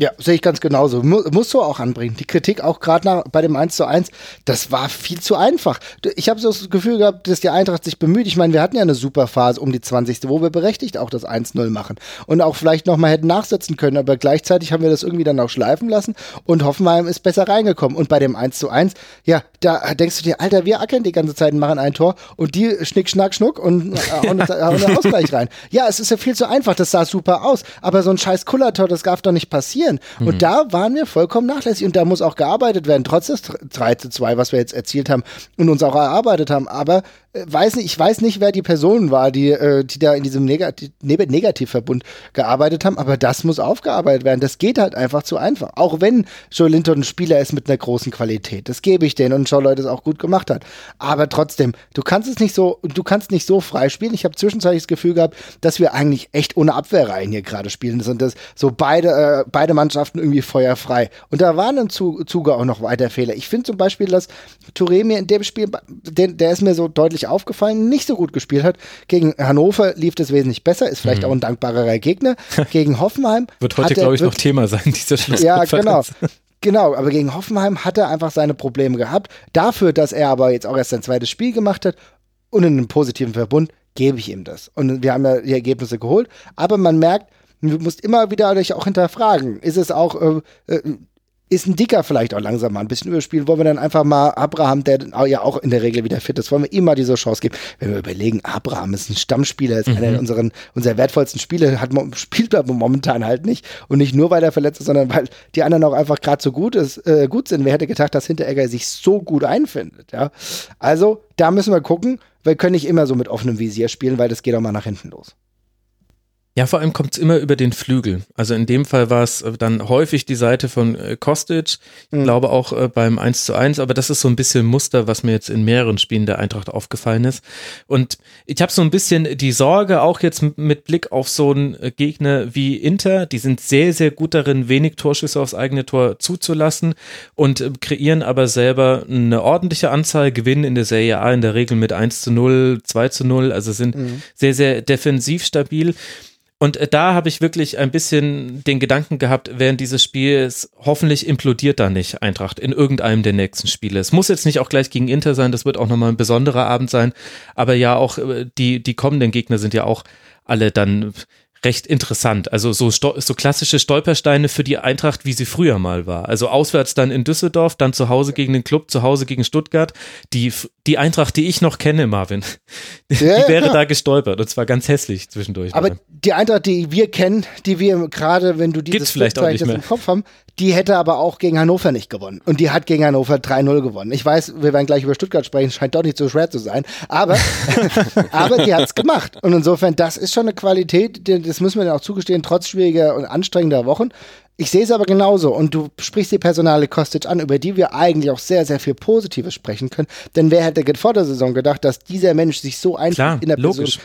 Ja, sehe ich ganz genauso. Mu musst du auch anbringen. Die Kritik auch gerade bei dem 1 zu 1, das war viel zu einfach. Ich habe so das Gefühl gehabt, dass die Eintracht sich bemüht. Ich meine, wir hatten ja eine super Phase um die 20. wo wir berechtigt auch das 1-0 machen. Und auch vielleicht nochmal hätten nachsetzen können, aber gleichzeitig haben wir das irgendwie dann auch schleifen lassen und Hoffenheim ist besser reingekommen. Und bei dem 1 zu 1, ja, da denkst du dir, Alter, wir ackern die ganze Zeit und machen ein Tor und die schnick, schnack, schnuck und äh, hauen einen Ausgleich rein. Ja, es ist ja viel zu einfach, das sah super aus. Aber so ein scheiß Kullertor, das darf doch nicht passieren passieren. Mhm. Und da waren wir vollkommen nachlässig und da muss auch gearbeitet werden, trotz des 3 zu 2, was wir jetzt erzielt haben und uns auch erarbeitet haben. Aber äh, weiß nicht, ich weiß nicht, wer die Person war, die, äh, die da in diesem Negativ Negativverbund gearbeitet haben, aber das muss aufgearbeitet werden. Das geht halt einfach zu einfach. Auch wenn Joe Linton ein Spieler ist mit einer großen Qualität. Das gebe ich denen und Joe Leute es auch gut gemacht hat. Aber trotzdem, du kannst es nicht so, du kannst nicht so frei spielen. Ich habe zwischenzeitlich das Gefühl gehabt, dass wir eigentlich echt ohne Abwehrreihen hier gerade spielen. Das sind das so beide, äh, beide Mannschaften irgendwie feuerfrei. Und da waren im Zuge auch noch weiter Fehler. Ich finde zum Beispiel, dass Touré mir in dem Spiel, der, der ist mir so deutlich aufgefallen, nicht so gut gespielt hat. Gegen Hannover lief das wesentlich besser, ist vielleicht mhm. auch ein dankbarerer Gegner. Gegen Hoffenheim. Wird heute, glaube ich, noch Thema sein, dieser Schluss. Ja, genau. Genau, aber gegen Hoffenheim hat er einfach seine Probleme gehabt. Dafür, dass er aber jetzt auch erst sein zweites Spiel gemacht hat und in einem positiven Verbund, gebe ich ihm das. Und wir haben ja die Ergebnisse geholt. Aber man merkt, du musst immer wieder dich auch hinterfragen. Ist es auch, äh, äh, ist ein Dicker vielleicht auch langsam mal ein bisschen überspielen? Wollen wir dann einfach mal Abraham, der ja auch in der Regel wieder fit ist, wollen wir ihm mal diese Chance geben? Wenn wir überlegen, Abraham ist ein Stammspieler, ist mhm. einer unserer unserer wertvollsten Spiele, hat, spielt aber momentan halt nicht. Und nicht nur, weil er verletzt ist, sondern weil die anderen auch einfach gerade so gut, ist, äh, gut sind. Wer hätte gedacht, dass Hinteregger sich so gut einfindet? Ja? Also, da müssen wir gucken. Wir können nicht immer so mit offenem Visier spielen, weil das geht auch mal nach hinten los. Ja, vor allem kommt es immer über den Flügel. Also in dem Fall war es äh, dann häufig die Seite von äh, Kostic, ich mhm. glaube auch äh, beim 1 zu 1, aber das ist so ein bisschen Muster, was mir jetzt in mehreren Spielen der Eintracht aufgefallen ist. Und ich habe so ein bisschen die Sorge, auch jetzt mit Blick auf so einen Gegner wie Inter, die sind sehr, sehr gut darin, wenig Torschüsse aufs eigene Tor zuzulassen und kreieren aber selber eine ordentliche Anzahl, gewinnen in der Serie A in der Regel mit 1 zu 0, 2 zu 0, also sind mhm. sehr, sehr defensiv stabil. Und äh, da habe ich wirklich ein bisschen den Gedanken gehabt, während dieses Spiels, hoffentlich implodiert da nicht Eintracht in irgendeinem der nächsten Spiele. Es muss jetzt nicht auch gleich gegen Inter sein, das wird auch nochmal ein besonderer Abend sein. Aber ja, auch äh, die, die kommenden Gegner sind ja auch alle dann recht interessant. Also so, so klassische Stolpersteine für die Eintracht, wie sie früher mal war. Also auswärts dann in Düsseldorf, dann zu Hause gegen den Club, zu Hause gegen Stuttgart. Die, die Eintracht, die ich noch kenne, Marvin, die, ja, wäre ja. da gestolpert und zwar ganz hässlich zwischendurch. Aber dabei. die Eintracht, die wir kennen, die wir gerade, wenn du dieses vielleicht auch nicht mehr. im Kopf haben, die hätte aber auch gegen Hannover nicht gewonnen. Und die hat gegen Hannover 3-0 gewonnen. Ich weiß, wir werden gleich über Stuttgart sprechen, scheint doch nicht so schwer zu sein. Aber, aber die hat es gemacht. Und insofern, das ist schon eine Qualität, das müssen wir dann auch zugestehen, trotz schwieriger und anstrengender Wochen. Ich sehe es aber genauso und du sprichst die Personale Kostic an, über die wir eigentlich auch sehr, sehr viel Positives sprechen können. Denn wer hätte vor der Saison gedacht, dass dieser Mensch sich so einfügt in der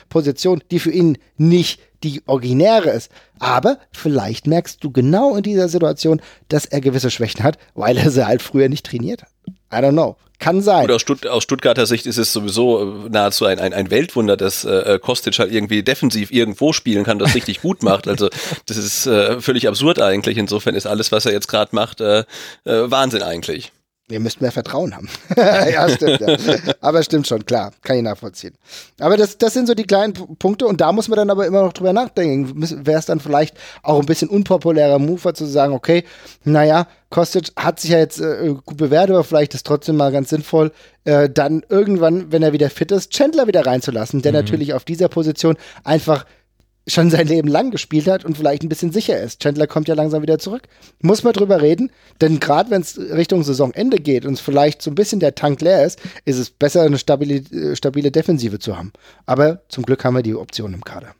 Position, die für ihn nicht die originäre ist. Aber vielleicht merkst du genau in dieser Situation, dass er gewisse Schwächen hat, weil er sie halt früher nicht trainiert hat. I don't know. Kann sein. Oder aus, Stutt aus Stuttgarter Sicht ist es sowieso äh, nahezu ein, ein, ein Weltwunder, dass äh, Kostic halt irgendwie defensiv irgendwo spielen kann, das richtig gut macht. Also das ist äh, völlig absurd eigentlich. Insofern ist alles, was er jetzt gerade macht, äh, äh, Wahnsinn eigentlich. Wir müssten mehr Vertrauen haben. ja, stimmt. Ja. Aber stimmt schon, klar. Kann ich nachvollziehen. Aber das, das sind so die kleinen Punkte und da muss man dann aber immer noch drüber nachdenken. Wäre es dann vielleicht auch ein bisschen unpopulärer Mover zu sagen, okay, naja, Kostic hat sich ja jetzt äh, gut bewertet, aber vielleicht ist trotzdem mal ganz sinnvoll, äh, dann irgendwann, wenn er wieder fit ist, Chandler wieder reinzulassen, der mhm. natürlich auf dieser Position einfach schon sein Leben lang gespielt hat und vielleicht ein bisschen sicher ist. Chandler kommt ja langsam wieder zurück. Muss man drüber reden, denn gerade wenn es Richtung Saisonende geht und vielleicht so ein bisschen der Tank leer ist, ist es besser, eine stabile, äh, stabile Defensive zu haben. Aber zum Glück haben wir die Option im Kader.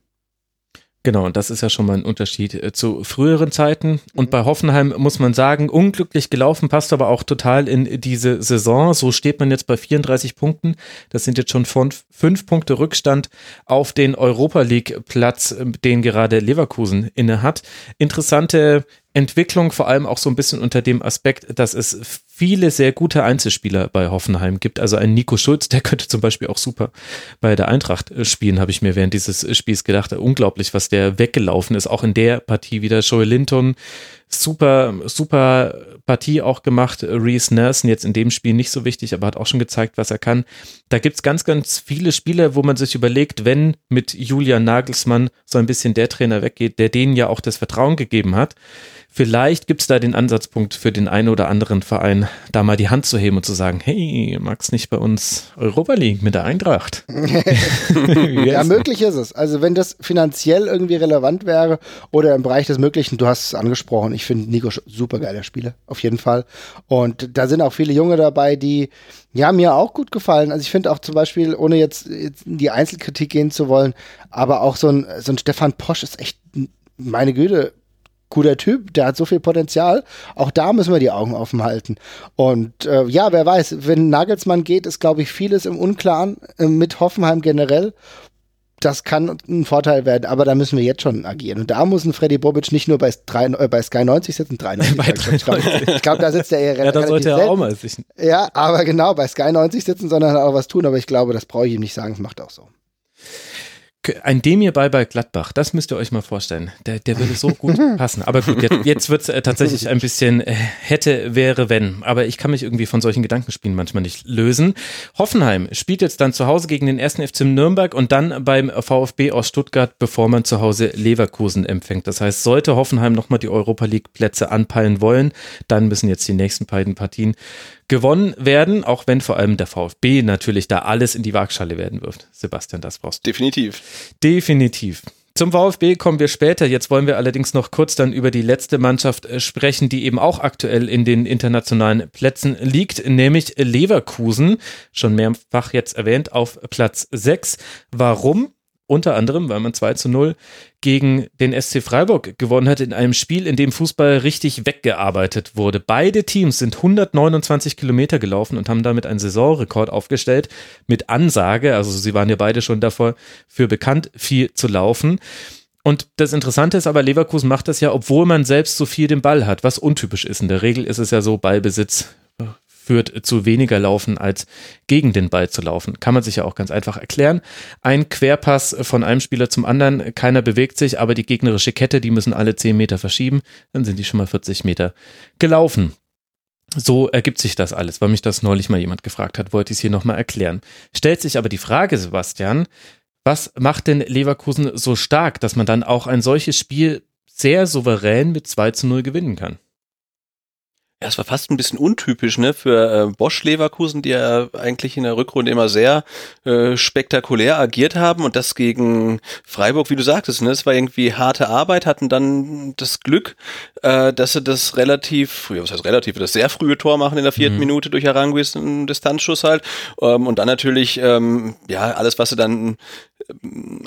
Genau, und das ist ja schon mal ein Unterschied äh, zu früheren Zeiten. Und bei Hoffenheim muss man sagen, unglücklich gelaufen, passt aber auch total in diese Saison. So steht man jetzt bei 34 Punkten. Das sind jetzt schon von fünf Punkte Rückstand auf den Europa League Platz, äh, den gerade Leverkusen inne hat. Interessante Entwicklung, vor allem auch so ein bisschen unter dem Aspekt, dass es viele sehr gute Einzelspieler bei Hoffenheim gibt. Also ein Nico Schulz, der könnte zum Beispiel auch super bei der Eintracht äh, spielen, habe ich mir während dieses äh, Spiels gedacht. Unglaublich, was der weggelaufen ist. Auch in der Partie wieder Joel Linton. Super, super Partie auch gemacht. Reese Nelson jetzt in dem Spiel nicht so wichtig, aber hat auch schon gezeigt, was er kann. Da gibt's ganz, ganz viele Spieler, wo man sich überlegt, wenn mit Julian Nagelsmann so ein bisschen der Trainer weggeht, der denen ja auch das Vertrauen gegeben hat, Vielleicht gibt es da den Ansatzpunkt für den einen oder anderen Verein, da mal die Hand zu heben und zu sagen, hey, magst nicht bei uns Europa League mit der Eintracht? ja, möglich ist es. Also wenn das finanziell irgendwie relevant wäre oder im Bereich des Möglichen, du hast es angesprochen, ich finde Nico super geiler Spieler, auf jeden Fall. Und da sind auch viele Junge dabei, die ja, mir auch gut gefallen. Also ich finde auch zum Beispiel, ohne jetzt, jetzt in die Einzelkritik gehen zu wollen, aber auch so ein, so ein Stefan Posch ist echt, meine Güte, guter Typ, der hat so viel Potenzial. Auch da müssen wir die Augen offen halten. Und äh, ja, wer weiß, wenn Nagelsmann geht, ist, glaube ich, vieles im Unklaren äh, mit Hoffenheim generell. das kann ein Vorteil werden, aber da müssen wir jetzt schon agieren. Und da muss ein Freddy Bobic nicht nur bei, drei, äh, bei Sky 90 sitzen, 93. Bei ich glaube, glaub, da sitzt er eher ja, da sollte er auch mal sitzen. Ja, aber genau, bei Sky 90 sitzen, sondern auch was tun. Aber ich glaube, das brauche ich ihm nicht sagen, das macht auch so. Ein Demir bei bei Gladbach, das müsst ihr euch mal vorstellen. Der, der würde so gut passen. Aber gut, jetzt, jetzt wird es äh, tatsächlich ein bisschen äh, hätte, wäre, wenn. Aber ich kann mich irgendwie von solchen Gedankenspielen manchmal nicht lösen. Hoffenheim spielt jetzt dann zu Hause gegen den ersten FC Nürnberg und dann beim VfB aus Stuttgart, bevor man zu Hause Leverkusen empfängt. Das heißt, sollte Hoffenheim nochmal die Europa League Plätze anpeilen wollen, dann müssen jetzt die nächsten beiden Partien gewonnen werden, auch wenn vor allem der VfB natürlich da alles in die Waagschale werden wirft. Sebastian, das brauchst du. Definitiv. Definitiv. Zum VfB kommen wir später. Jetzt wollen wir allerdings noch kurz dann über die letzte Mannschaft äh, sprechen, die eben auch aktuell in den internationalen Plätzen liegt, nämlich Leverkusen. Schon mehrfach jetzt erwähnt auf Platz 6. Warum? Unter anderem, weil man 2 zu 0 gegen den SC Freiburg gewonnen hat in einem Spiel, in dem Fußball richtig weggearbeitet wurde. Beide Teams sind 129 Kilometer gelaufen und haben damit einen Saisonrekord aufgestellt mit Ansage. Also sie waren ja beide schon davor für bekannt, viel zu laufen. Und das Interessante ist aber, Leverkusen macht das ja, obwohl man selbst so viel den Ball hat, was untypisch ist. In der Regel ist es ja so, Ballbesitz führt zu weniger Laufen als gegen den Ball zu laufen. Kann man sich ja auch ganz einfach erklären. Ein Querpass von einem Spieler zum anderen, keiner bewegt sich, aber die gegnerische Kette, die müssen alle 10 Meter verschieben, dann sind die schon mal 40 Meter gelaufen. So ergibt sich das alles, weil mich das neulich mal jemand gefragt hat, wollte ich es hier nochmal erklären. Stellt sich aber die Frage, Sebastian, was macht denn Leverkusen so stark, dass man dann auch ein solches Spiel sehr souverän mit 2 zu 0 gewinnen kann? Ja, es war fast ein bisschen untypisch, ne, für äh, Bosch Leverkusen, die ja eigentlich in der Rückrunde immer sehr äh, spektakulär agiert haben und das gegen Freiburg, wie du sagtest, ne, es war irgendwie harte Arbeit, hatten dann das Glück, äh, dass sie das relativ, ja, was heißt relativ, das sehr frühe Tor machen in der vierten mhm. Minute durch Aranguis, einen Distanzschuss halt, ähm, und dann natürlich, ähm, ja, alles, was sie dann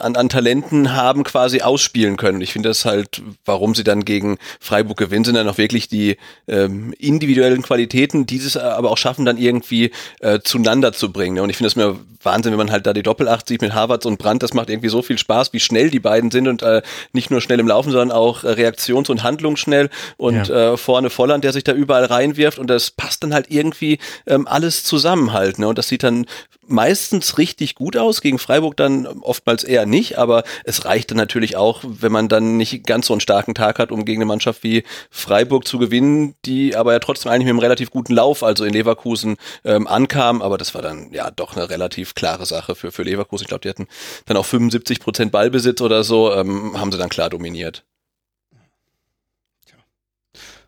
an, an Talenten haben, quasi ausspielen können. Ich finde das halt, warum sie dann gegen Freiburg gewinnen, sind dann auch wirklich die ähm, individuellen Qualitäten, dieses aber auch schaffen, dann irgendwie äh, zueinander zu bringen. Ne? Und ich finde das mir Wahnsinn, wenn man halt da die Doppelacht sieht mit Harvards und Brandt. Das macht irgendwie so viel Spaß, wie schnell die beiden sind und äh, nicht nur schnell im Laufen, sondern auch äh, reaktions- und handlungsschnell und ja. äh, vorne Volland, der sich da überall reinwirft und das passt dann halt irgendwie ähm, alles zusammen halt. Ne? Und das sieht dann meistens richtig gut aus, gegen Freiburg dann oftmals eher nicht, aber es reicht dann natürlich auch, wenn man dann nicht ganz so einen starken Tag hat, um gegen eine Mannschaft wie Freiburg zu gewinnen, die aber ja trotzdem eigentlich mit einem relativ guten Lauf, also in Leverkusen, ähm, ankam, aber das war dann ja doch eine relativ klare Sache für, für Leverkusen. Ich glaube, die hatten dann auch 75 Prozent Ballbesitz oder so, ähm, haben sie dann klar dominiert.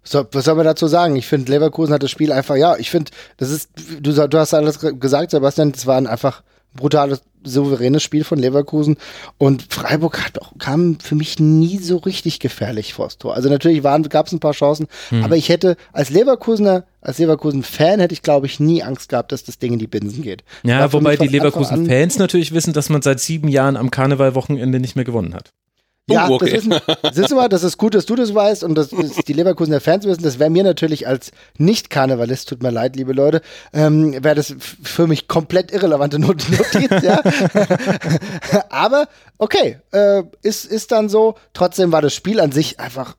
So, was soll man dazu sagen? Ich finde, Leverkusen hat das Spiel einfach, ja, ich finde, das ist, du, du hast alles gesagt, Sebastian, das waren einfach brutales, souveränes Spiel von Leverkusen. Und Freiburg hat auch, kam für mich nie so richtig gefährlich vors Tor. Also natürlich gab es ein paar Chancen, hm. aber ich hätte als Leverkusener, als Leverkusen-Fan hätte ich, glaube ich, nie Angst gehabt, dass das Ding in die Binsen geht. Ja, wobei die Leverkusen-Fans natürlich wissen, dass man seit sieben Jahren am Karnevalwochenende nicht mehr gewonnen hat. Ja, okay. das, siehst du mal, das ist gut, dass du das weißt und dass, dass die Leverkusener Fans wissen. Das wäre mir natürlich als Nicht-Karnevalist, tut mir leid, liebe Leute, ähm, wäre das für mich komplett irrelevante Notiz, ja. Aber okay, äh, ist, ist dann so. Trotzdem war das Spiel an sich einfach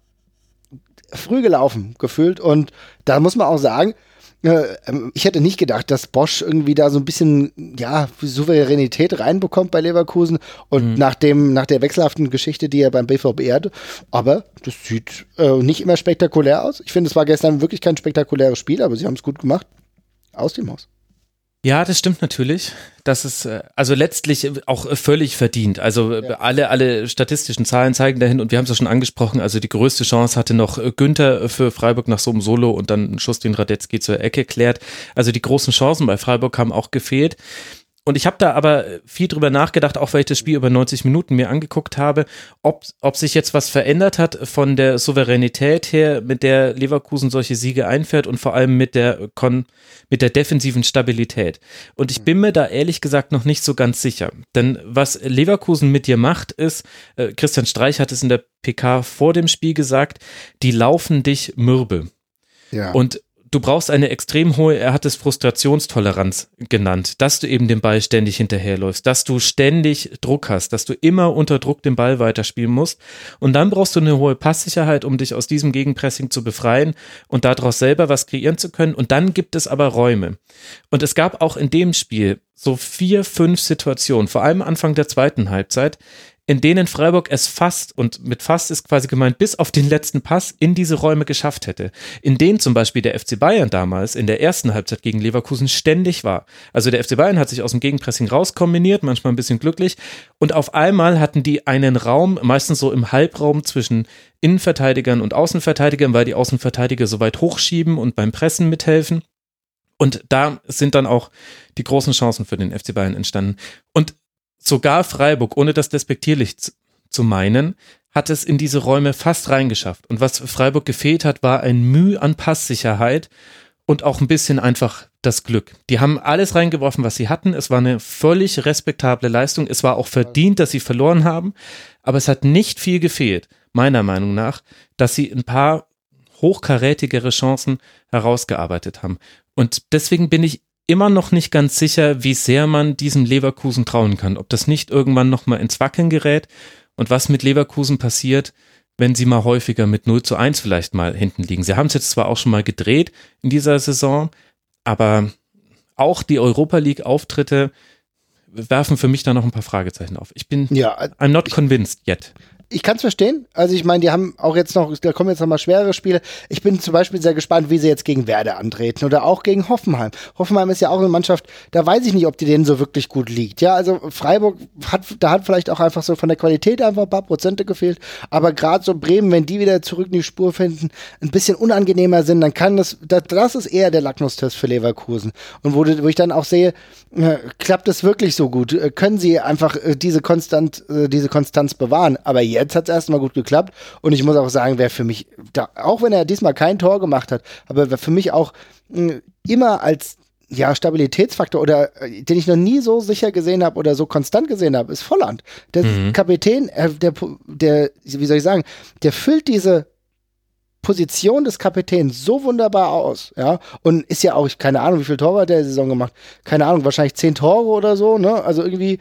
früh gelaufen, gefühlt. Und da muss man auch sagen, ich hätte nicht gedacht, dass Bosch irgendwie da so ein bisschen ja, Souveränität reinbekommt bei Leverkusen und mhm. nach, dem, nach der wechselhaften Geschichte, die er beim BVB hatte. Aber das sieht äh, nicht immer spektakulär aus. Ich finde, es war gestern wirklich kein spektakuläres Spiel, aber sie haben es gut gemacht. Aus dem Haus. Ja, das stimmt natürlich. Das ist äh, also letztlich auch äh, völlig verdient. Also äh, ja. alle, alle statistischen Zahlen zeigen dahin und wir haben es ja schon angesprochen. Also die größte Chance hatte noch Günther für Freiburg nach so einem Solo und dann ein Schuss, den Radetzky zur Ecke klärt. Also die großen Chancen bei Freiburg haben auch gefehlt. Und ich habe da aber viel drüber nachgedacht, auch weil ich das Spiel über 90 Minuten mir angeguckt habe, ob, ob sich jetzt was verändert hat von der Souveränität her, mit der Leverkusen solche Siege einfährt und vor allem mit der, Kon mit der defensiven Stabilität. Und ich bin mir da ehrlich gesagt noch nicht so ganz sicher. Denn was Leverkusen mit dir macht, ist, äh, Christian Streich hat es in der PK vor dem Spiel gesagt, die laufen dich mürbe. Ja. Und du brauchst eine extrem hohe, er hat es Frustrationstoleranz genannt, dass du eben den Ball ständig hinterherläufst, dass du ständig Druck hast, dass du immer unter Druck den Ball weiterspielen musst. Und dann brauchst du eine hohe Passsicherheit, um dich aus diesem Gegenpressing zu befreien und daraus selber was kreieren zu können. Und dann gibt es aber Räume. Und es gab auch in dem Spiel so vier, fünf Situationen, vor allem Anfang der zweiten Halbzeit, in denen Freiburg es fast, und mit fast ist quasi gemeint, bis auf den letzten Pass in diese Räume geschafft hätte. In denen zum Beispiel der FC Bayern damals in der ersten Halbzeit gegen Leverkusen ständig war. Also der FC Bayern hat sich aus dem Gegenpressing rauskombiniert, manchmal ein bisschen glücklich. Und auf einmal hatten die einen Raum, meistens so im Halbraum zwischen Innenverteidigern und Außenverteidigern, weil die Außenverteidiger so weit hochschieben und beim Pressen mithelfen. Und da sind dann auch die großen Chancen für den FC Bayern entstanden. Und sogar Freiburg, ohne das despektierlich zu meinen, hat es in diese Räume fast reingeschafft. Und was Freiburg gefehlt hat, war ein Mühe an Passsicherheit und auch ein bisschen einfach das Glück. Die haben alles reingeworfen, was sie hatten. Es war eine völlig respektable Leistung. Es war auch verdient, dass sie verloren haben. Aber es hat nicht viel gefehlt, meiner Meinung nach, dass sie ein paar hochkarätigere Chancen herausgearbeitet haben. Und deswegen bin ich immer noch nicht ganz sicher, wie sehr man diesem Leverkusen trauen kann. Ob das nicht irgendwann nochmal ins Wackeln gerät und was mit Leverkusen passiert, wenn sie mal häufiger mit 0 zu 1 vielleicht mal hinten liegen. Sie haben es jetzt zwar auch schon mal gedreht in dieser Saison, aber auch die Europa League Auftritte werfen für mich da noch ein paar Fragezeichen auf. Ich bin, ja, I'm not convinced yet ich kann es verstehen. Also ich meine, die haben auch jetzt noch, da kommen jetzt noch mal schwerere Spiele. Ich bin zum Beispiel sehr gespannt, wie sie jetzt gegen Werder antreten oder auch gegen Hoffenheim. Hoffenheim ist ja auch eine Mannschaft, da weiß ich nicht, ob die denen so wirklich gut liegt. Ja, also Freiburg hat, da hat vielleicht auch einfach so von der Qualität einfach ein paar Prozente gefehlt. Aber gerade so Bremen, wenn die wieder zurück in die Spur finden, ein bisschen unangenehmer sind, dann kann das, das, das ist eher der Lacknustest für Leverkusen. Und wo, wo ich dann auch sehe, äh, klappt es wirklich so gut? Äh, können sie einfach äh, diese Konstant, äh, diese Konstanz bewahren? Aber jetzt jetzt hat es erstmal gut geklappt. Und ich muss auch sagen, wer für mich, da, auch wenn er diesmal kein Tor gemacht hat, aber wer für mich auch mh, hm, immer als ja, Stabilitätsfaktor oder äh, den ich noch nie so sicher gesehen habe oder so konstant gesehen habe, ist Volland. Der mhm. Kapitän, äh, der, der, wie soll ich sagen, der füllt diese Position des Kapitäns so wunderbar aus, ja, und ist ja auch, keine Ahnung, wie viele Tore hat der Saison gemacht, keine Ahnung, wahrscheinlich zehn Tore oder so, ne, also irgendwie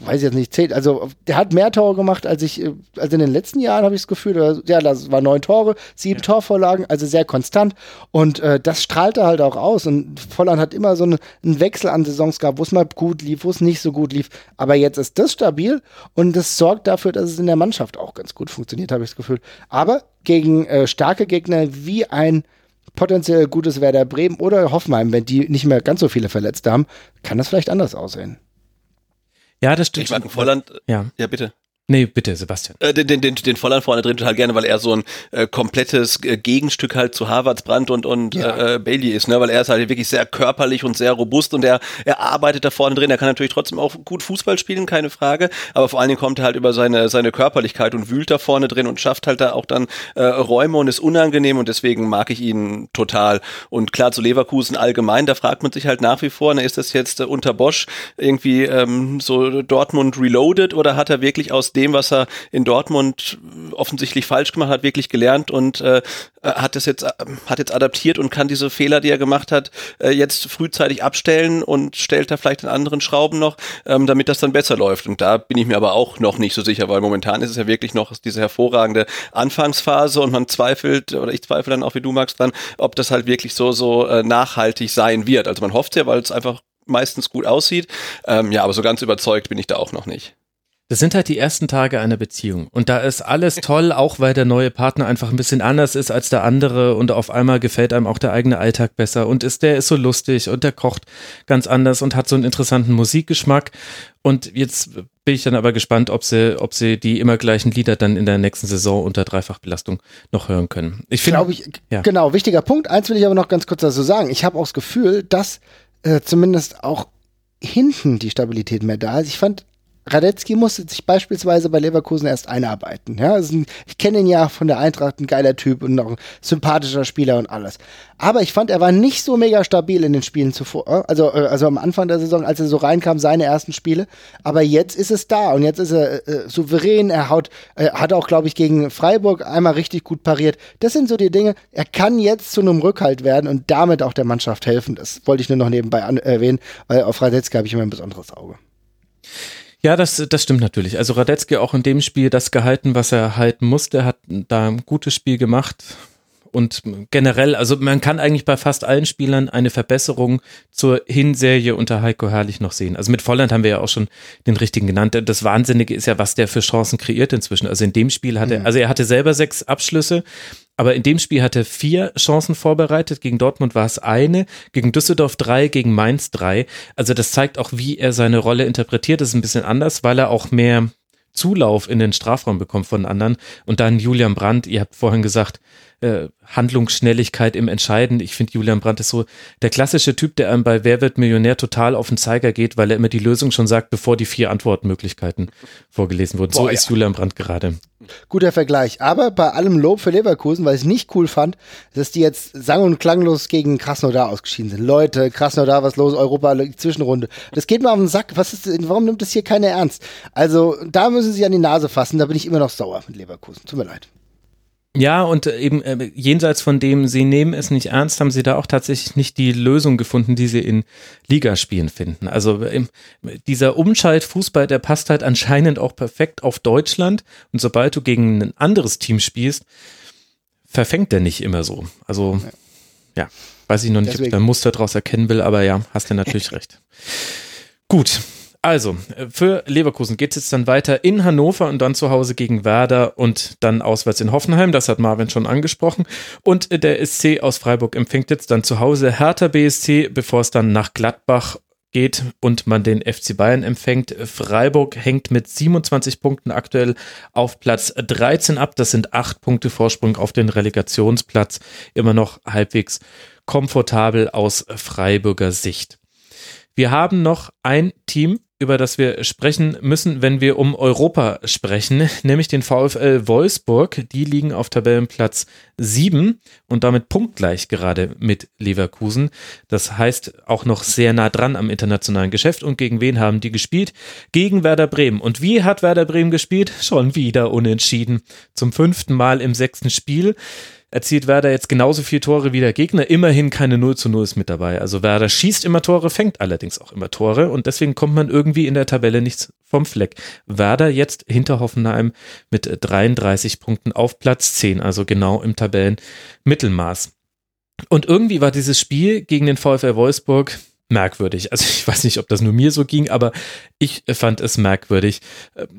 weiß ich jetzt nicht, zählt, also der hat mehr Tore gemacht als ich, äh, als in den letzten Jahren habe ich das Gefühl, ja, das war neun Tore, sieben ja. Torvorlagen, also sehr konstant und äh, das strahlte halt auch aus und Volland hat immer so eine, einen Wechsel an Saisons gehabt, wo es mal gut lief, wo es nicht so gut lief, aber jetzt ist das stabil und das sorgt dafür, dass es in der Mannschaft auch ganz gut funktioniert, habe ich das Gefühl. Aber gegen äh, starke Gegner wie ein potenziell gutes Werder Bremen oder Hoffenheim, wenn die nicht mehr ganz so viele Verletzte haben, kann das vielleicht anders aussehen. Ja, das stimmt. Ich mag Volland. Ja. ja, bitte. Nee, bitte, Sebastian. Äh, den, den, den Volland vorne drin total gerne, weil er so ein äh, komplettes äh, Gegenstück halt zu Harvards Brandt und, und ja. äh, Bailey ist, ne? Weil er ist halt wirklich sehr körperlich und sehr robust und er, er arbeitet da vorne drin. Er kann natürlich trotzdem auch gut Fußball spielen, keine Frage. Aber vor allen Dingen kommt er halt über seine, seine Körperlichkeit und wühlt da vorne drin und schafft halt da auch dann äh, Räume und ist unangenehm und deswegen mag ich ihn total. Und klar, zu Leverkusen allgemein, da fragt man sich halt nach wie vor, ne, ist das jetzt äh, unter Bosch irgendwie ähm, so Dortmund reloaded oder hat er wirklich aus dem dem, was er in Dortmund offensichtlich falsch gemacht hat, wirklich gelernt und äh, hat das jetzt hat jetzt adaptiert und kann diese Fehler, die er gemacht hat, äh, jetzt frühzeitig abstellen und stellt da vielleicht in anderen Schrauben noch, ähm, damit das dann besser läuft. Und da bin ich mir aber auch noch nicht so sicher, weil momentan ist es ja wirklich noch diese hervorragende Anfangsphase und man zweifelt oder ich zweifle dann auch wie du magst dran, ob das halt wirklich so so äh, nachhaltig sein wird. Also man hofft ja, weil es einfach meistens gut aussieht. Ähm, ja, aber so ganz überzeugt bin ich da auch noch nicht. Das sind halt die ersten Tage einer Beziehung. Und da ist alles toll, auch weil der neue Partner einfach ein bisschen anders ist als der andere und auf einmal gefällt einem auch der eigene Alltag besser und ist, der ist so lustig und der kocht ganz anders und hat so einen interessanten Musikgeschmack. Und jetzt bin ich dann aber gespannt, ob sie, ob sie die immer gleichen Lieder dann in der nächsten Saison unter Dreifachbelastung noch hören können. Ich finde, ich, ja. genau, wichtiger Punkt. Eins will ich aber noch ganz kurz dazu sagen. Ich habe auch das Gefühl, dass äh, zumindest auch hinten die Stabilität mehr da ist. Ich fand Radetzky musste sich beispielsweise bei Leverkusen erst einarbeiten. Ja, ein, ich kenne ihn ja von der Eintracht, ein geiler Typ und noch ein sympathischer Spieler und alles. Aber ich fand, er war nicht so mega stabil in den Spielen zuvor. Äh, also, äh, also am Anfang der Saison, als er so reinkam, seine ersten Spiele. Aber jetzt ist es da und jetzt ist er äh, souverän. Er haut, äh, hat auch, glaube ich, gegen Freiburg einmal richtig gut pariert. Das sind so die Dinge. Er kann jetzt zu einem Rückhalt werden und damit auch der Mannschaft helfen. Das wollte ich nur noch nebenbei erwähnen, weil auf Radetzky habe ich immer ein besonderes Auge. Ja, das, das stimmt natürlich. Also Radetzky auch in dem Spiel das gehalten, was er halten musste, hat da ein gutes Spiel gemacht. Und generell, also man kann eigentlich bei fast allen Spielern eine Verbesserung zur Hinserie unter Heiko Herrlich noch sehen. Also mit Volland haben wir ja auch schon den richtigen genannt. Das Wahnsinnige ist ja, was der für Chancen kreiert inzwischen. Also in dem Spiel hatte, mhm. also er hatte selber sechs Abschlüsse, aber in dem Spiel hat er vier Chancen vorbereitet. Gegen Dortmund war es eine, gegen Düsseldorf drei, gegen Mainz drei. Also das zeigt auch, wie er seine Rolle interpretiert. Das ist ein bisschen anders, weil er auch mehr Zulauf in den Strafraum bekommt von anderen. Und dann Julian Brandt, ihr habt vorhin gesagt, äh, Handlungsschnelligkeit im Entscheiden. Ich finde, Julian Brandt ist so der klassische Typ, der einem bei Wer wird Millionär total auf den Zeiger geht, weil er immer die Lösung schon sagt, bevor die vier Antwortmöglichkeiten vorgelesen wurden. Boah, so ist Julian Brandt gerade. Guter Vergleich. Aber bei allem Lob für Leverkusen, weil ich es nicht cool fand, dass die jetzt sang- und klanglos gegen Krasnodar ausgeschieden sind. Leute, Krasnodar, was los? Europa, Zwischenrunde. Das geht mir auf den Sack. Was ist, warum nimmt das hier keiner ernst? Also, da müssen sie an die Nase fassen. Da bin ich immer noch sauer mit Leverkusen. Tut mir leid. Ja, und äh, eben äh, jenseits von dem, sie nehmen es nicht ernst, haben sie da auch tatsächlich nicht die Lösung gefunden, die sie in Ligaspielen finden. Also äh, dieser Umschaltfußball, der passt halt anscheinend auch perfekt auf Deutschland. Und sobald du gegen ein anderes Team spielst, verfängt der nicht immer so. Also ja, weiß ich noch nicht, Deswegen. ob ich da ein Muster draus erkennen will, aber ja, hast du natürlich recht. Gut, also, für Leverkusen geht es jetzt dann weiter in Hannover und dann zu Hause gegen Werder und dann auswärts in Hoffenheim. Das hat Marvin schon angesprochen. Und der SC aus Freiburg empfängt jetzt dann zu Hause Hertha BSC, bevor es dann nach Gladbach geht und man den FC Bayern empfängt. Freiburg hängt mit 27 Punkten aktuell auf Platz 13 ab. Das sind acht Punkte Vorsprung auf den Relegationsplatz. Immer noch halbwegs komfortabel aus Freiburger Sicht. Wir haben noch ein Team über das wir sprechen müssen, wenn wir um Europa sprechen, nämlich den VfL Wolfsburg. Die liegen auf Tabellenplatz 7 und damit punktgleich gerade mit Leverkusen. Das heißt auch noch sehr nah dran am internationalen Geschäft. Und gegen wen haben die gespielt? Gegen Werder Bremen. Und wie hat Werder Bremen gespielt? Schon wieder unentschieden. Zum fünften Mal im sechsten Spiel erzielt Werder jetzt genauso viele Tore wie der Gegner. Immerhin keine 0 zu 0 ist mit dabei. Also Werder schießt immer Tore, fängt allerdings auch immer Tore und deswegen kommt man irgendwie in der Tabelle nichts vom Fleck. Werder jetzt hinter Hoffenheim mit 33 Punkten auf Platz 10, also genau im Tabellenmittelmaß. Und irgendwie war dieses Spiel gegen den VfL Wolfsburg merkwürdig. Also ich weiß nicht, ob das nur mir so ging, aber ich fand es merkwürdig.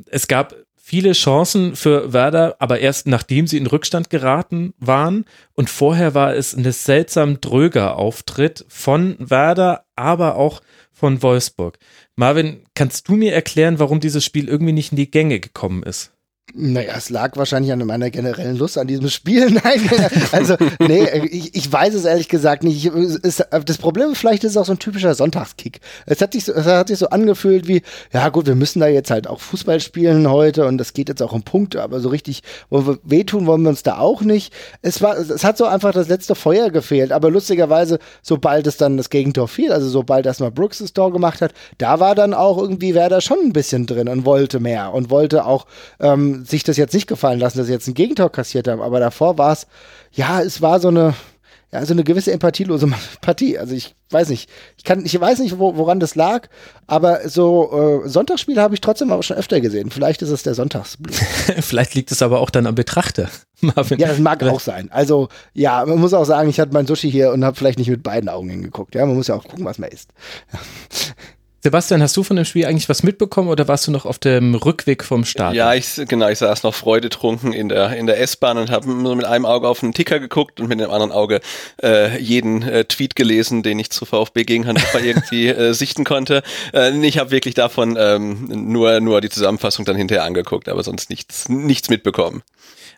Es gab viele Chancen für Werder, aber erst nachdem sie in Rückstand geraten waren. Und vorher war es ein seltsam dröger Auftritt von Werder, aber auch von Wolfsburg. Marvin, kannst du mir erklären, warum dieses Spiel irgendwie nicht in die Gänge gekommen ist? Naja, es lag wahrscheinlich an meiner generellen Lust an diesem Spiel. Nein, also, nee, ich, ich weiß es ehrlich gesagt nicht. Ich, das Problem vielleicht ist es auch so ein typischer Sonntagskick. Es hat, sich so, es hat sich so angefühlt wie, ja gut, wir müssen da jetzt halt auch Fußball spielen heute und das geht jetzt auch um Punkte, aber so richtig wehtun wollen wir uns da auch nicht. Es war, es hat so einfach das letzte Feuer gefehlt, aber lustigerweise, sobald es dann das Gegentor fiel, also sobald erstmal Brooks das Tor gemacht hat, da war dann auch irgendwie Werder schon ein bisschen drin und wollte mehr und wollte auch, ähm, sich das jetzt nicht gefallen lassen, dass sie jetzt ein Gegentor kassiert haben. Aber davor war es, ja, es war so eine, ja, so eine gewisse empathielose Partie. Also ich weiß nicht, ich kann, ich weiß nicht, wo, woran das lag, aber so äh, Sonntagsspiele habe ich trotzdem aber schon öfter gesehen. Vielleicht ist es der Sonntagsblut. Vielleicht liegt es aber auch dann am Betrachter. Marvin. Ja, das mag auch sein. Also ja, man muss auch sagen, ich hatte mein Sushi hier und habe vielleicht nicht mit beiden Augen hingeguckt. Ja, man muss ja auch gucken, was man isst. Sebastian, hast du von dem Spiel eigentlich was mitbekommen oder warst du noch auf dem Rückweg vom Start? Ja, ich, genau, ich saß noch freudetrunken in der, in der S-Bahn und habe mit einem Auge auf den Ticker geguckt und mit dem anderen Auge äh, jeden äh, Tweet gelesen, den ich zu VfB gegen Hannover irgendwie äh, sichten konnte. Äh, ich habe wirklich davon ähm, nur, nur die Zusammenfassung dann hinterher angeguckt, aber sonst nichts, nichts mitbekommen.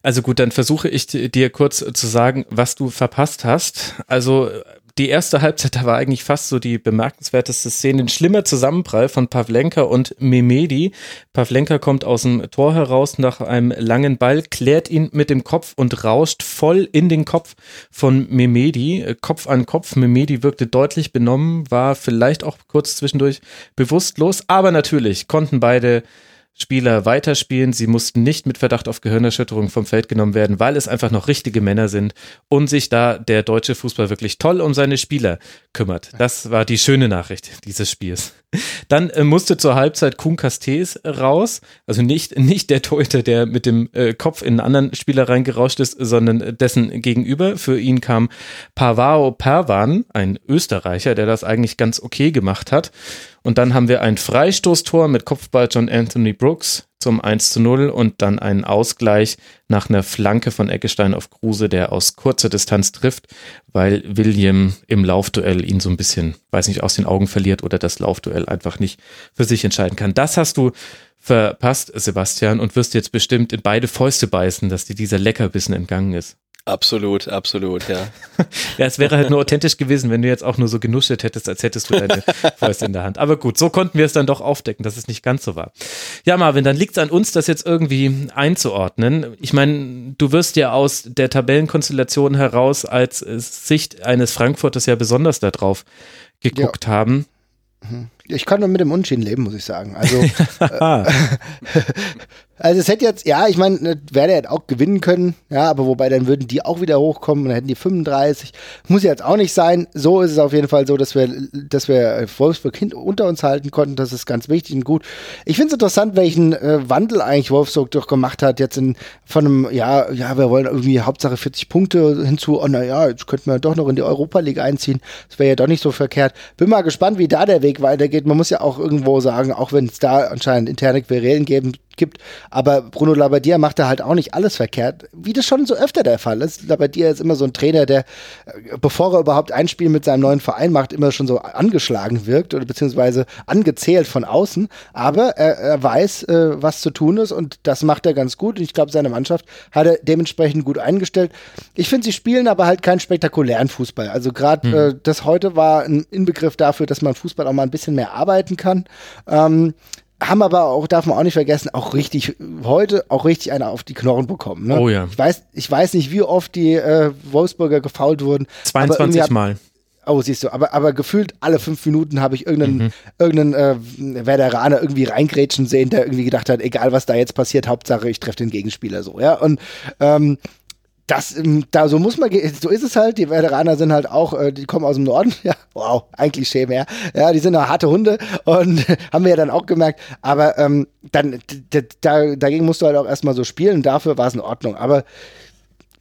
Also gut, dann versuche ich dir kurz zu sagen, was du verpasst hast. Also die erste Halbzeit, da war eigentlich fast so die bemerkenswerteste Szene, ein schlimmer Zusammenprall von Pavlenka und Memedi. Pavlenka kommt aus dem Tor heraus nach einem langen Ball, klärt ihn mit dem Kopf und rauscht voll in den Kopf von Memedi. Kopf an Kopf. Memedi wirkte deutlich benommen, war vielleicht auch kurz zwischendurch bewusstlos, aber natürlich konnten beide Spieler weiterspielen. Sie mussten nicht mit Verdacht auf Gehirnerschütterung vom Feld genommen werden, weil es einfach noch richtige Männer sind und sich da der deutsche Fußball wirklich toll um seine Spieler kümmert. Das war die schöne Nachricht dieses Spiels. Dann äh, musste zur Halbzeit Kuhn Castells raus, also nicht, nicht der Torhüter, der mit dem äh, Kopf in einen anderen Spieler reingerauscht ist, sondern dessen gegenüber. Für ihn kam Pavao Perwan, ein Österreicher, der das eigentlich ganz okay gemacht hat. Und dann haben wir ein Freistoßtor mit Kopfball John Anthony Brooks zum 1 zu 0 und dann einen Ausgleich nach einer Flanke von Eggestein auf Kruse, der aus kurzer Distanz trifft, weil William im Laufduell ihn so ein bisschen, weiß nicht, aus den Augen verliert oder das Laufduell einfach nicht für sich entscheiden kann. Das hast du verpasst, Sebastian, und wirst jetzt bestimmt in beide Fäuste beißen, dass dir dieser Leckerbissen entgangen ist. Absolut, absolut, ja. ja, es wäre halt nur authentisch gewesen, wenn du jetzt auch nur so genuschelt hättest, als hättest du deine Fäuste in der Hand. Aber gut, so konnten wir es dann doch aufdecken, dass es nicht ganz so war. Ja, Marvin, dann liegt es an uns, das jetzt irgendwie einzuordnen. Ich meine, du wirst ja aus der Tabellenkonstellation heraus als Sicht eines Frankfurters ja besonders darauf geguckt ja. haben. Mhm. Ich kann nur mit dem Unschien leben, muss ich sagen. Also, äh, also es hätte jetzt, ja, ich meine, ne, Werder hätte auch gewinnen können, ja, aber wobei dann würden die auch wieder hochkommen und dann hätten die 35. Muss jetzt auch nicht sein. So ist es auf jeden Fall so, dass wir, dass wir Wolfsburg unter uns halten konnten. Das ist ganz wichtig und gut. Ich finde es interessant, welchen äh, Wandel eigentlich Wolfsburg doch gemacht hat. Jetzt in, von einem, ja, ja, wir wollen irgendwie Hauptsache 40 Punkte hinzu. Oh, naja, jetzt könnten wir doch noch in die Europa League einziehen. Das wäre ja doch nicht so verkehrt. Bin mal gespannt, wie da der Weg weitergeht. Man muss ja auch irgendwo sagen, auch wenn es da anscheinend interne Querelen geben, gibt. Aber Bruno Labbadia macht da halt auch nicht alles verkehrt, wie das schon so öfter der Fall ist. Labbadia ist immer so ein Trainer, der, äh, bevor er überhaupt ein Spiel mit seinem neuen Verein macht, immer schon so angeschlagen wirkt oder beziehungsweise angezählt von außen. Aber er, er weiß, äh, was zu tun ist und das macht er ganz gut. Und ich glaube, seine Mannschaft hat er dementsprechend gut eingestellt. Ich finde, sie spielen aber halt keinen spektakulären Fußball. Also gerade mhm. äh, das heute war ein Inbegriff dafür, dass man Fußball auch mal ein bisschen mehr arbeiten kann. Ähm, haben aber auch, darf man auch nicht vergessen, auch richtig, heute auch richtig einer auf die Knochen bekommen. Ne? Oh ja. Ich weiß, ich weiß nicht, wie oft die äh, Wolfsburger gefault wurden. 22 Mal. Oh, siehst du, aber, aber gefühlt alle fünf Minuten habe ich irgendeinen, mhm. irgendeinen äh, Werderaner irgendwie reingrätschen sehen, der irgendwie gedacht hat, egal was da jetzt passiert, Hauptsache ich treffe den Gegenspieler so, ja. Und ähm, das, ähm, da so muss man, so ist es halt. Die Veteraner sind halt auch, äh, die kommen aus dem Norden. Ja, wow, ein Klischee mehr. Ja, die sind auch harte Hunde und haben wir ja dann auch gemerkt. Aber ähm, dann, da, dagegen musst du halt auch erstmal so spielen. Dafür war es in Ordnung. Aber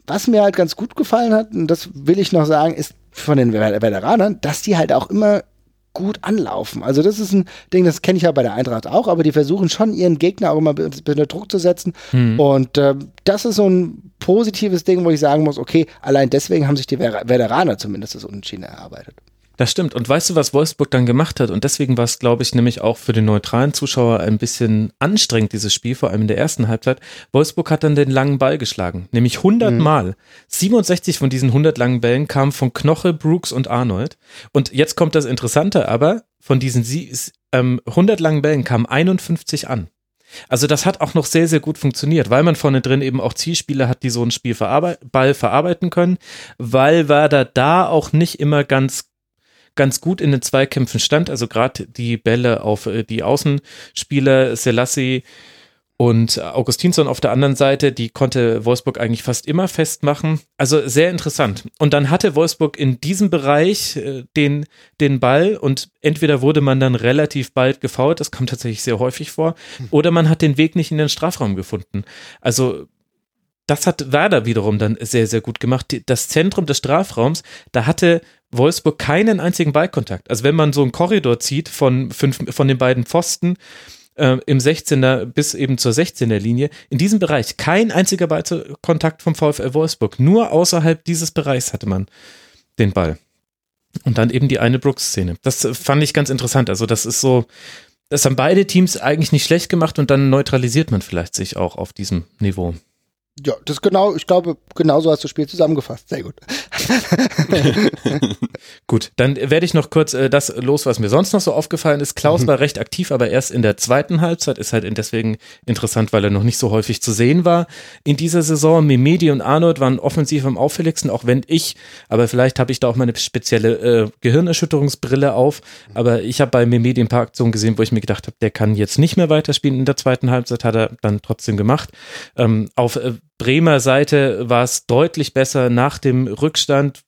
was mir halt ganz gut gefallen hat, und das will ich noch sagen, ist von den Veteranern, dass die halt auch immer gut anlaufen. Also das ist ein Ding, das kenne ich ja bei der Eintracht auch, aber die versuchen schon ihren Gegner auch immer unter Druck zu setzen. Mhm. Und äh, das ist so ein positives Ding, wo ich sagen muss, okay, allein deswegen haben sich die Veteraner zumindest das Unentschieden erarbeitet. Das stimmt. Und weißt du, was Wolfsburg dann gemacht hat? Und deswegen war es, glaube ich, nämlich auch für den neutralen Zuschauer ein bisschen anstrengend, dieses Spiel, vor allem in der ersten Halbzeit. Wolfsburg hat dann den langen Ball geschlagen, nämlich 100 mhm. Mal. 67 von diesen 100 langen Bällen kamen von Knoche, Brooks und Arnold. Und jetzt kommt das Interessante aber, von diesen 100 ähm, langen Bällen kamen 51 an. Also das hat auch noch sehr, sehr gut funktioniert, weil man vorne drin eben auch Zielspieler hat, die so ein Spiel verarbeit Ball verarbeiten können, weil Werder da auch nicht immer ganz ganz gut in den Zweikämpfen stand. Also gerade die Bälle auf äh, die Außenspieler, Selassie und Augustinsson auf der anderen Seite, die konnte Wolfsburg eigentlich fast immer festmachen. Also sehr interessant. Und dann hatte Wolfsburg in diesem Bereich äh, den, den Ball und entweder wurde man dann relativ bald gefault, das kommt tatsächlich sehr häufig vor, oder man hat den Weg nicht in den Strafraum gefunden. Also das hat Werder wiederum dann sehr, sehr gut gemacht. Das Zentrum des Strafraums, da hatte Wolfsburg keinen einzigen Ballkontakt. Also wenn man so einen Korridor zieht von, fünf, von den beiden Pfosten äh, im 16er bis eben zur 16er Linie, in diesem Bereich kein einziger Ballkontakt vom VfL Wolfsburg. Nur außerhalb dieses Bereichs hatte man den Ball. Und dann eben die eine Brooks-Szene. Das fand ich ganz interessant. Also das ist so, das haben beide Teams eigentlich nicht schlecht gemacht und dann neutralisiert man vielleicht sich auch auf diesem Niveau. Ja, das genau, ich glaube, genauso hast du das Spiel zusammengefasst. Sehr gut. gut, dann werde ich noch kurz äh, das los, was mir sonst noch so aufgefallen ist. Klaus mhm. war recht aktiv, aber erst in der zweiten Halbzeit ist halt deswegen interessant, weil er noch nicht so häufig zu sehen war. In dieser Saison, Mimedi und Arnold waren offensiv am auffälligsten, auch wenn ich, aber vielleicht habe ich da auch meine spezielle äh, Gehirnerschütterungsbrille auf, aber ich habe bei Mimedi ein paar Aktionen gesehen, wo ich mir gedacht habe, der kann jetzt nicht mehr weiterspielen. In der zweiten Halbzeit hat er dann trotzdem gemacht. Ähm, auf äh, Bremer Seite war es deutlich besser nach dem Rückstand,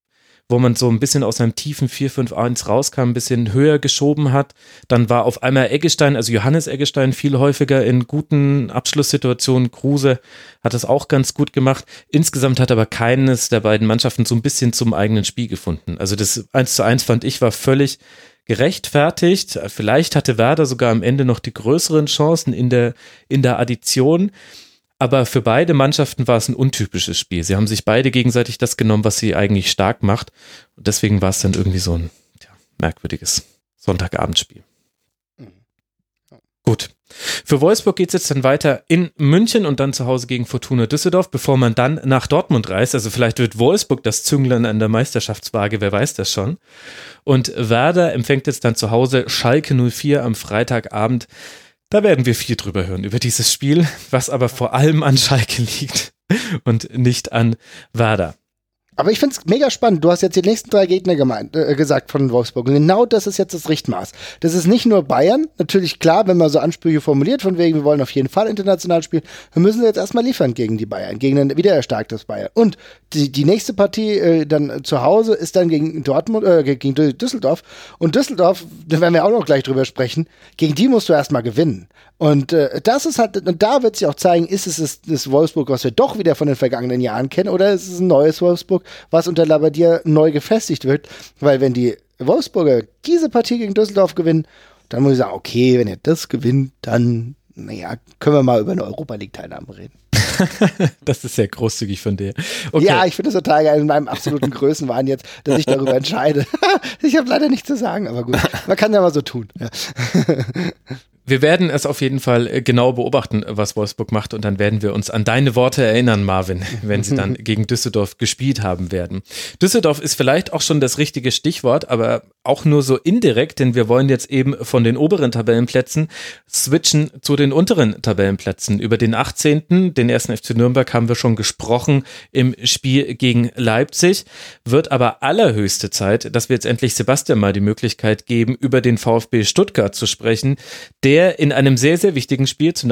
wo man so ein bisschen aus einem tiefen 4-5-1 rauskam, ein bisschen höher geschoben hat. Dann war auf einmal Eggestein, also Johannes Eggestein, viel häufiger in guten Abschlusssituationen. Kruse hat das auch ganz gut gemacht. Insgesamt hat aber keines der beiden Mannschaften so ein bisschen zum eigenen Spiel gefunden. Also das 1 zu 1 fand ich war völlig gerechtfertigt. Vielleicht hatte Werder sogar am Ende noch die größeren Chancen in der, in der Addition. Aber für beide Mannschaften war es ein untypisches Spiel. Sie haben sich beide gegenseitig das genommen, was sie eigentlich stark macht. Und deswegen war es dann irgendwie so ein ja, merkwürdiges Sonntagabendspiel. Gut. Für Wolfsburg geht es jetzt dann weiter in München und dann zu Hause gegen Fortuna Düsseldorf, bevor man dann nach Dortmund reist. Also vielleicht wird Wolfsburg das Zünglein an der Meisterschaftswaage, wer weiß das schon. Und Werder empfängt jetzt dann zu Hause Schalke 04 am Freitagabend. Da werden wir viel drüber hören, über dieses Spiel, was aber vor allem an Schalke liegt und nicht an Werder. Aber ich finde es mega spannend. Du hast jetzt die nächsten drei Gegner gemeint, äh, gesagt von Wolfsburg. Und genau das ist jetzt das Richtmaß. Das ist nicht nur Bayern. Natürlich klar, wenn man so Ansprüche formuliert, von wegen, wir wollen auf jeden Fall international spielen, wir müssen jetzt erstmal liefern gegen die Bayern, gegen ein wiedererstarktes Bayern. Und die, die nächste Partie äh, dann zu Hause ist dann gegen Dortmund, äh, gegen Düsseldorf. Und Düsseldorf, da werden wir auch noch gleich drüber sprechen, gegen die musst du erstmal gewinnen. Und äh, das ist halt, und da wird sich auch zeigen, ist es das Wolfsburg, was wir doch wieder von den vergangenen Jahren kennen, oder ist es ein neues Wolfsburg, was unter Labadier neu gefestigt wird? Weil wenn die Wolfsburger diese Partie gegen Düsseldorf gewinnen, dann muss ich sagen, okay, wenn ihr das gewinnt, dann, naja, können wir mal über eine Europa League-Teilnahme reden. das ist sehr großzügig von dir. Okay. Ja, ich finde das total geil in meinem absoluten Größenwahn jetzt, dass ich darüber entscheide. ich habe leider nichts zu sagen, aber gut, man kann ja mal so tun. Ja. Wir werden es auf jeden Fall äh, genau beobachten, was Wolfsburg macht und dann werden wir uns an deine Worte erinnern, Marvin, wenn sie dann gegen Düsseldorf gespielt haben werden. Düsseldorf ist vielleicht auch schon das richtige Stichwort, aber auch nur so indirekt, denn wir wollen jetzt eben von den oberen Tabellenplätzen switchen zu den unteren Tabellenplätzen. Über den 18., den ersten FC Nürnberg haben wir schon gesprochen im Spiel gegen Leipzig, wird aber allerhöchste Zeit, dass wir jetzt endlich Sebastian mal die Möglichkeit geben, über den VfB Stuttgart zu sprechen, der der in einem sehr, sehr wichtigen Spiel zu,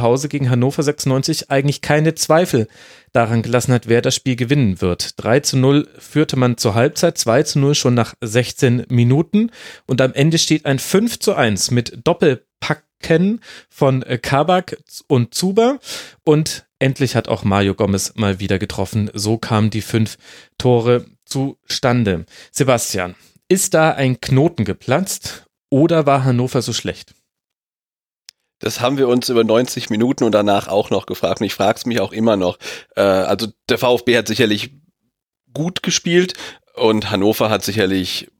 Hause gegen Hannover 96 eigentlich keine Zweifel daran gelassen hat, wer das Spiel gewinnen wird. 3 zu 0 führte man zur Halbzeit, 2 zu 0 schon nach 16 Minuten und am Ende steht ein 5 zu 1 mit Doppelpacken von äh, Kabak und Zuber und endlich hat auch Mario Gomez mal wieder getroffen. So kamen die fünf Tore zustande. Sebastian, ist da ein Knoten geplatzt oder war Hannover so schlecht? Das haben wir uns über 90 Minuten und danach auch noch gefragt. Und ich frage es mich auch immer noch. Äh, also der VfB hat sicherlich gut gespielt und Hannover hat sicherlich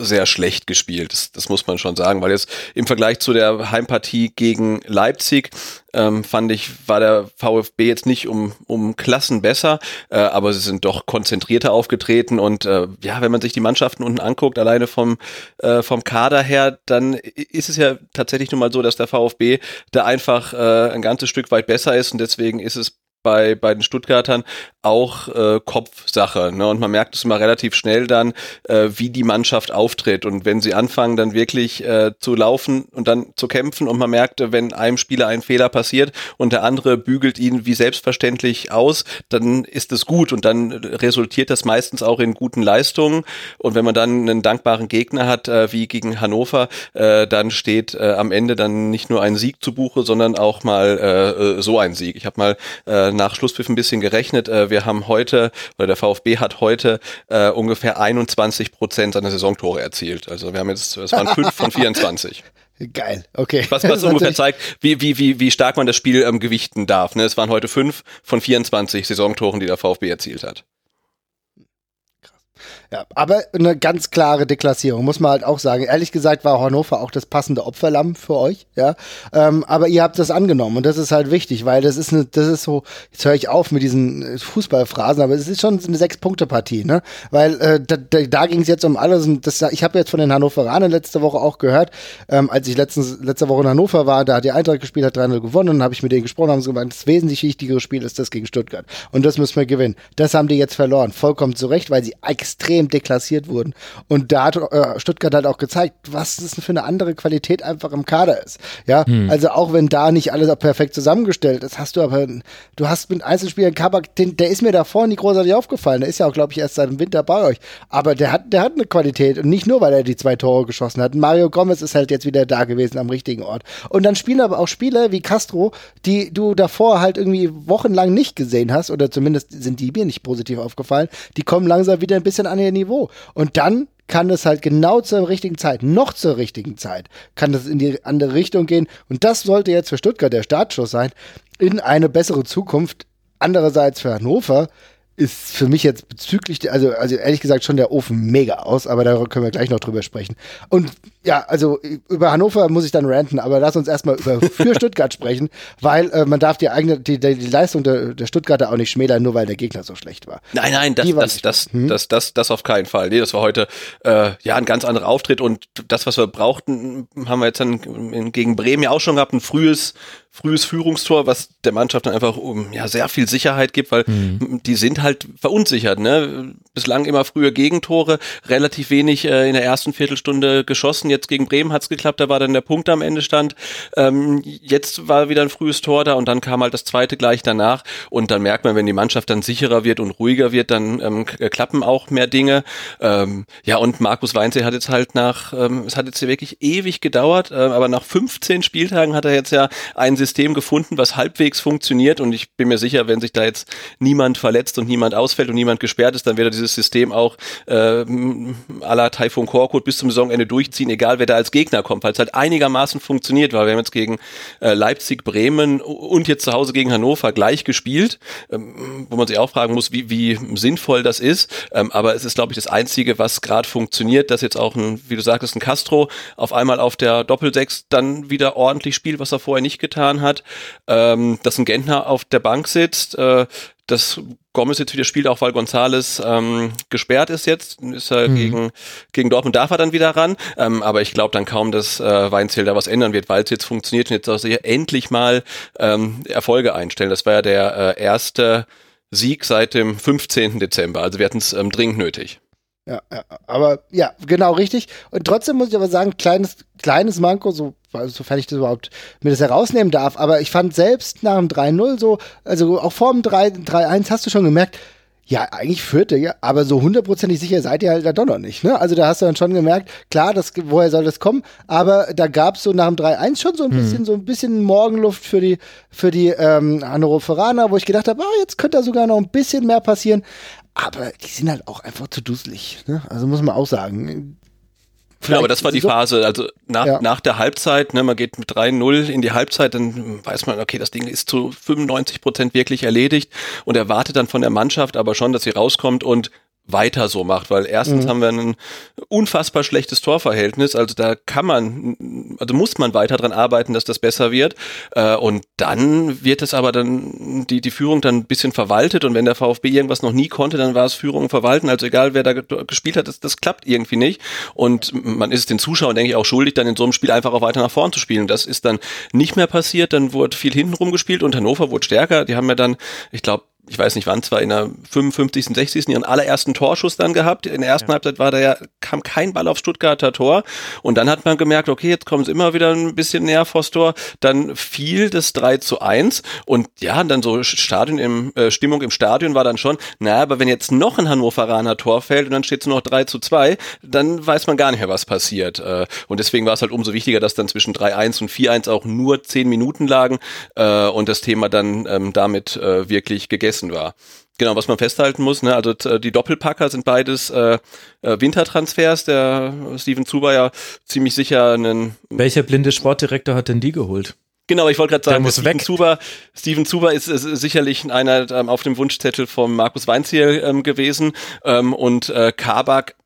sehr schlecht gespielt. Das, das muss man schon sagen, weil jetzt im Vergleich zu der Heimpartie gegen Leipzig ähm, fand ich, war der VfB jetzt nicht um, um Klassen besser, äh, aber sie sind doch konzentrierter aufgetreten und äh, ja, wenn man sich die Mannschaften unten anguckt, alleine vom, äh, vom Kader her, dann ist es ja tatsächlich nun mal so, dass der VfB da einfach äh, ein ganzes Stück weit besser ist und deswegen ist es bei, bei den Stuttgartern auch äh, Kopfsache. Ne? Und man merkt es immer relativ schnell dann, äh, wie die Mannschaft auftritt. Und wenn sie anfangen, dann wirklich äh, zu laufen und dann zu kämpfen und man merkt, wenn einem Spieler ein Fehler passiert und der andere bügelt ihn wie selbstverständlich aus, dann ist es gut und dann resultiert das meistens auch in guten Leistungen. Und wenn man dann einen dankbaren Gegner hat, äh, wie gegen Hannover, äh, dann steht äh, am Ende dann nicht nur ein Sieg zu Buche, sondern auch mal äh, äh so ein Sieg. Ich habe mal äh, nach Schlusspfiff ein bisschen gerechnet. Äh, wir haben heute, oder der VfB hat heute äh, ungefähr 21 Prozent seiner Saisontore erzielt. Also wir haben jetzt, es waren fünf von 24. Geil, okay. Was, was ungefähr zeigt, wie, wie, wie, wie stark man das Spiel ähm, gewichten darf. Ne? Es waren heute fünf von 24 Saisontoren, die der VfB erzielt hat. Ja, aber eine ganz klare Deklassierung, muss man halt auch sagen. Ehrlich gesagt war Hannover auch das passende Opferlamm für euch, ja. Ähm, aber ihr habt das angenommen und das ist halt wichtig, weil das ist eine, das ist so, jetzt höre ich auf mit diesen äh, Fußballphrasen, aber es ist schon eine Sechs-Punkte-Partie, ne? Weil äh, da, da, da ging es jetzt um alles und das, ich habe jetzt von den Hannoveranern letzte Woche auch gehört, ähm, als ich letztens, letzte Woche in Hannover war, da hat die Eintracht gespielt, hat 3-0 gewonnen und habe ich mit denen gesprochen, haben sie gemeint, das wesentlich wichtigere Spiel ist das gegen Stuttgart und das müssen wir gewinnen. Das haben die jetzt verloren, vollkommen zu Recht, weil sie extrem deklassiert wurden. Und da hat äh, Stuttgart halt auch gezeigt, was das für eine andere Qualität einfach im Kader ist. Ja, hm. also auch wenn da nicht alles perfekt zusammengestellt ist, hast du aber, du hast mit Einzelspielern Kabak, den, der ist mir davor nie großartig aufgefallen. Der ist ja auch, glaube ich, erst seit dem Winter bei euch. Aber der hat, der hat eine Qualität und nicht nur, weil er die zwei Tore geschossen hat. Mario Gomez ist halt jetzt wieder da gewesen am richtigen Ort. Und dann spielen aber auch Spieler wie Castro, die du davor halt irgendwie wochenlang nicht gesehen hast, oder zumindest sind die mir nicht positiv aufgefallen, die kommen langsam wieder ein bisschen an ihr Niveau. Und dann kann es halt genau zur richtigen Zeit, noch zur richtigen Zeit, kann das in die andere Richtung gehen. Und das sollte jetzt für Stuttgart der Startschuss sein, in eine bessere Zukunft. Andererseits für Hannover ist für mich jetzt bezüglich, also, also ehrlich gesagt schon der Ofen mega aus, aber da können wir gleich noch drüber sprechen. Und ja, also über Hannover muss ich dann ranten, aber lass uns erstmal über für Stuttgart sprechen, weil äh, man darf die eigene, die, die Leistung der, der Stuttgarter auch nicht schmälern, nur weil der Gegner so schlecht war. Nein, nein, das, das, das, hm? das, das, das auf keinen Fall. Nee, das war heute äh, ja ein ganz anderer Auftritt und das, was wir brauchten, haben wir jetzt dann gegen Bremen ja auch schon gehabt, ein frühes frühes Führungstor, was der Mannschaft dann einfach um, ja, sehr viel Sicherheit gibt, weil mhm. die sind halt verunsichert. Ne? Bislang immer frühe Gegentore, relativ wenig äh, in der ersten Viertelstunde geschossen. Jetzt gegen Bremen hat's geklappt, da war dann der Punkt am Ende stand. Ähm, jetzt war wieder ein frühes Tor da und dann kam halt das zweite gleich danach. Und dann merkt man, wenn die Mannschaft dann sicherer wird und ruhiger wird, dann ähm, klappen auch mehr Dinge. Ähm, ja, und Markus Weinzee hat jetzt halt nach, ähm, es hat jetzt wirklich ewig gedauert, äh, aber nach 15 Spieltagen hat er jetzt ja ein System gefunden, was halbwegs funktioniert. Und ich bin mir sicher, wenn sich da jetzt niemand verletzt und niemand ausfällt und niemand gesperrt ist, dann wird er dieses System auch äh, à la Taifun Korkut bis zum Saisonende durchziehen, egal wer da als Gegner kommt, weil es halt einigermaßen funktioniert, weil wir haben jetzt gegen äh, Leipzig, Bremen und jetzt zu Hause gegen Hannover gleich gespielt, ähm, wo man sich auch fragen muss, wie, wie sinnvoll das ist, ähm, aber es ist, glaube ich, das Einzige, was gerade funktioniert, dass jetzt auch ein, wie du sagtest, ein Castro auf einmal auf der Doppelsechs dann wieder ordentlich spielt, was er vorher nicht getan getan hat, ähm, dass ein Gentner auf der Bank sitzt, äh, dass Gomez jetzt wieder spielt, auch weil Gonzales ähm, gesperrt ist jetzt, ist er mhm. gegen, gegen Dortmund, darf er dann wieder ran, ähm, aber ich glaube dann kaum, dass äh, Weinzel da was ändern wird, weil es jetzt funktioniert und jetzt auch sehr endlich mal ähm, Erfolge einstellen. Das war ja der äh, erste Sieg seit dem 15. Dezember, also wir hatten es ähm, dringend nötig. Ja, ja, aber ja, genau richtig. Und trotzdem muss ich aber sagen, kleines, kleines Manko, so, sofern ich das überhaupt mir das herausnehmen darf. Aber ich fand selbst nach dem 3-0 so, also auch vor dem 3-1 hast du schon gemerkt, ja, eigentlich führte ja, aber so hundertprozentig sicher seid ihr halt da doch noch nicht. Ne? Also da hast du dann schon gemerkt, klar, das, woher soll das kommen? Aber da gab es so nach dem 3-1 schon so ein hm. bisschen, so ein bisschen Morgenluft für die, für die ähm, Hannoveraner, wo ich gedacht habe, ah, jetzt könnte da sogar noch ein bisschen mehr passieren. Aber die sind halt auch einfach zu dusselig. Ne? Also muss man auch sagen. Vielleicht ja, aber das war die Phase, also nach, ja. nach der Halbzeit, ne, man geht mit 3-0 in die Halbzeit, dann weiß man, okay, das Ding ist zu 95 Prozent wirklich erledigt und erwartet dann von der Mannschaft aber schon, dass sie rauskommt und weiter so macht, weil erstens mhm. haben wir ein unfassbar schlechtes Torverhältnis, also da kann man, also muss man weiter dran arbeiten, dass das besser wird äh, und dann wird es aber dann, die, die Führung dann ein bisschen verwaltet und wenn der VfB irgendwas noch nie konnte, dann war es Führung verwalten, also egal wer da gespielt hat, das, das klappt irgendwie nicht und man ist es den Zuschauern, denke ich, auch schuldig, dann in so einem Spiel einfach auch weiter nach vorn zu spielen. Das ist dann nicht mehr passiert, dann wurde viel hintenrum gespielt und Hannover wurde stärker, die haben ja dann, ich glaube, ich weiß nicht wann, zwar in der 55., 60. ihren allerersten Torschuss dann gehabt. In der ersten ja. Halbzeit war da ja, kam kein Ball aufs Stuttgarter Tor. Und dann hat man gemerkt, okay, jetzt kommen sie immer wieder ein bisschen näher vors Tor. Dann fiel das 3 zu 1. Und ja, dann so Stadion im, äh, Stimmung im Stadion war dann schon, na, aber wenn jetzt noch ein Hannoveraner Tor fällt und dann steht es noch 3 zu 2, dann weiß man gar nicht mehr, was passiert. Äh, und deswegen war es halt umso wichtiger, dass dann zwischen 3-1 und 4-1 auch nur 10 Minuten lagen äh, und das Thema dann ähm, damit äh, wirklich gegessen gewesen war. Genau, was man festhalten muss, ne, also die Doppelpacker sind beides äh, äh, Wintertransfers. Der Steven Zuber ja ziemlich sicher einen. Welcher blinde Sportdirektor hat denn die geholt? Genau, ich wollte gerade sagen, muss Steven, weg. Zuber, Steven Zuber ist, ist sicherlich einer ähm, auf dem Wunschzettel von Markus Weinziel ähm, gewesen ähm, und äh, Kabak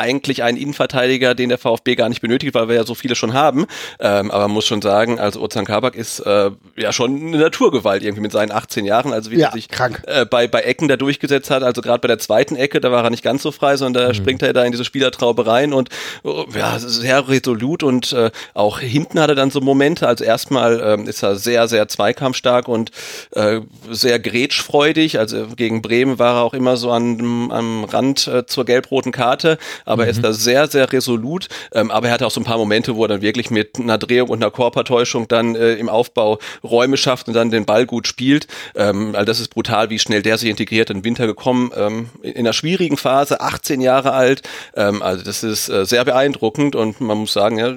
eigentlich einen Innenverteidiger, den der VfB gar nicht benötigt, weil wir ja so viele schon haben. Ähm, aber man muss schon sagen, also Ozan Kabak ist äh, ja schon eine Naturgewalt irgendwie mit seinen 18 Jahren. Also wie ja, er sich äh, bei, bei Ecken da durchgesetzt hat. Also gerade bei der zweiten Ecke, da war er nicht ganz so frei, sondern da mhm. springt er da in diese Spielertraube rein und oh, ja, sehr resolut und äh, auch hinten hat er dann so Momente. Also erstmal ähm, ist er sehr, sehr zweikampfstark und äh, sehr grätschfreudig. Also gegen Bremen war er auch immer so an, am Rand äh, zur gelb-roten Karte aber mhm. er ist mhm. da sehr, sehr resolut. Ähm, aber er hatte auch so ein paar Momente, wo er dann wirklich mit einer Drehung und einer Körpertäuschung dann äh, im Aufbau Räume schafft und dann den Ball gut spielt. Ähm, also das ist brutal, wie schnell der sich integriert. In Winter gekommen, ähm, in einer schwierigen Phase, 18 Jahre alt. Ähm, also das ist äh, sehr beeindruckend und man muss sagen, ja,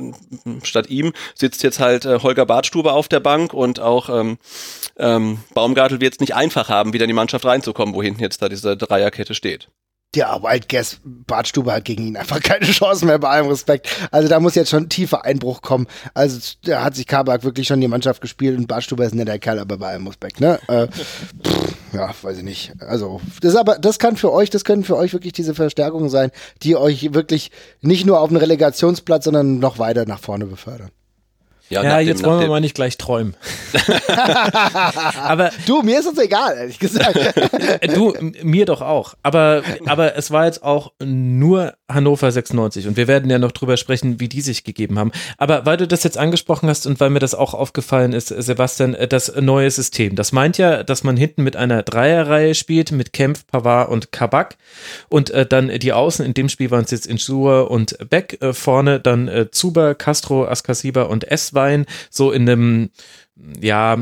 statt ihm sitzt jetzt halt äh, Holger Bartstube auf der Bank und auch ähm, ähm, Baumgartel wird es nicht einfach haben, wieder in die Mannschaft reinzukommen, wo hinten jetzt da diese Dreierkette steht. Ja, Wild Guess Bartstube hat gegen ihn einfach keine Chance mehr, bei allem Respekt. Also da muss jetzt schon ein tiefer Einbruch kommen. Also da hat sich Kabak wirklich schon die Mannschaft gespielt und Bartstube ist ein netter Kerl, aber bei allem Respekt, ne? Äh, pff, ja, weiß ich nicht. Also, das aber, das kann für euch, das können für euch wirklich diese Verstärkungen sein, die euch wirklich nicht nur auf einen Relegationsplatz, sondern noch weiter nach vorne befördern. Ja, ja jetzt dem, wollen wir mal nicht gleich träumen. aber du, mir ist es egal, ehrlich gesagt. du, mir doch auch. Aber, aber es war jetzt auch nur Hannover 96 und wir werden ja noch drüber sprechen, wie die sich gegeben haben. Aber weil du das jetzt angesprochen hast und weil mir das auch aufgefallen ist, Sebastian, das neue System. Das meint ja, dass man hinten mit einer Dreierreihe spielt, mit Kempf, Pavard und Kabak und äh, dann die Außen, in dem Spiel waren es jetzt Insua und Beck, äh, vorne dann äh, Zuber, Castro, Askasiba und Esswein, so in einem ja,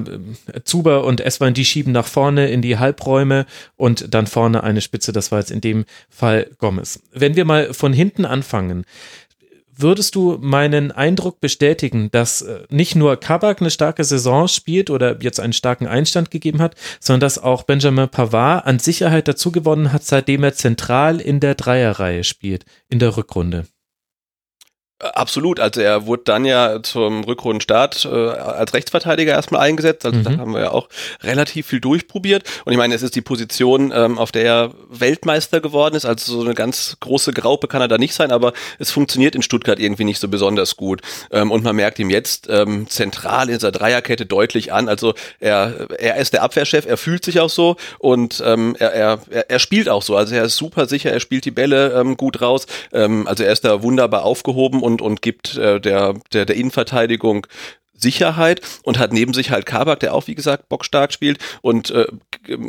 Zuber und Esswein, die schieben nach vorne in die Halbräume und dann vorne eine Spitze, das war jetzt in dem Fall Gomez. Wenn wir mal von hinten anfangen, würdest du meinen Eindruck bestätigen, dass äh, nicht nur Kabak eine starke Saison spielt oder jetzt einen starken Einstand gegeben hat, sondern dass auch Benjamin Pavard an Sicherheit dazu gewonnen hat, seitdem er zentral in der Dreierreihe spielt, in der Rückrunde? Absolut, also er wurde dann ja zum Rückrundenstart äh, als Rechtsverteidiger erstmal eingesetzt, also mhm. da haben wir ja auch relativ viel durchprobiert. Und ich meine, es ist die Position, ähm, auf der er Weltmeister geworden ist, also so eine ganz große Graupe kann er da nicht sein, aber es funktioniert in Stuttgart irgendwie nicht so besonders gut. Ähm, und man merkt ihm jetzt ähm, zentral in dieser Dreierkette deutlich an, also er, er ist der Abwehrchef, er fühlt sich auch so. Und ähm, er, er, er spielt auch so, also er ist super sicher, er spielt die Bälle ähm, gut raus, ähm, also er ist da wunderbar aufgehoben und und, und gibt äh, der, der, der Innenverteidigung Sicherheit und hat neben sich halt Kabak, der auch wie gesagt bockstark spielt und äh,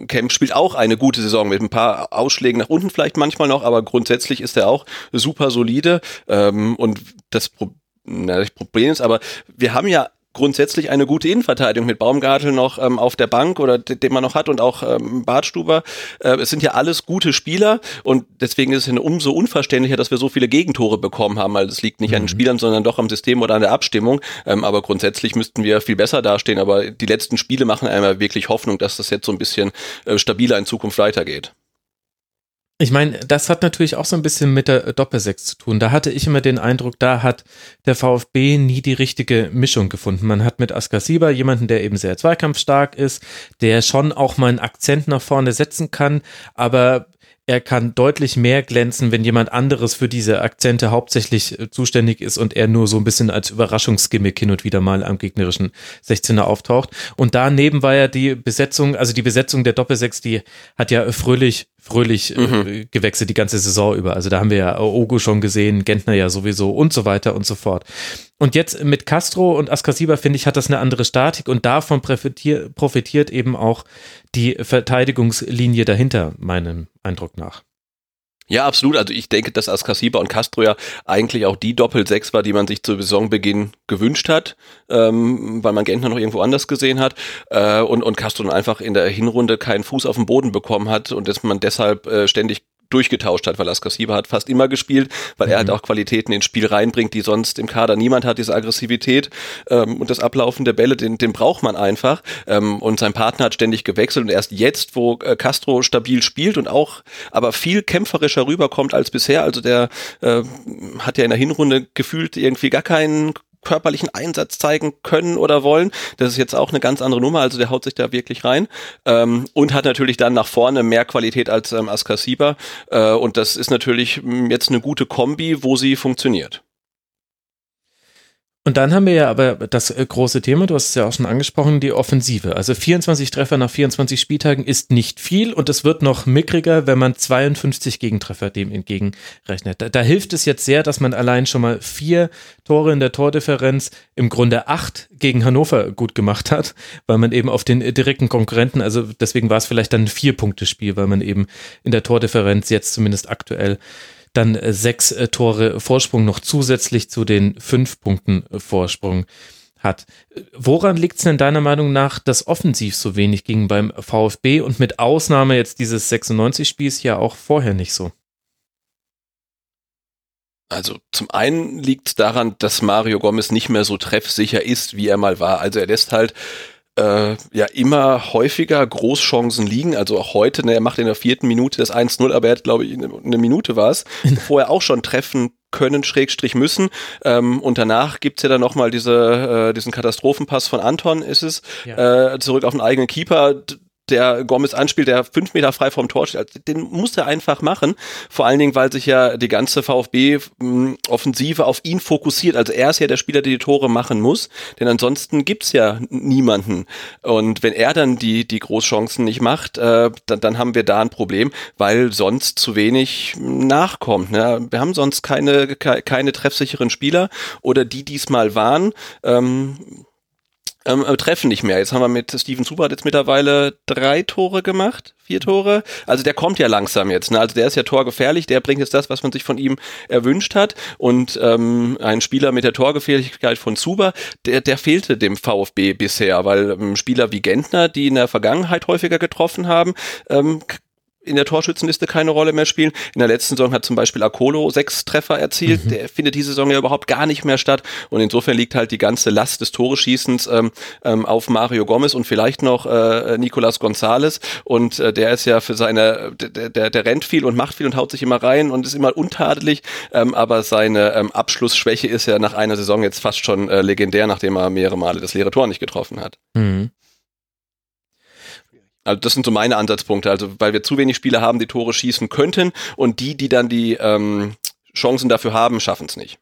Kemp spielt auch eine gute Saison mit ein paar Ausschlägen nach unten vielleicht manchmal noch, aber grundsätzlich ist er auch super solide ähm, und das, Pro na, das Problem ist aber, wir haben ja grundsätzlich eine gute Innenverteidigung mit Baumgartel noch ähm, auf der Bank oder den man noch hat und auch ähm, Bartstuber. Äh, es sind ja alles gute Spieler und deswegen ist es umso unverständlicher, dass wir so viele Gegentore bekommen haben, weil es liegt nicht mhm. an den mhm. Spielern, sondern doch am System oder an der Abstimmung. Ähm, aber grundsätzlich müssten wir viel besser dastehen. Aber die letzten Spiele machen einmal wirklich Hoffnung, dass das jetzt so ein bisschen äh, stabiler in Zukunft weitergeht. Ich meine, das hat natürlich auch so ein bisschen mit der Doppelsechs zu tun. Da hatte ich immer den Eindruck, da hat der VfB nie die richtige Mischung gefunden. Man hat mit Askasiba jemanden, der eben sehr zweikampfstark ist, der schon auch mal einen Akzent nach vorne setzen kann, aber er kann deutlich mehr glänzen, wenn jemand anderes für diese Akzente hauptsächlich äh, zuständig ist und er nur so ein bisschen als Überraschungsgimmick hin und wieder mal am gegnerischen 16er auftaucht. Und daneben war ja die Besetzung, also die Besetzung der Doppelsechs, die hat ja fröhlich fröhlich äh, mhm. äh, gewechselt die ganze Saison über. Also da haben wir ja Ogo schon gesehen, Gentner ja sowieso und so weiter und so fort. Und jetzt mit Castro und Askasiba, finde ich, hat das eine andere Statik und davon profitiert, profitiert eben auch die Verteidigungslinie dahinter, meinem Eindruck nach. Ja, absolut. Also ich denke, dass Askasiba und Castro ja eigentlich auch die Doppel-Sechs war, die man sich zu Saisonbeginn gewünscht hat, ähm, weil man Gentner noch irgendwo anders gesehen hat äh, und, und Castro einfach in der Hinrunde keinen Fuß auf den Boden bekommen hat und dass man deshalb äh, ständig durchgetauscht hat, weil Askasiba hat fast immer gespielt, weil mhm. er halt auch Qualitäten ins Spiel reinbringt, die sonst im Kader niemand hat, diese Aggressivität ähm, und das Ablaufen der Bälle, den, den braucht man einfach ähm, und sein Partner hat ständig gewechselt und erst jetzt, wo äh, Castro stabil spielt und auch aber viel kämpferischer rüberkommt als bisher, also der äh, hat ja in der Hinrunde gefühlt irgendwie gar keinen körperlichen Einsatz zeigen können oder wollen. Das ist jetzt auch eine ganz andere Nummer, also der haut sich da wirklich rein ähm, und hat natürlich dann nach vorne mehr Qualität als ähm, Askasiba äh, und das ist natürlich mm, jetzt eine gute Kombi, wo sie funktioniert. Und dann haben wir ja aber das äh, große Thema, du hast es ja auch schon angesprochen, die Offensive. Also 24 Treffer nach 24 Spieltagen ist nicht viel und es wird noch mickriger, wenn man 52 Gegentreffer dem entgegenrechnet. Da, da, hilft es jetzt sehr, dass man allein schon mal vier Tore in der Tordifferenz, im Grunde acht gegen Hannover gut gemacht hat, weil man eben auf den direkten Konkurrenten, also deswegen war es vielleicht dann ein Vier-Punkte-Spiel, weil man eben in der Tordifferenz jetzt zumindest aktuell dann äh, sechs äh, Tore Vorsprung noch zusätzlich zu den fünf Punkten äh, Vorsprung hat. Woran liegt es denn deiner Meinung nach, dass offensiv so wenig ging beim VfB und mit Ausnahme jetzt dieses 96-Spiels ja auch vorher nicht so? Also zum einen liegt daran, dass Mario Gomez nicht mehr so treffsicher ist, wie er mal war. Also er lässt halt äh, ja immer häufiger Großchancen liegen. Also auch heute, ne, er macht in der vierten Minute das 1-0, aber er hat, glaube ich, eine, Minute war es, vorher auch schon treffen können, Schrägstrich müssen. Ähm, und danach gibt's ja dann nochmal diese, äh, diesen Katastrophenpass von Anton, ist es, ja. äh, zurück auf den eigenen Keeper der Gomez anspielt, der fünf Meter frei vom Tor steht, also den muss er einfach machen. Vor allen Dingen, weil sich ja die ganze VfB-Offensive auf ihn fokussiert. Also er ist ja der Spieler, der die Tore machen muss, denn ansonsten gibt's ja niemanden. Und wenn er dann die, die Großchancen nicht macht, äh, dann, dann haben wir da ein Problem, weil sonst zu wenig nachkommt. Ne? Wir haben sonst keine, keine treffsicheren Spieler oder die diesmal waren. Ähm, ähm, äh, treffen nicht mehr. Jetzt haben wir mit Steven Zuber jetzt mittlerweile drei Tore gemacht, vier Tore. Also der kommt ja langsam jetzt. Ne? Also der ist ja torgefährlich, der bringt jetzt das, was man sich von ihm erwünscht hat. Und ähm, ein Spieler mit der Torgefährlichkeit von Zuber, der, der fehlte dem VfB bisher, weil ähm, Spieler wie Gentner, die in der Vergangenheit häufiger getroffen haben, ähm, in der Torschützenliste keine Rolle mehr spielen. In der letzten Saison hat zum Beispiel Akolo sechs Treffer erzielt. Mhm. Der findet diese Saison ja überhaupt gar nicht mehr statt. Und insofern liegt halt die ganze Last des Toreschießens ähm, ähm, auf Mario Gomez und vielleicht noch äh, Nicolas Gonzalez. Und äh, der ist ja für seine, der, der, der rennt viel und macht viel und haut sich immer rein und ist immer untadelig. Ähm, aber seine ähm, Abschlussschwäche ist ja nach einer Saison jetzt fast schon äh, legendär, nachdem er mehrere Male das leere Tor nicht getroffen hat. Mhm. Also das sind so meine Ansatzpunkte, also weil wir zu wenig Spieler haben, die Tore schießen könnten und die, die dann die ähm, Chancen dafür haben, schaffen es nicht.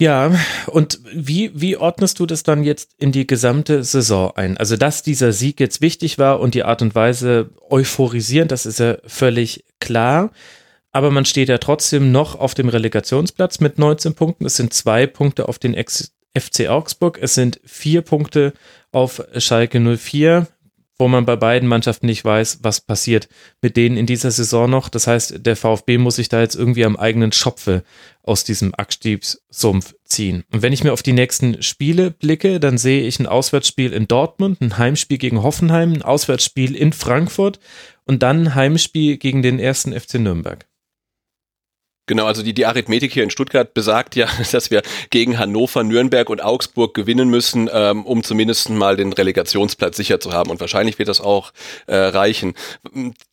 Ja, und wie, wie ordnest du das dann jetzt in die gesamte Saison ein? Also, dass dieser Sieg jetzt wichtig war und die Art und Weise euphorisierend, das ist ja völlig klar. Aber man steht ja trotzdem noch auf dem Relegationsplatz mit 19 Punkten. Es sind zwei Punkte auf den FC Augsburg. Es sind vier Punkte auf Schalke 04 wo man bei beiden Mannschaften nicht weiß, was passiert mit denen in dieser Saison noch. Das heißt, der VfB muss sich da jetzt irgendwie am eigenen Schopfe aus diesem Abstiegssumpf ziehen. Und wenn ich mir auf die nächsten Spiele blicke, dann sehe ich ein Auswärtsspiel in Dortmund, ein Heimspiel gegen Hoffenheim, ein Auswärtsspiel in Frankfurt und dann ein Heimspiel gegen den ersten FC Nürnberg. Genau, also die, die Arithmetik hier in Stuttgart besagt ja, dass wir gegen Hannover, Nürnberg und Augsburg gewinnen müssen, ähm, um zumindest mal den Relegationsplatz sicher zu haben. Und wahrscheinlich wird das auch äh, reichen.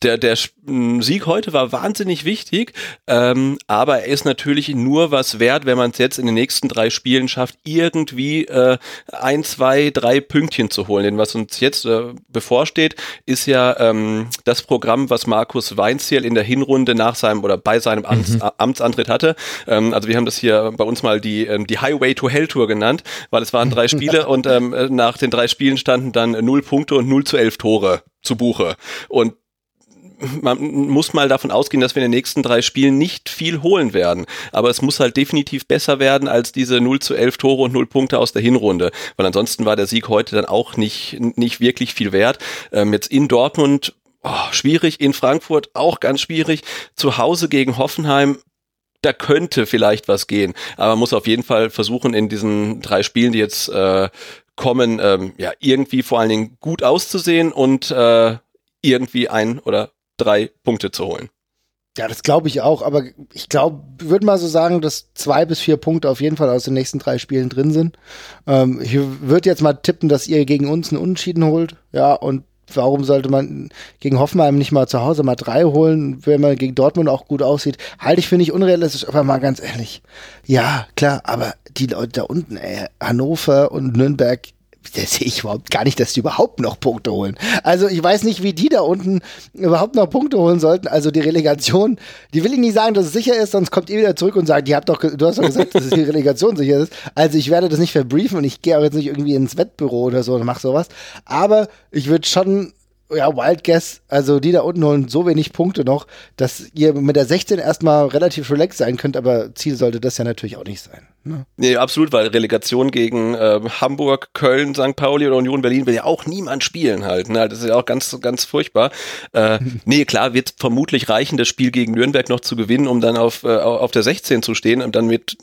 Der, der Sieg heute war wahnsinnig wichtig, ähm, aber er ist natürlich nur was wert, wenn man es jetzt in den nächsten drei Spielen schafft, irgendwie äh, ein, zwei, drei Pünktchen zu holen. Denn was uns jetzt äh, bevorsteht, ist ja ähm, das Programm, was Markus Weinziel in der Hinrunde nach seinem oder bei seinem Amts, mhm. Amtsantritt hatte. Ähm, also wir haben das hier bei uns mal die, ähm, die Highway to Hell Tour genannt, weil es waren drei Spiele und ähm, nach den drei Spielen standen dann null Punkte und null zu elf Tore zu Buche. Und man muss mal davon ausgehen, dass wir in den nächsten drei Spielen nicht viel holen werden. Aber es muss halt definitiv besser werden als diese 0 zu 11 Tore und 0 Punkte aus der Hinrunde. Weil ansonsten war der Sieg heute dann auch nicht, nicht wirklich viel wert. Ähm, jetzt in Dortmund oh, schwierig, in Frankfurt auch ganz schwierig. Zu Hause gegen Hoffenheim da könnte vielleicht was gehen. Aber man muss auf jeden Fall versuchen, in diesen drei Spielen, die jetzt äh, kommen, ähm, ja, irgendwie vor allen Dingen gut auszusehen und äh, irgendwie ein oder drei Punkte zu holen. Ja, das glaube ich auch, aber ich glaube, würde mal so sagen, dass zwei bis vier Punkte auf jeden Fall aus den nächsten drei Spielen drin sind. Ähm, ich würde jetzt mal tippen, dass ihr gegen uns einen Unentschieden holt, ja, und warum sollte man gegen Hoffenheim nicht mal zu Hause mal drei holen, wenn man gegen Dortmund auch gut aussieht? Halte ich für nicht unrealistisch, aber mal ganz ehrlich. Ja, klar, aber die Leute da unten, ey, Hannover und Nürnberg, das sehe ich überhaupt gar nicht, dass die überhaupt noch Punkte holen. Also ich weiß nicht, wie die da unten überhaupt noch Punkte holen sollten. Also die Relegation, die will ich nicht sagen, dass es sicher ist, sonst kommt ihr wieder zurück und sagt, ihr habt doch, du hast doch gesagt, dass die Relegation sicher ist. Also ich werde das nicht verbriefen und ich gehe auch jetzt nicht irgendwie ins Wettbüro oder so und mache sowas. Aber ich würde schon ja, Wild Guess, also die da unten holen so wenig Punkte noch, dass ihr mit der 16 erstmal relativ relaxed sein könnt, aber Ziel sollte das ja natürlich auch nicht sein. Ne? Nee, absolut, weil Relegation gegen äh, Hamburg, Köln, St. Pauli oder Union Berlin will ja auch niemand spielen halt. Ne? Das ist ja auch ganz, ganz furchtbar. Äh, nee, klar, wird vermutlich reichen, das Spiel gegen Nürnberg noch zu gewinnen, um dann auf, äh, auf der 16 zu stehen und dann mit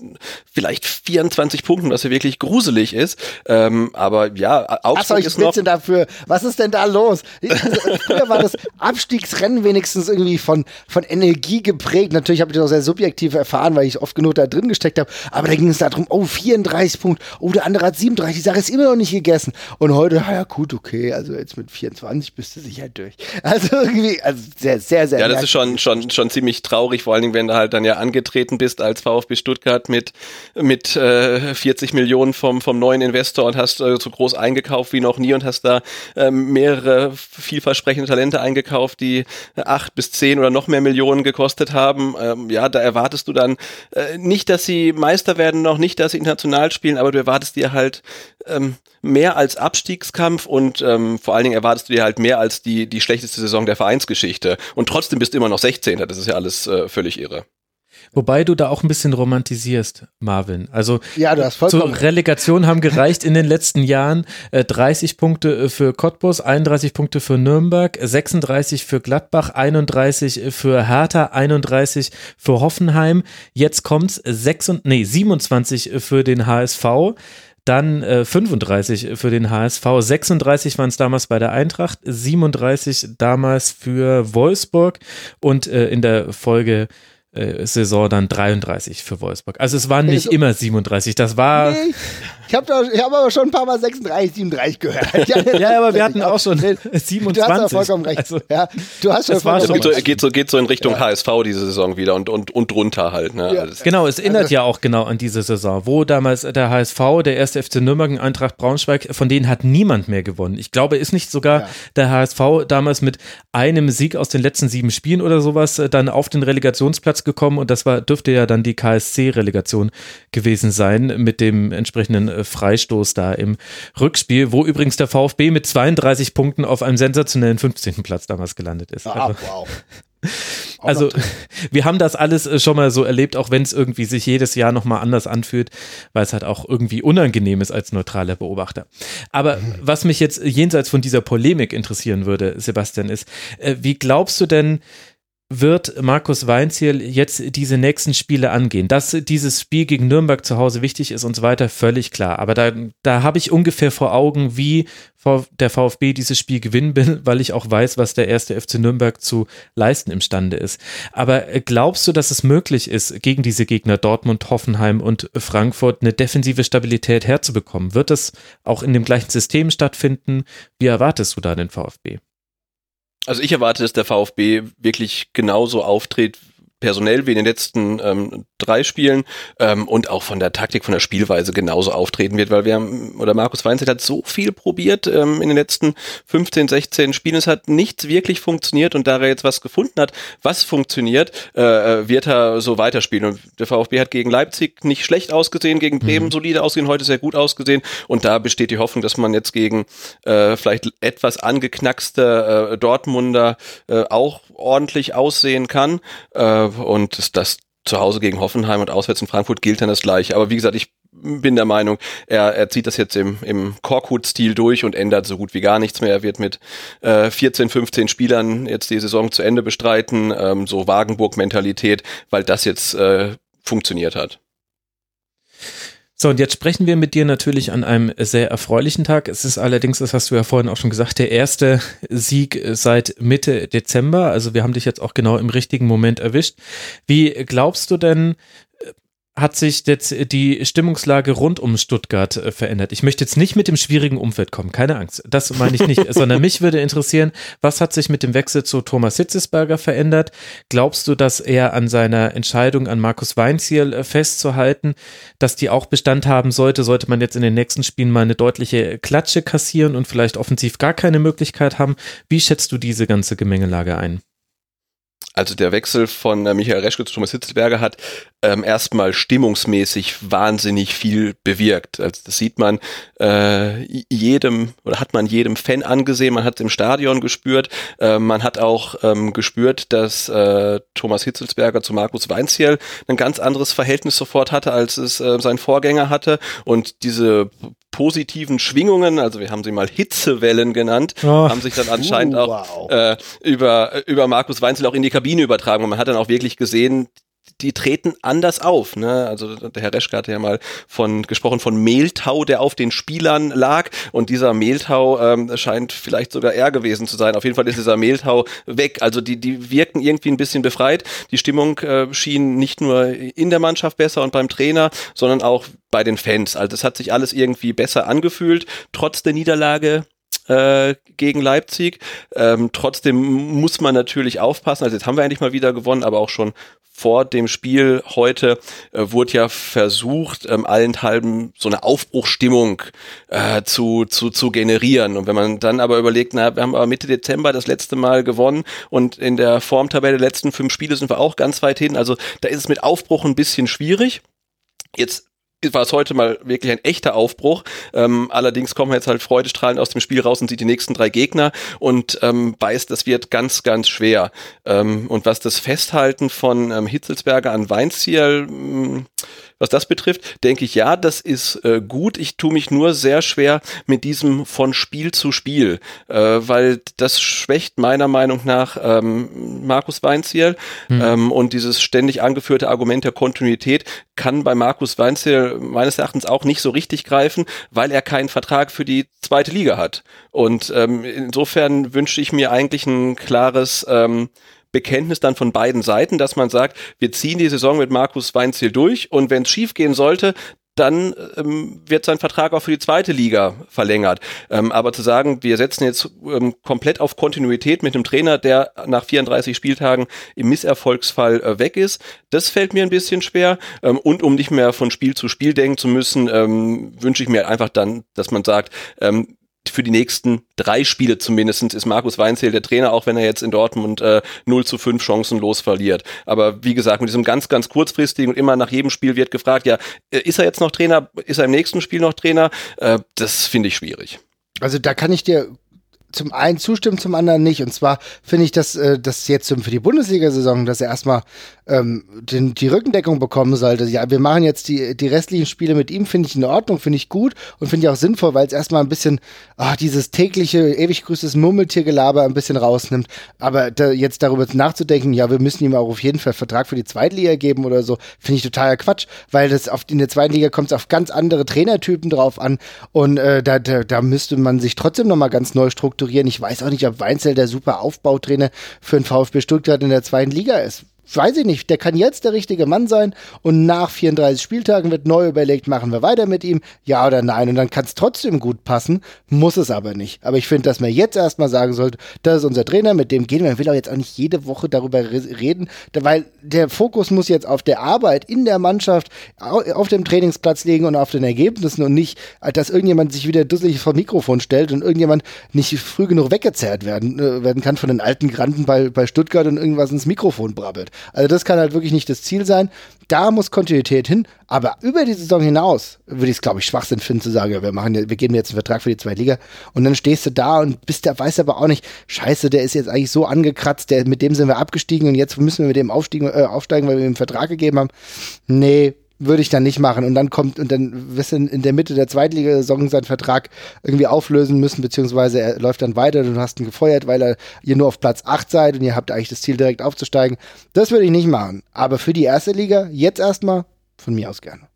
vielleicht 24 Punkten, was ja wirklich gruselig ist. Ähm, aber ja, Augsburg was ist noch... Denn dafür? Was ist denn da los? Früher war das Abstiegsrennen wenigstens irgendwie von, von Energie geprägt. Natürlich habe ich das auch sehr subjektiv erfahren, weil ich oft genug da drin gesteckt habe. Aber da ging es darum, oh, 34 Punkte, oh, der andere hat 37, die Sache ist immer noch nicht gegessen. Und heute, ja gut, okay, also jetzt mit 24 bist du sicher durch. Also irgendwie, also sehr, sehr, sehr. Ja, das ist schon, schon, schon ziemlich traurig, vor allen Dingen, wenn du halt dann ja angetreten bist als VfB Stuttgart mit, mit äh, 40 Millionen vom, vom neuen Investor und hast äh, so groß eingekauft wie noch nie und hast da äh, mehrere vielversprechende Talente eingekauft, die acht bis zehn oder noch mehr Millionen gekostet haben. Ähm, ja, da erwartest du dann äh, nicht, dass sie Meister werden, noch nicht, dass sie international spielen, aber du erwartest dir halt ähm, mehr als Abstiegskampf und ähm, vor allen Dingen erwartest du dir halt mehr als die, die schlechteste Saison der Vereinsgeschichte. Und trotzdem bist du immer noch 16. Das ist ja alles äh, völlig irre. Wobei du da auch ein bisschen romantisierst, Marvin. Also ja, du hast zur Relegation haben gereicht in den letzten Jahren äh, 30 Punkte äh, für Cottbus, 31 Punkte für Nürnberg, 36 für Gladbach, 31 für Hertha, 31 für Hoffenheim. Jetzt kommt's 6, nee, 27 für den HSV dann äh, 35 für den HSV, 36 waren es damals bei der Eintracht, 37 damals für Wolfsburg und äh, in der Folge äh, Saison dann 33 für Wolfsburg. Also es waren nicht also, immer 37, das war. Nee, ich habe hab aber schon ein paar Mal 36, 37 gehört. Ja, ja aber wir hatten auch schon 27. Du hast vollkommen recht. Also, ja, du hast schon vollkommen recht. Geht so, geht, so, geht so in Richtung ja. HSV diese Saison wieder und, und, und drunter halt. Ne? Ja. Genau, es erinnert also, ja auch genau an diese Saison, wo damals der HSV, der erste FC Nürnberg, Eintracht Braunschweig, von denen hat niemand mehr gewonnen. Ich glaube, ist nicht sogar ja. der HSV damals mit einem Sieg aus den letzten sieben Spielen oder sowas äh, dann auf den Relegationsplatz gekommen und das war, dürfte ja dann die KSC-Relegation gewesen sein mit dem entsprechenden äh, Freistoß da im Rückspiel, wo übrigens der VfB mit 32 Punkten auf einem sensationellen 15. Platz damals gelandet ist. Ah, also, wow. Also wir haben das alles äh, schon mal so erlebt, auch wenn es irgendwie sich jedes Jahr nochmal anders anfühlt, weil es halt auch irgendwie unangenehm ist als neutraler Beobachter. Aber mhm. was mich jetzt jenseits von dieser Polemik interessieren würde, Sebastian, ist, äh, wie glaubst du denn, wird Markus Weinziel jetzt diese nächsten Spiele angehen. Dass dieses Spiel gegen Nürnberg zu Hause wichtig ist und so weiter, völlig klar. Aber da, da habe ich ungefähr vor Augen, wie der VfB dieses Spiel gewinnen will, weil ich auch weiß, was der erste FC Nürnberg zu leisten imstande ist. Aber glaubst du, dass es möglich ist, gegen diese Gegner Dortmund, Hoffenheim und Frankfurt eine defensive Stabilität herzubekommen? Wird das auch in dem gleichen System stattfinden? Wie erwartest du da den VfB? Also ich erwarte, dass der VfB wirklich genauso auftritt, personell wie in den letzten ähm, drei Spielen ähm, und auch von der Taktik, von der Spielweise genauso auftreten wird, weil wir haben, oder Markus Weinzett hat so viel probiert ähm, in den letzten 15, 16 Spielen. Es hat nichts wirklich funktioniert und da er jetzt was gefunden hat, was funktioniert, äh, äh wird er so weiterspielen. Und der VfB hat gegen Leipzig nicht schlecht ausgesehen, gegen Bremen mhm. solide ausgesehen, heute sehr gut ausgesehen und da besteht die Hoffnung, dass man jetzt gegen äh, vielleicht etwas angeknackste äh, Dortmunder äh, auch ordentlich aussehen kann. Äh, und das zu Hause gegen Hoffenheim und auswärts in Frankfurt gilt dann das gleiche. Aber wie gesagt, ich bin der Meinung, er, er zieht das jetzt im, im Korkut-Stil durch und ändert so gut wie gar nichts mehr. Er wird mit äh, 14, 15 Spielern jetzt die Saison zu Ende bestreiten, ähm, so Wagenburg-Mentalität, weil das jetzt äh, funktioniert hat. So, und jetzt sprechen wir mit dir natürlich an einem sehr erfreulichen Tag. Es ist allerdings, das hast du ja vorhin auch schon gesagt, der erste Sieg seit Mitte Dezember. Also wir haben dich jetzt auch genau im richtigen Moment erwischt. Wie glaubst du denn, hat sich jetzt die Stimmungslage rund um Stuttgart äh, verändert? Ich möchte jetzt nicht mit dem schwierigen Umfeld kommen, keine Angst. Das meine ich nicht, sondern mich würde interessieren, was hat sich mit dem Wechsel zu Thomas Hitzesberger verändert? Glaubst du, dass er an seiner Entscheidung an Markus Weinziel äh, festzuhalten, dass die auch Bestand haben sollte? Sollte man jetzt in den nächsten Spielen mal eine deutliche Klatsche kassieren und vielleicht offensiv gar keine Möglichkeit haben? Wie schätzt du diese ganze Gemengelage ein? Also der Wechsel von äh, Michael Reschke zu Thomas Hitzelsberger hat ähm, erstmal stimmungsmäßig wahnsinnig viel bewirkt. Also das sieht man äh, jedem oder hat man jedem Fan angesehen, man hat es im Stadion gespürt, äh, man hat auch ähm, gespürt, dass äh, Thomas Hitzelsberger zu Markus Weinziel ein ganz anderes Verhältnis sofort hatte, als es äh, sein Vorgänger hatte und diese positiven Schwingungen, also wir haben sie mal Hitzewellen genannt, oh. haben sich dann anscheinend uh, auch äh, über, über Markus Weinzel auch in die Kabine übertragen. Und man hat dann auch wirklich gesehen, die treten anders auf. Ne? Also der Herr Reschke hatte ja mal von gesprochen von Mehltau, der auf den Spielern lag. Und dieser Mehltau ähm, scheint vielleicht sogar er gewesen zu sein. Auf jeden Fall ist dieser Mehltau weg. Also die, die wirken irgendwie ein bisschen befreit. Die Stimmung äh, schien nicht nur in der Mannschaft besser und beim Trainer, sondern auch bei den Fans. Also es hat sich alles irgendwie besser angefühlt, trotz der Niederlage äh, gegen Leipzig. Ähm, trotzdem muss man natürlich aufpassen. Also jetzt haben wir endlich mal wieder gewonnen, aber auch schon vor dem Spiel heute äh, wurde ja versucht, ähm, allenthalben so eine Aufbruchstimmung äh, zu, zu, zu generieren. Und wenn man dann aber überlegt, na, wir haben aber Mitte Dezember das letzte Mal gewonnen und in der Formtabelle der letzten fünf Spiele sind wir auch ganz weit hin. Also da ist es mit Aufbruch ein bisschen schwierig. Jetzt war es heute mal wirklich ein echter Aufbruch. Ähm, allerdings kommen jetzt halt freudestrahlend aus dem Spiel raus und sieht die nächsten drei Gegner und ähm, weiß, das wird ganz, ganz schwer. Ähm, und was das Festhalten von ähm, Hitzelsberger an Weinziel hm, was das betrifft, denke ich, ja, das ist äh, gut. Ich tue mich nur sehr schwer mit diesem von Spiel zu Spiel, äh, weil das schwächt meiner Meinung nach ähm, Markus Weinziel mhm. ähm, und dieses ständig angeführte Argument der Kontinuität kann bei Markus Weinziel meines Erachtens auch nicht so richtig greifen, weil er keinen Vertrag für die zweite Liga hat. Und ähm, insofern wünsche ich mir eigentlich ein klares ähm, Bekenntnis dann von beiden Seiten, dass man sagt, wir ziehen die Saison mit Markus Weinziel durch und wenn es schief gehen sollte, dann ähm, wird sein Vertrag auch für die zweite Liga verlängert. Ähm, aber zu sagen, wir setzen jetzt ähm, komplett auf Kontinuität mit einem Trainer, der nach 34 Spieltagen im Misserfolgsfall äh, weg ist, das fällt mir ein bisschen schwer. Ähm, und um nicht mehr von Spiel zu Spiel denken zu müssen, ähm, wünsche ich mir einfach dann, dass man sagt, ähm, für die nächsten drei Spiele zumindest ist Markus Weinzierl der Trainer, auch wenn er jetzt in Dortmund äh, 0 zu 5 chancenlos verliert. Aber wie gesagt, mit diesem ganz, ganz kurzfristigen und immer nach jedem Spiel wird gefragt, ja, äh, ist er jetzt noch Trainer, ist er im nächsten Spiel noch Trainer? Äh, das finde ich schwierig. Also da kann ich dir zum einen zustimmen, zum anderen nicht. Und zwar finde ich, dass äh, das jetzt für die Bundesliga-Saison, dass er erstmal ähm, den, die Rückendeckung bekommen sollte. Ja, wir machen jetzt die, die restlichen Spiele mit ihm, finde ich in Ordnung, finde ich gut und finde ich auch sinnvoll, weil es erstmal ein bisschen ach, dieses tägliche, ewig grüßes Murmeltiergelaber ein bisschen rausnimmt. Aber da, jetzt darüber nachzudenken, ja, wir müssen ihm auch auf jeden Fall Vertrag für die Zweitliga geben oder so, finde ich totaler Quatsch, weil das auf, in der zweiten Liga kommt es auf ganz andere Trainertypen drauf an und äh, da, da, da müsste man sich trotzdem nochmal ganz neu strukturieren. Ich weiß auch nicht, ob Weinzel der super Aufbautrainer für den VfB Stuttgart in der zweiten Liga ist weiß ich nicht, der kann jetzt der richtige Mann sein und nach 34 Spieltagen wird neu überlegt, machen wir weiter mit ihm, ja oder nein. Und dann kann es trotzdem gut passen, muss es aber nicht. Aber ich finde, dass man jetzt erstmal sagen sollte, das ist unser Trainer, mit dem gehen wir. Man will auch jetzt auch nicht jede Woche darüber reden, weil der Fokus muss jetzt auf der Arbeit in der Mannschaft, auf dem Trainingsplatz liegen und auf den Ergebnissen und nicht, dass irgendjemand sich wieder dusselig vor Mikrofon stellt und irgendjemand nicht früh genug weggezerrt werden, äh, werden kann von den alten Granten bei, bei Stuttgart und irgendwas ins Mikrofon brabbelt. Also das kann halt wirklich nicht das Ziel sein. Da muss Kontinuität hin. Aber über die Saison hinaus würde ich es, glaube ich, Schwachsinn finden zu sagen, ja, wir machen, wir geben jetzt einen Vertrag für die zweite Liga. Und dann stehst du da und bist der, weißt aber auch nicht, scheiße, der ist jetzt eigentlich so angekratzt, der, mit dem sind wir abgestiegen und jetzt müssen wir mit dem aufsteigen, äh, aufsteigen weil wir ihm einen Vertrag gegeben haben. Nee, würde ich dann nicht machen. Und dann kommt, und dann wirst du in der Mitte der Zweitligasaison seinen Vertrag irgendwie auflösen müssen, beziehungsweise er läuft dann weiter, du hast ihn gefeuert, weil er, ihr nur auf Platz 8 seid und ihr habt eigentlich das Ziel, direkt aufzusteigen. Das würde ich nicht machen. Aber für die erste Liga, jetzt erstmal, von mir aus gerne.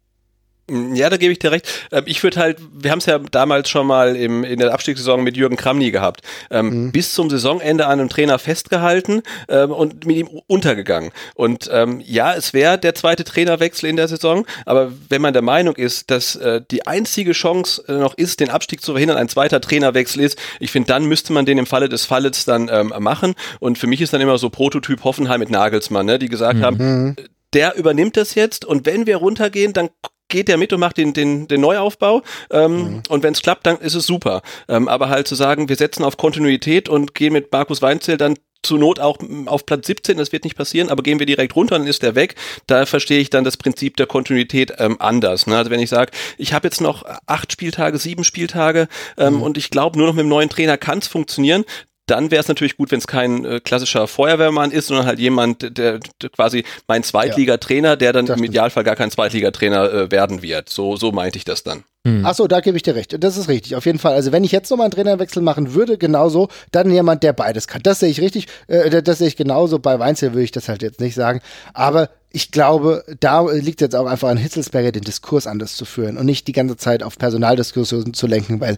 Ja, da gebe ich dir recht. Ähm, ich würde halt, wir haben es ja damals schon mal im, in der Abstiegssaison mit Jürgen Kramny gehabt. Ähm, mhm. Bis zum Saisonende an einem Trainer festgehalten ähm, und mit ihm untergegangen. Und ähm, ja, es wäre der zweite Trainerwechsel in der Saison, aber wenn man der Meinung ist, dass äh, die einzige Chance äh, noch ist, den Abstieg zu verhindern, ein zweiter Trainerwechsel ist, ich finde, dann müsste man den im Falle des Falles dann ähm, machen. Und für mich ist dann immer so Prototyp Hoffenheim mit Nagelsmann, ne, die gesagt mhm. haben, der übernimmt das jetzt und wenn wir runtergehen, dann geht der mit und macht den, den, den Neuaufbau. Ähm, mhm. Und wenn es klappt, dann ist es super. Ähm, aber halt zu sagen, wir setzen auf Kontinuität und gehen mit Markus Weinzel dann zur Not auch auf Platz 17, das wird nicht passieren, aber gehen wir direkt runter, dann ist der weg. Da verstehe ich dann das Prinzip der Kontinuität ähm, anders. Ne? Also wenn ich sage, ich habe jetzt noch acht Spieltage, sieben Spieltage ähm, mhm. und ich glaube, nur noch mit dem neuen Trainer kann es funktionieren, dann wäre es natürlich gut, wenn es kein äh, klassischer Feuerwehrmann ist, sondern halt jemand, der, der quasi mein Zweitligatrainer, der dann im Idealfall gar kein Zweitligatrainer äh, werden wird. So, so meinte ich das dann. Mhm. Ach so, da gebe ich dir recht. Das ist richtig, auf jeden Fall. Also wenn ich jetzt nochmal einen Trainerwechsel machen würde, genauso, dann jemand, der beides kann. Das sehe ich richtig, äh, das sehe ich genauso. Bei Weinzel würde ich das halt jetzt nicht sagen. Aber ich glaube, da liegt jetzt auch einfach an Hitzelsberger, den Diskurs anders zu führen und nicht die ganze Zeit auf Personaldiskussionen zu lenken, weil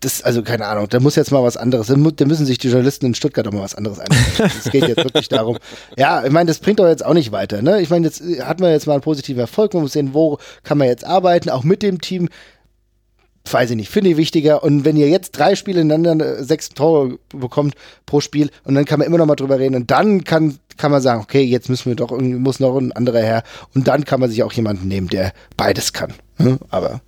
das, also keine Ahnung, da muss jetzt mal was anderes, da müssen sich die Journalisten in Stuttgart auch mal was anderes einfallen. Es geht jetzt wirklich darum. Ja, ich meine, das bringt doch jetzt auch nicht weiter, ne? Ich meine, jetzt hat man jetzt mal einen positiven Erfolg, man muss sehen, wo kann man jetzt arbeiten, auch mit dem Team weiß ich nicht, finde ich wichtiger. Und wenn ihr jetzt drei Spiele ineinander sechs Tore bekommt pro Spiel und dann kann man immer noch mal drüber reden und dann kann, kann man sagen, okay, jetzt müssen wir doch, muss noch ein anderer her und dann kann man sich auch jemanden nehmen, der beides kann. Hm? Aber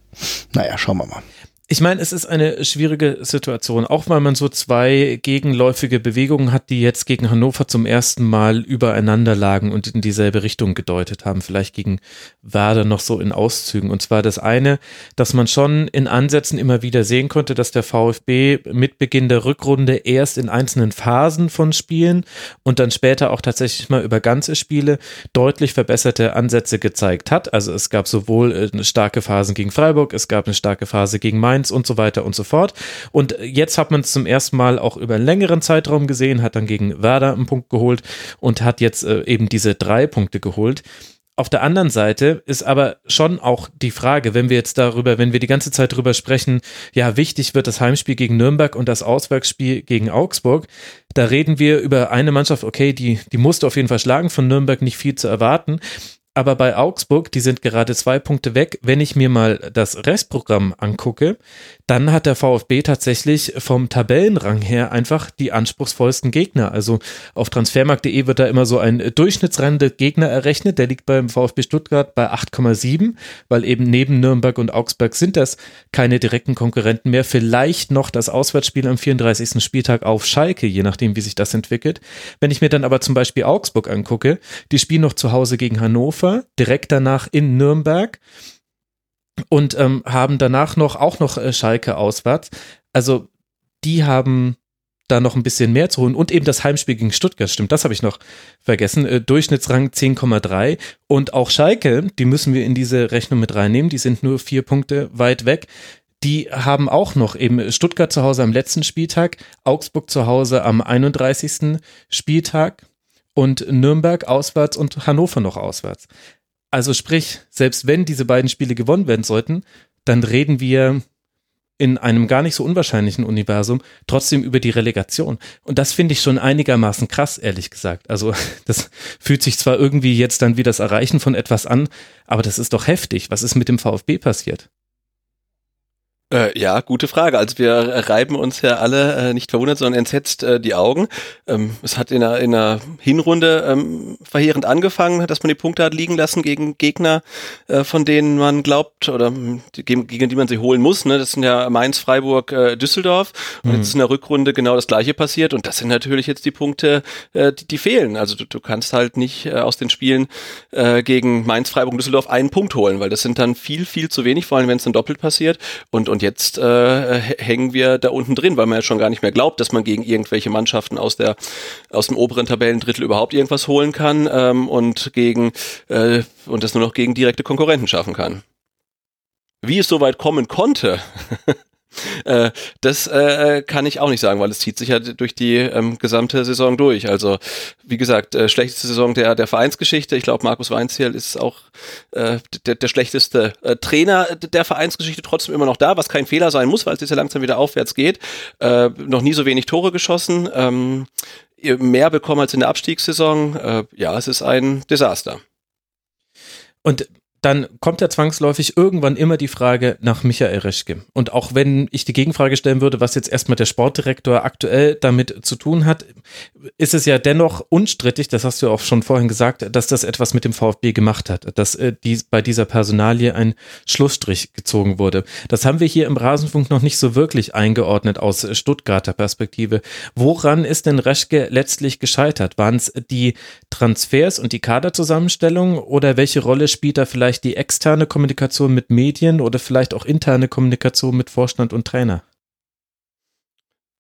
naja, schauen wir mal. Ich meine, es ist eine schwierige Situation, auch weil man so zwei gegenläufige Bewegungen hat, die jetzt gegen Hannover zum ersten Mal übereinander lagen und in dieselbe Richtung gedeutet haben, vielleicht gegen Werder noch so in Auszügen. Und zwar das eine, dass man schon in Ansätzen immer wieder sehen konnte, dass der VfB mit Beginn der Rückrunde erst in einzelnen Phasen von Spielen und dann später auch tatsächlich mal über ganze Spiele deutlich verbesserte Ansätze gezeigt hat. Also es gab sowohl eine starke Phasen gegen Freiburg, es gab eine starke Phase gegen Mainz, Mainz und so weiter und so fort. Und jetzt hat man es zum ersten Mal auch über einen längeren Zeitraum gesehen, hat dann gegen Werder einen Punkt geholt und hat jetzt äh, eben diese drei Punkte geholt. Auf der anderen Seite ist aber schon auch die Frage, wenn wir jetzt darüber, wenn wir die ganze Zeit darüber sprechen, ja, wichtig wird das Heimspiel gegen Nürnberg und das Auswärtsspiel gegen Augsburg. Da reden wir über eine Mannschaft, okay, die, die musste auf jeden Fall schlagen, von Nürnberg nicht viel zu erwarten. Aber bei Augsburg, die sind gerade zwei Punkte weg. Wenn ich mir mal das Restprogramm angucke, dann hat der VfB tatsächlich vom Tabellenrang her einfach die anspruchsvollsten Gegner. Also auf transfermarkt.de wird da immer so ein Durchschnittsrang der Gegner errechnet. Der liegt beim VfB Stuttgart bei 8,7, weil eben neben Nürnberg und Augsburg sind das keine direkten Konkurrenten mehr. Vielleicht noch das Auswärtsspiel am 34. Spieltag auf Schalke, je nachdem, wie sich das entwickelt. Wenn ich mir dann aber zum Beispiel Augsburg angucke, die spielen noch zu Hause gegen Hannover, direkt danach in Nürnberg und ähm, haben danach noch auch noch äh, Schalke auswärts. Also die haben da noch ein bisschen mehr zu holen und eben das Heimspiel gegen Stuttgart, stimmt, das habe ich noch vergessen. Äh, Durchschnittsrang 10,3 und auch Schalke, die müssen wir in diese Rechnung mit reinnehmen, die sind nur vier Punkte weit weg. Die haben auch noch eben Stuttgart zu Hause am letzten Spieltag, Augsburg zu Hause am 31. Spieltag und Nürnberg auswärts und Hannover noch auswärts. Also sprich, selbst wenn diese beiden Spiele gewonnen werden sollten, dann reden wir in einem gar nicht so unwahrscheinlichen Universum trotzdem über die Relegation. Und das finde ich schon einigermaßen krass, ehrlich gesagt. Also das fühlt sich zwar irgendwie jetzt dann wie das Erreichen von etwas an, aber das ist doch heftig. Was ist mit dem VfB passiert? Äh, ja, gute Frage. Also wir reiben uns ja alle äh, nicht verwundert, sondern entsetzt äh, die Augen. Ähm, es hat in einer, in einer Hinrunde ähm, verheerend angefangen, dass man die Punkte hat liegen lassen gegen Gegner, äh, von denen man glaubt oder die, gegen, die man sie holen muss. Ne? Das sind ja Mainz, Freiburg, äh, Düsseldorf. Und mhm. jetzt ist in der Rückrunde genau das gleiche passiert. Und das sind natürlich jetzt die Punkte, äh, die, die fehlen. Also du, du kannst halt nicht äh, aus den Spielen äh, gegen Mainz, Freiburg Düsseldorf einen Punkt holen, weil das sind dann viel, viel zu wenig, vor allem wenn es dann doppelt passiert. Und, und und jetzt äh, hängen wir da unten drin, weil man ja schon gar nicht mehr glaubt, dass man gegen irgendwelche Mannschaften aus der aus dem oberen Tabellendrittel überhaupt irgendwas holen kann ähm, und gegen äh, und das nur noch gegen direkte Konkurrenten schaffen kann. Wie es soweit kommen konnte, Äh, das äh, kann ich auch nicht sagen, weil es zieht sich ja durch die ähm, gesamte Saison durch. Also wie gesagt, äh, schlechteste Saison der, der Vereinsgeschichte. Ich glaube, Markus Weinziel ist auch äh, der, der schlechteste äh, Trainer der Vereinsgeschichte, trotzdem immer noch da, was kein Fehler sein muss, weil es jetzt ja langsam wieder aufwärts geht. Äh, noch nie so wenig Tore geschossen, ähm, mehr bekommen als in der Abstiegssaison. Äh, ja, es ist ein Desaster. Und dann kommt ja zwangsläufig irgendwann immer die Frage nach Michael Reschke. Und auch wenn ich die Gegenfrage stellen würde, was jetzt erstmal der Sportdirektor aktuell damit zu tun hat, ist es ja dennoch unstrittig, das hast du auch schon vorhin gesagt, dass das etwas mit dem VfB gemacht hat, dass äh, die, bei dieser Personalie ein Schlussstrich gezogen wurde. Das haben wir hier im Rasenfunk noch nicht so wirklich eingeordnet aus Stuttgarter Perspektive. Woran ist denn Reschke letztlich gescheitert? Waren es die Transfers und die Kaderzusammenstellung oder welche Rolle spielt da vielleicht vielleicht die externe Kommunikation mit Medien oder vielleicht auch interne Kommunikation mit Vorstand und Trainer?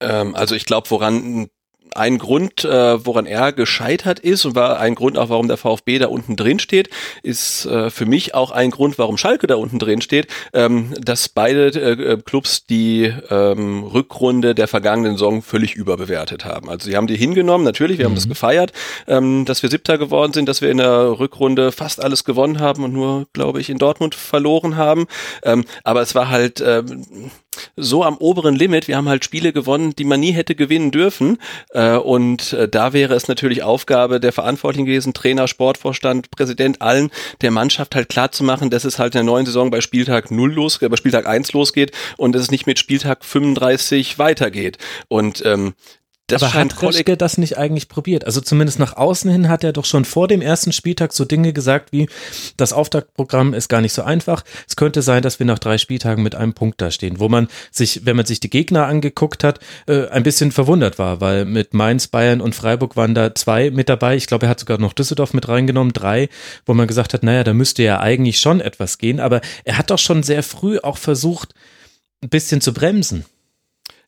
Ähm, also ich glaube, woran ein Grund, äh, woran er gescheitert ist und war ein Grund auch, warum der VfB da unten drin steht, ist äh, für mich auch ein Grund, warum Schalke da unten drin steht, ähm, dass beide äh, Clubs die ähm, Rückrunde der vergangenen Saison völlig überbewertet haben. Also sie haben die hingenommen, natürlich, wir mhm. haben das mhm. gefeiert, ähm, dass wir Siebter geworden sind, dass wir in der Rückrunde fast alles gewonnen haben und nur, glaube ich, in Dortmund verloren haben. Ähm, aber es war halt ähm, so am oberen Limit. Wir haben halt Spiele gewonnen, die man nie hätte gewinnen dürfen. Äh, und äh, da wäre es natürlich Aufgabe der Verantwortlichen gewesen, Trainer, Sportvorstand, Präsident, allen der Mannschaft halt klar zu machen, dass es halt in der neuen Saison bei Spieltag 0 los, äh, bei Spieltag 1 losgeht und dass es nicht mit Spieltag 35 weitergeht. Und ähm, das Aber hat Reschke das nicht eigentlich probiert? Also zumindest nach außen hin hat er doch schon vor dem ersten Spieltag so Dinge gesagt wie, das Auftaktprogramm ist gar nicht so einfach. Es könnte sein, dass wir nach drei Spieltagen mit einem Punkt da stehen, wo man sich, wenn man sich die Gegner angeguckt hat, äh, ein bisschen verwundert war, weil mit Mainz, Bayern und Freiburg waren da zwei mit dabei. Ich glaube, er hat sogar noch Düsseldorf mit reingenommen, drei, wo man gesagt hat, naja, da müsste ja eigentlich schon etwas gehen. Aber er hat doch schon sehr früh auch versucht, ein bisschen zu bremsen.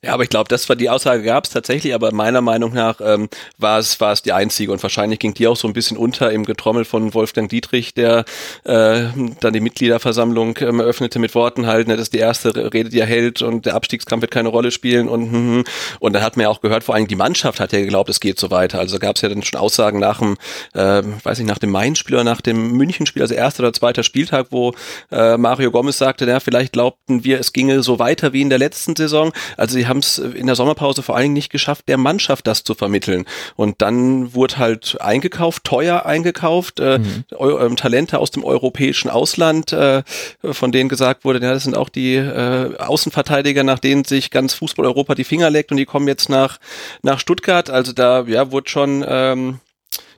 Ja, aber ich glaube, das war die Aussage gab es tatsächlich, aber meiner Meinung nach ähm, war es war es die einzige und wahrscheinlich ging die auch so ein bisschen unter im Getrommel von Wolfgang Dietrich, der äh, dann die Mitgliederversammlung ähm, eröffnete mit Worten halt, ne, das ist die erste Rede, die er hält und der Abstiegskampf wird keine Rolle spielen und hm, und dann hat man ja auch gehört, vor allem die Mannschaft hat ja geglaubt, es geht so weiter. Also gab es ja dann schon Aussagen nach dem, äh, weiß nicht, nach dem Main-Spiel oder nach dem München-Spiel, also erster oder zweiter Spieltag, wo äh, Mario Gomez sagte, na, vielleicht glaubten wir, es ginge so weiter wie in der letzten Saison. Also sie haben es in der Sommerpause vor allen Dingen nicht geschafft, der Mannschaft das zu vermitteln. Und dann wurde halt eingekauft, teuer eingekauft, äh, mhm. äh, Talente aus dem europäischen Ausland, äh, von denen gesagt wurde, ja, das sind auch die äh, Außenverteidiger, nach denen sich ganz Fußball-Europa die Finger leckt und die kommen jetzt nach, nach Stuttgart. Also da ja, wurde schon ähm,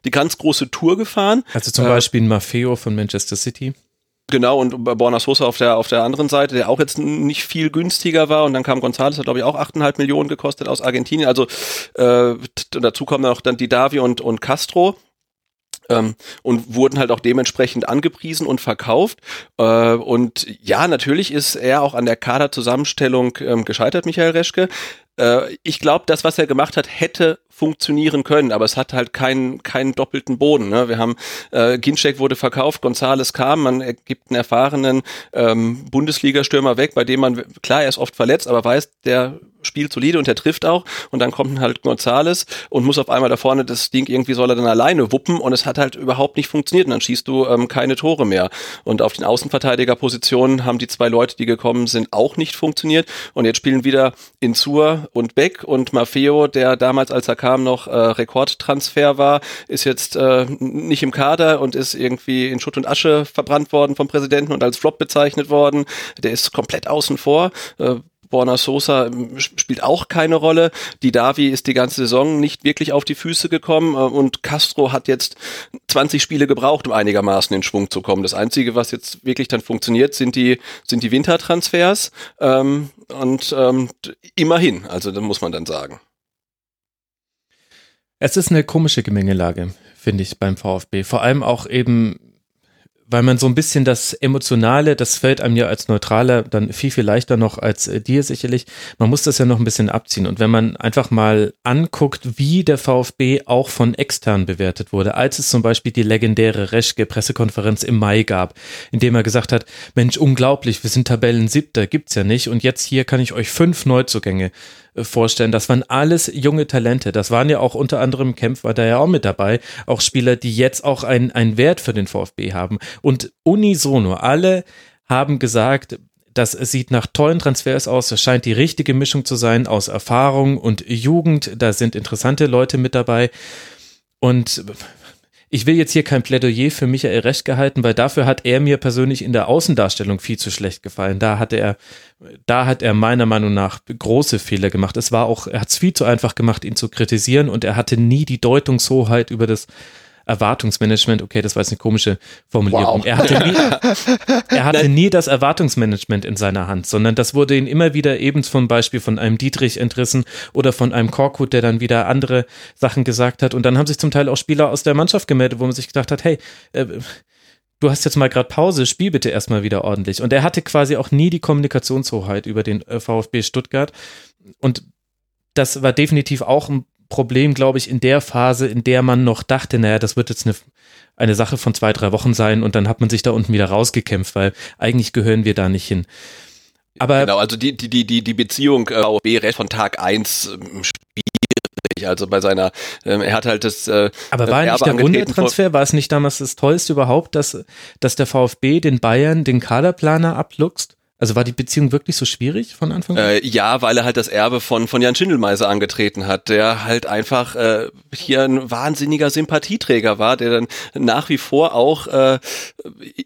die ganz große Tour gefahren. Also zum Beispiel ein Maffeo von Manchester City. Genau, und Borna Sosa auf der, auf der anderen Seite, der auch jetzt nicht viel günstiger war. Und dann kam González, hat glaube ich auch 8,5 Millionen gekostet aus Argentinien. Also äh, dazu kommen auch dann die Davi und, und Castro. Ähm, und wurden halt auch dementsprechend angepriesen und verkauft. Äh, und ja, natürlich ist er auch an der Kaderzusammenstellung ähm, gescheitert, Michael Reschke. Äh, ich glaube, das, was er gemacht hat, hätte funktionieren können, aber es hat halt keinen keinen doppelten Boden. Ne? Wir haben äh, Ginczek wurde verkauft, Gonzales kam, man gibt einen erfahrenen ähm, Bundesliga-Stürmer weg, bei dem man klar er ist oft verletzt, aber weiß, der spielt solide und der trifft auch und dann kommt halt Gonzales und muss auf einmal da vorne das Ding irgendwie soll er dann alleine wuppen und es hat halt überhaupt nicht funktioniert und dann schießt du ähm, keine Tore mehr und auf den Außenverteidigerpositionen haben die zwei Leute, die gekommen sind, auch nicht funktioniert und jetzt spielen wieder Insur und Beck und Maffeo, der damals als er kam noch äh, Rekordtransfer war, ist jetzt äh, nicht im Kader und ist irgendwie in Schutt und Asche verbrannt worden vom Präsidenten und als Flop bezeichnet worden. Der ist komplett außen vor. Äh, Borna Sosa ähm, spielt auch keine Rolle. Die Davi ist die ganze Saison nicht wirklich auf die Füße gekommen äh, und Castro hat jetzt 20 Spiele gebraucht, um einigermaßen in Schwung zu kommen. Das Einzige, was jetzt wirklich dann funktioniert, sind die, sind die Wintertransfers ähm, und ähm, immerhin, also da muss man dann sagen. Es ist eine komische Gemengelage, finde ich, beim VfB. Vor allem auch eben, weil man so ein bisschen das Emotionale, das fällt einem ja als Neutraler dann viel, viel leichter noch als äh, dir sicherlich. Man muss das ja noch ein bisschen abziehen. Und wenn man einfach mal anguckt, wie der VfB auch von extern bewertet wurde, als es zum Beispiel die legendäre Reschke-Pressekonferenz im Mai gab, in dem er gesagt hat, Mensch, unglaublich, wir sind Tabellen siebter, gibt's ja nicht. Und jetzt hier kann ich euch fünf Neuzugänge vorstellen. Das waren alles junge Talente. Das waren ja auch unter anderem Kempf war da ja auch mit dabei. Auch Spieler, die jetzt auch einen Wert für den VfB haben. Und unisono, alle haben gesagt, das sieht nach tollen Transfers aus. Das scheint die richtige Mischung zu sein aus Erfahrung und Jugend. Da sind interessante Leute mit dabei. Und ich will jetzt hier kein Plädoyer für Michael Recht gehalten, weil dafür hat er mir persönlich in der Außendarstellung viel zu schlecht gefallen. Da hat er, da hat er meiner Meinung nach große Fehler gemacht. Es war auch, er hat es viel zu einfach gemacht, ihn zu kritisieren und er hatte nie die Deutungshoheit über das Erwartungsmanagement, okay, das war jetzt eine komische Formulierung. Wow. Er, hatte nie, er hatte nie das Erwartungsmanagement in seiner Hand, sondern das wurde ihm immer wieder eben zum Beispiel von einem Dietrich entrissen oder von einem Korkut, der dann wieder andere Sachen gesagt hat. Und dann haben sich zum Teil auch Spieler aus der Mannschaft gemeldet, wo man sich gedacht hat, hey, äh, du hast jetzt mal gerade Pause, spiel bitte erstmal wieder ordentlich. Und er hatte quasi auch nie die Kommunikationshoheit über den äh, VfB Stuttgart. Und das war definitiv auch ein Problem, glaube ich, in der Phase, in der man noch dachte, naja, das wird jetzt eine, eine Sache von zwei, drei Wochen sein und dann hat man sich da unten wieder rausgekämpft, weil eigentlich gehören wir da nicht hin. Aber genau, also die, die, die, die Beziehung äh, VfB recht von Tag eins ähm, schwierig. Also bei seiner, ähm, er hat halt das. Äh, Aber war nicht der Wundertransfer, war es nicht damals das Tollste überhaupt, dass, dass der VfB den Bayern den Kaderplaner abluchst? Also war die Beziehung wirklich so schwierig von Anfang an? Äh, ja, weil er halt das Erbe von, von Jan Schindelmeiser angetreten hat, der halt einfach äh, hier ein wahnsinniger Sympathieträger war, der dann nach wie vor auch äh,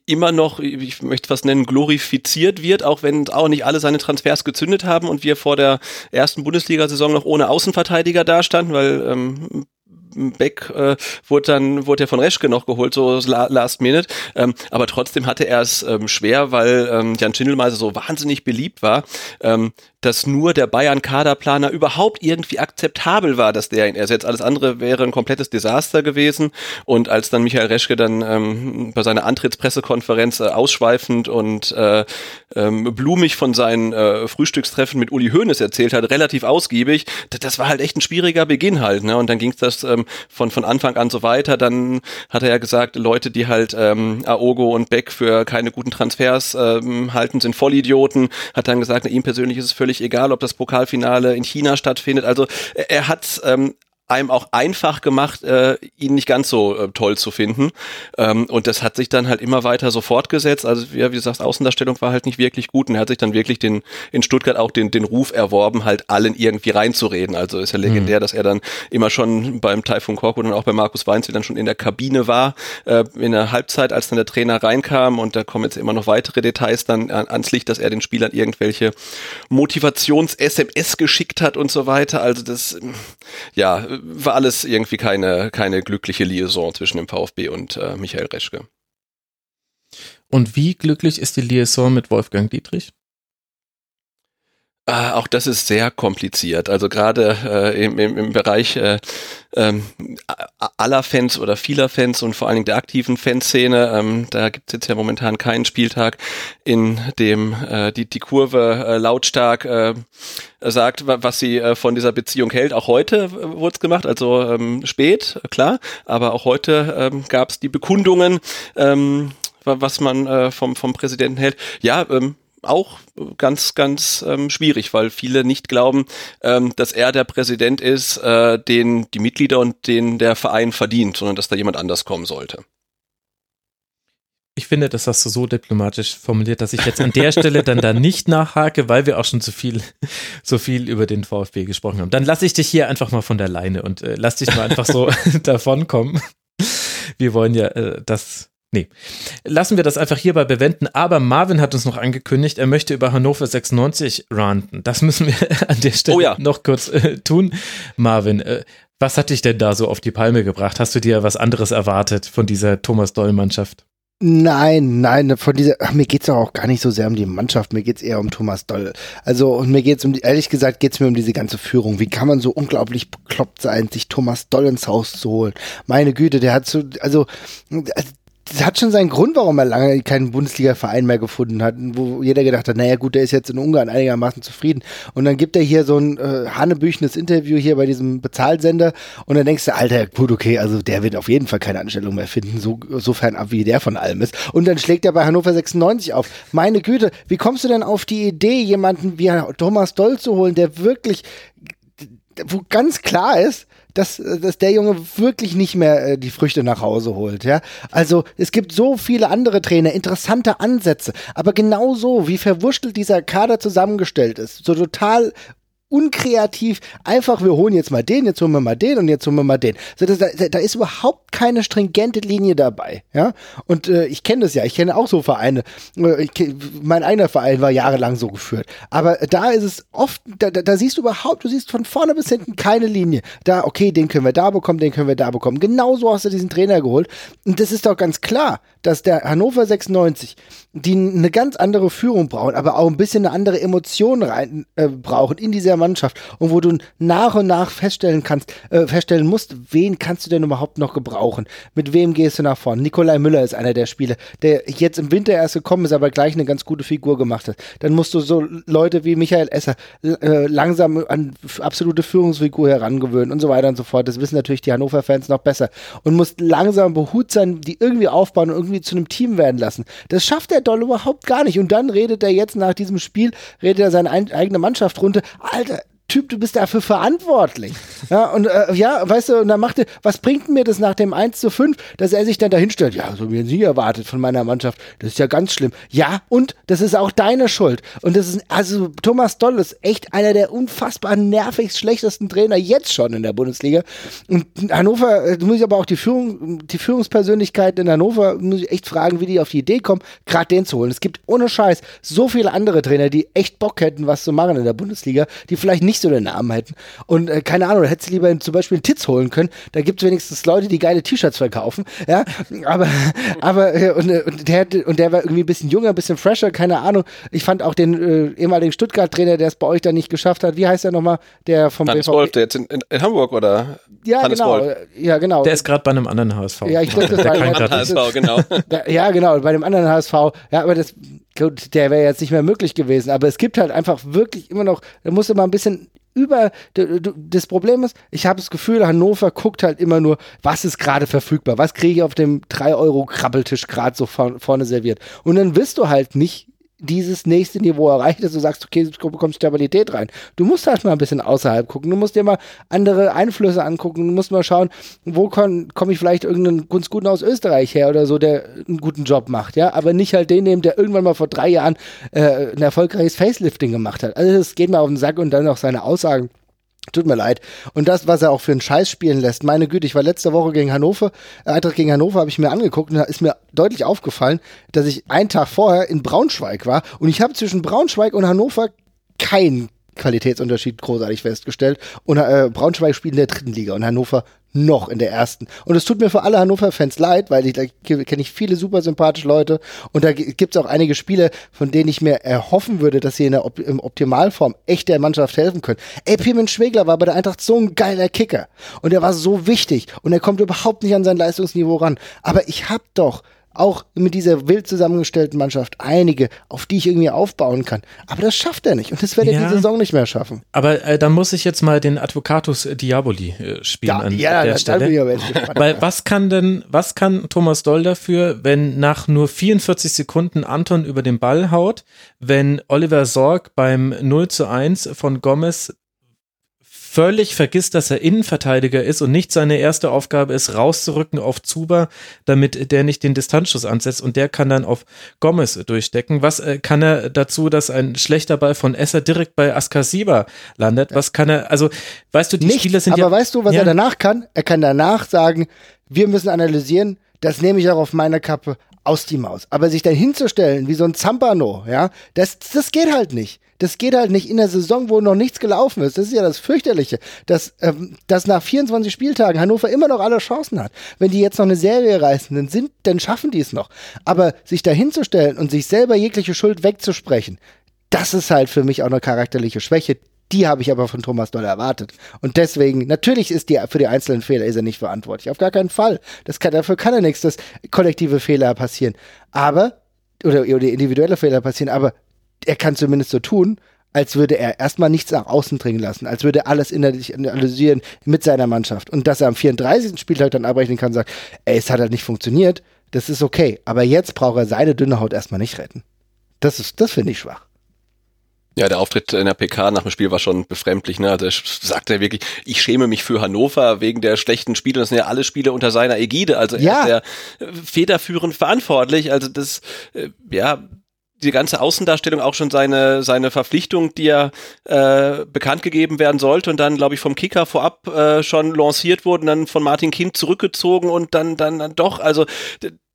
immer noch, ich möchte was nennen, glorifiziert wird, auch wenn auch nicht alle seine Transfers gezündet haben und wir vor der ersten Bundesliga-Saison noch ohne Außenverteidiger dastanden, weil ähm, Beck äh, wurde dann wurde er von Reschke noch geholt, so last minute. Ähm, aber trotzdem hatte er es ähm, schwer, weil ähm, Jan Schindelmeiser so wahnsinnig beliebt war. Ähm, dass nur der Bayern-Kaderplaner überhaupt irgendwie akzeptabel war, dass der ihn ersetzt. Alles andere wäre ein komplettes Desaster gewesen. Und als dann Michael Reschke dann ähm, bei seiner Antrittspressekonferenz äh, ausschweifend und äh, ähm, blumig von seinen äh, Frühstückstreffen mit Uli Hoeneß erzählt hat, relativ ausgiebig, das, war halt echt ein schwieriger Beginn halt. Ne? Und dann ging es das ähm, von, von Anfang an so weiter. Dann hat er ja gesagt, Leute, die halt ähm, Aogo und Beck für keine guten Transfers ähm, halten, sind Vollidioten. Hat dann gesagt, na, ihm persönlich ist es völlig egal, ob das Pokalfinale in China stattfindet. Also er hat ähm, einem auch einfach gemacht, äh, ihn nicht ganz so äh, toll zu finden. Ähm, und das hat sich dann halt immer weiter so fortgesetzt. Also wie, wie gesagt, Außendarstellung war halt nicht wirklich gut und er hat sich dann wirklich den in Stuttgart auch den, den Ruf erworben, halt allen irgendwie reinzureden. Also ist ja legendär, mhm. dass er dann immer schon beim Taifun Korko und auch bei Markus Weinzel dann schon in der Kabine war, äh, in der Halbzeit, als dann der Trainer reinkam und da kommen jetzt immer noch weitere Details dann ans Licht, dass er den Spielern irgendwelche Motivations-SMS geschickt hat und so weiter. Also das, ja, war alles irgendwie keine, keine glückliche Liaison zwischen dem VfB und äh, Michael Reschke. Und wie glücklich ist die Liaison mit Wolfgang Dietrich? Äh, auch das ist sehr kompliziert. Also gerade äh, im, im, im Bereich äh, ähm, aller Fans oder vieler Fans und vor allen Dingen der aktiven Fanszene, ähm, da gibt es jetzt ja momentan keinen Spieltag, in dem äh, die, die Kurve äh, lautstark äh, sagt, was sie äh, von dieser Beziehung hält. Auch heute äh, wurde es gemacht, also ähm, spät, klar, aber auch heute ähm, gab es die Bekundungen, ähm, was man äh, vom, vom Präsidenten hält. Ja, ähm, auch ganz, ganz ähm, schwierig, weil viele nicht glauben, ähm, dass er der Präsident ist, äh, den die Mitglieder und den der Verein verdient, sondern dass da jemand anders kommen sollte. Ich finde, das hast du so diplomatisch formuliert, dass ich jetzt an der Stelle dann da nicht nachhake, weil wir auch schon zu viel, so viel über den VfB gesprochen haben. Dann lasse ich dich hier einfach mal von der Leine und äh, lass dich mal einfach so davonkommen. Wir wollen ja äh, das Nee. Lassen wir das einfach hierbei bewenden. Aber Marvin hat uns noch angekündigt, er möchte über Hannover 96 ranten. Das müssen wir an der Stelle oh ja. noch kurz äh, tun. Marvin, äh, was hat dich denn da so auf die Palme gebracht? Hast du dir was anderes erwartet von dieser Thomas Doll-Mannschaft? Nein, nein, von dieser, ach, mir geht's auch gar nicht so sehr um die Mannschaft, mir geht's eher um Thomas Doll. Also, und mir geht's um, die, ehrlich gesagt, geht's mir um diese ganze Führung. Wie kann man so unglaublich bekloppt sein, sich Thomas Doll ins Haus zu holen? Meine Güte, der hat so, also, also das hat schon seinen Grund, warum er lange keinen Bundesliga-Verein mehr gefunden hat, wo jeder gedacht hat, naja gut, der ist jetzt in Ungarn einigermaßen zufrieden. Und dann gibt er hier so ein äh, hanebüchenes Interview hier bei diesem Bezahlsender und dann denkst du, Alter, gut, okay, also der wird auf jeden Fall keine Anstellung mehr finden, so, so fernab wie der von allem ist. Und dann schlägt er bei Hannover 96 auf. Meine Güte, wie kommst du denn auf die Idee, jemanden wie Thomas Doll zu holen, der wirklich, wo ganz klar ist, dass, dass der Junge wirklich nicht mehr äh, die Früchte nach Hause holt. Ja? Also es gibt so viele andere Trainer, interessante Ansätze, aber genauso wie verwurschtelt dieser Kader zusammengestellt ist, so total unkreativ, einfach, wir holen jetzt mal den, jetzt holen wir mal den und jetzt holen wir mal den. So, das, da, da ist überhaupt keine stringente Linie dabei. Ja? Und äh, ich kenne das ja, ich kenne auch so Vereine. Äh, ich, mein eigener Verein war jahrelang so geführt. Aber da ist es oft, da, da, da siehst du überhaupt, du siehst von vorne bis hinten keine Linie. Da, okay, den können wir da bekommen, den können wir da bekommen. Genauso hast du diesen Trainer geholt. Und das ist doch ganz klar, dass der Hannover 96, die eine ganz andere Führung brauchen, aber auch ein bisschen eine andere Emotion rein äh, brauchen in dieser Mannschaft und wo du nach und nach feststellen kannst, äh, feststellen musst, wen kannst du denn überhaupt noch gebrauchen? Mit wem gehst du nach vorne? Nikolai Müller ist einer der Spieler, der jetzt im Winter erst gekommen ist, aber gleich eine ganz gute Figur gemacht hat. Dann musst du so Leute wie Michael Esser äh, langsam an absolute Führungsfigur herangewöhnen und so weiter und so fort. Das wissen natürlich die Hannover-Fans noch besser. Und musst langsam behutsam die irgendwie aufbauen und irgendwie zu einem Team werden lassen. Das schafft der Doll überhaupt gar nicht. Und dann redet er jetzt nach diesem Spiel, redet er seine eigene Mannschaft runter. Alter, Typ, du bist dafür verantwortlich. Ja, und äh, ja, weißt du, und dann machte, was bringt mir das nach dem 1 zu 5, dass er sich dann dahinstellt? Ja, so wie sie erwartet von meiner Mannschaft. Das ist ja ganz schlimm. Ja, und das ist auch deine Schuld. Und das ist, also Thomas Doll ist echt einer der unfassbar nervigst schlechtesten Trainer jetzt schon in der Bundesliga. Und Hannover, äh, du musst aber auch die Führung, die Führungspersönlichkeiten in Hannover, muss ich echt fragen, wie die auf die Idee kommen, gerade den zu holen. Es gibt ohne Scheiß so viele andere Trainer, die echt Bock hätten, was zu machen in der Bundesliga, die vielleicht nicht nicht so den Namen hätten. Und äh, keine Ahnung, da hättest du lieber zum Beispiel einen Titz holen können. Da gibt es wenigstens Leute, die geile T-Shirts verkaufen. Ja, aber, aber äh, und, äh, und, der, und der war irgendwie ein bisschen jünger, ein bisschen fresher, keine Ahnung. Ich fand auch den äh, ehemaligen Stuttgart-Trainer, der es bei euch da nicht geschafft hat. Wie heißt der nochmal? Der vom Hannes Wolf, der jetzt in, in, in, Hamburg oder? Ja, Hannes genau. Wolf. Ja, genau. Der ist gerade bei einem anderen HSV. Ja, ich glaube, das war kein HSV, genau. ja, genau, bei dem anderen HSV. Ja, aber das, gut, der wäre jetzt nicht mehr möglich gewesen. Aber es gibt halt einfach wirklich immer noch, da musst du mal ein bisschen über. Das Problem ist, ich habe das Gefühl, Hannover guckt halt immer nur, was ist gerade verfügbar, was kriege ich auf dem 3-Euro-Krabbeltisch gerade so vorne serviert. Und dann wirst du halt nicht dieses nächste Niveau erreicht, dass du sagst, okay, du bekommst Stabilität rein. Du musst halt mal ein bisschen außerhalb gucken. Du musst dir mal andere Einflüsse angucken. Du musst mal schauen, wo komme ich vielleicht irgendeinen ganz guten aus Österreich her oder so, der einen guten Job macht, ja. Aber nicht halt den nehmen, der irgendwann mal vor drei Jahren äh, ein erfolgreiches Facelifting gemacht hat. Also das geht mir auf den Sack und dann auch seine Aussagen. Tut mir leid. Und das, was er auch für einen Scheiß spielen lässt, meine Güte, ich war letzte Woche gegen Hannover, äh, Eintracht gegen Hannover habe ich mir angeguckt und da ist mir deutlich aufgefallen, dass ich einen Tag vorher in Braunschweig war und ich habe zwischen Braunschweig und Hannover keinen Qualitätsunterschied großartig festgestellt. Und äh, Braunschweig spielt in der dritten Liga und Hannover noch in der ersten. Und es tut mir für alle Hannover-Fans leid, weil ich, da kenne ich viele super sympathische Leute und da gibt es auch einige Spiele, von denen ich mir erhoffen würde, dass sie in der Op im Optimalform echt der Mannschaft helfen können. Ey, Piemen Schwegler war bei der Eintracht so ein geiler Kicker und er war so wichtig und er kommt überhaupt nicht an sein Leistungsniveau ran. Aber ich hab doch auch mit dieser wild zusammengestellten Mannschaft einige, auf die ich irgendwie aufbauen kann. Aber das schafft er nicht und das wird Ja. er die Saison nicht mehr schaffen. Aber äh, dann muss ich jetzt mal den Advocatus Diaboli äh, spielen an ja, der da, da Stelle. bin ich. Weil was kann denn, was kann Thomas Doll dafür, wenn nach nur 44 Sekunden Anton über den Ball haut, wenn Oliver Sorg beim 0 zu 1 von Gomez völlig vergisst, dass er Innenverteidiger ist und nicht seine erste Aufgabe ist, rauszurücken auf Zuber, damit der nicht den Distanzschuss ansetzt und der kann dann auf Gomez durchdecken. Was äh, kann er dazu, dass ein schlechter Ball von Esser direkt bei Askasiba landet? Was kann er, also, weißt du, die nicht, Spieler sind aber ja. weißt du, was ja, er danach kann? Er kann danach sagen, wir müssen analysieren, das nehme ich auch auf meine Kappe aus die Maus. Aber sich dann hinzustellen wie so ein Zampano, ja, das, das geht halt nicht. Das geht halt nicht in der Saison, wo noch nichts gelaufen ist. Das ist ja das fürchterliche, dass, ähm, dass nach 24 Spieltagen Hannover immer noch alle Chancen hat. Wenn die jetzt noch eine Serie reißen, dann sind, dann schaffen die es noch. Aber sich da hinzustellen und sich selber jegliche Schuld wegzusprechen, das ist halt für mich auch eine charakterliche Schwäche, Die habe ich aber von Thomas Doll erwartet. Und deswegen, natürlich ist die, für die einzelnen Fehler ist er nicht verantwortlich. Auf gar keinen Fall. Das kann, dafür kann er nichts, dass kollektive Fehler passieren. Aber, oder, oder individuelle Fehler passieren, aber er kann zumindest so tun, als würde er erstmal nichts nach außen dringen lassen, als würde er alles innerlich analysieren mit seiner Mannschaft. Und dass er am 34. Spieltag dann abrechnen kann und sagt, ey, es hat halt nicht funktioniert, das ist okay. Aber jetzt braucht er seine dünne Haut erstmal nicht retten. Das ist, das finde ich schwach. Ja, der Auftritt in der PK nach dem Spiel war schon befremdlich. Ne? Da sagt er wirklich, ich schäme mich für Hannover wegen der schlechten Spiele. Das sind ja alle Spiele unter seiner Ägide. Also er ja. ist ja federführend verantwortlich. Also das, äh, ja, die ganze Außendarstellung auch schon seine seine Verpflichtung, die ja äh, bekannt gegeben werden sollte und dann glaube ich vom Kicker vorab äh, schon lanciert wurden, dann von Martin Kind zurückgezogen und dann dann, dann doch. Also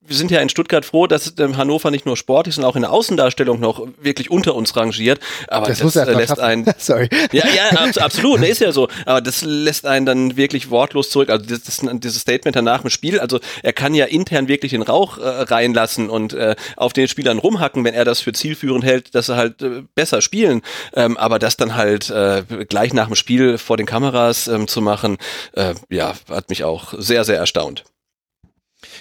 wir sind ja in Stuttgart froh, dass ähm, Hannover nicht nur sportlich, sondern auch in der Außendarstellung noch wirklich unter uns rangiert. Aber das, das äh, lässt einen. Sorry. Ja, ja, ab, absolut, ne, ist ja so. Aber das lässt einen dann wirklich wortlos zurück. Also das, das, dieses Statement danach im Spiel. Also er kann ja intern wirklich den Rauch äh, reinlassen und äh, auf den Spielern rumhacken, wenn er das für zielführend hält, dass sie halt äh, besser spielen. Ähm, aber das dann halt äh, gleich nach dem Spiel vor den Kameras ähm, zu machen, äh, ja, hat mich auch sehr, sehr erstaunt.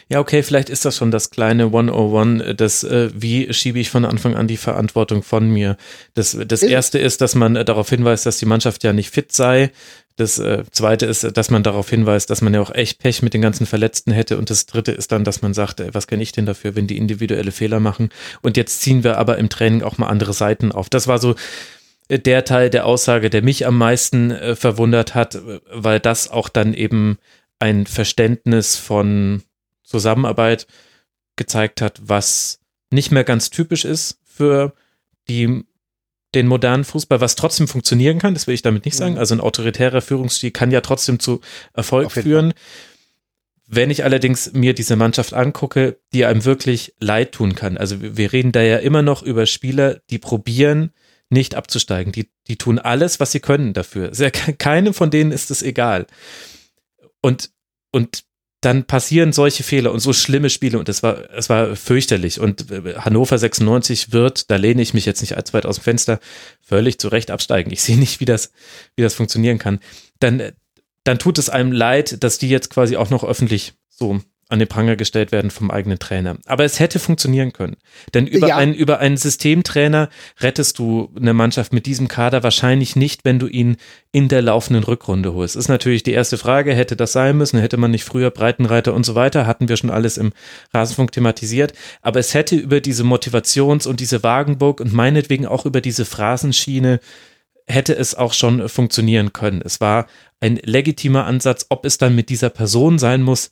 Ja, okay, vielleicht ist das schon das kleine 101, äh, das, äh, wie schiebe ich von Anfang an die Verantwortung von mir. Das, das erste ist, dass man äh, darauf hinweist, dass die Mannschaft ja nicht fit sei. Das äh, zweite ist, dass man darauf hinweist, dass man ja auch echt Pech mit den ganzen Verletzten hätte. Und das dritte ist dann, dass man sagt, ey, was kann ich denn dafür, wenn die individuelle Fehler machen? Und jetzt ziehen wir aber im Training auch mal andere Seiten auf. Das war so äh, der Teil der Aussage, der mich am meisten äh, verwundert hat, weil das auch dann eben ein Verständnis von Zusammenarbeit gezeigt hat, was nicht mehr ganz typisch ist für die, den modernen Fußball, was trotzdem funktionieren kann, das will ich damit nicht sagen. Mhm. Also ein autoritärer Führungsstil kann ja trotzdem zu Erfolg führen. Wenn ich allerdings mir diese Mannschaft angucke, die einem wirklich leid tun kann, also wir reden da ja immer noch über Spieler, die probieren, nicht abzusteigen. Die, die tun alles, was sie können dafür. Sehr, keinem von denen ist es egal. Und, und dann passieren solche Fehler und so schlimme Spiele und es war, es war fürchterlich. Und äh, Hannover 96 wird, da lehne ich mich jetzt nicht allzu weit aus dem Fenster, völlig zu Recht absteigen. Ich sehe nicht, wie das, wie das funktionieren kann. Dann, dann tut es einem leid, dass die jetzt quasi auch noch öffentlich so an den Pranger gestellt werden vom eigenen Trainer. Aber es hätte funktionieren können. Denn über, ja. einen, über einen Systemtrainer rettest du eine Mannschaft mit diesem Kader wahrscheinlich nicht, wenn du ihn in der laufenden Rückrunde holst. Ist natürlich die erste Frage, hätte das sein müssen? Hätte man nicht früher Breitenreiter und so weiter? Hatten wir schon alles im Rasenfunk thematisiert. Aber es hätte über diese Motivations- und diese Wagenburg und meinetwegen auch über diese Phrasenschiene hätte es auch schon funktionieren können. Es war ein legitimer Ansatz, ob es dann mit dieser Person sein muss,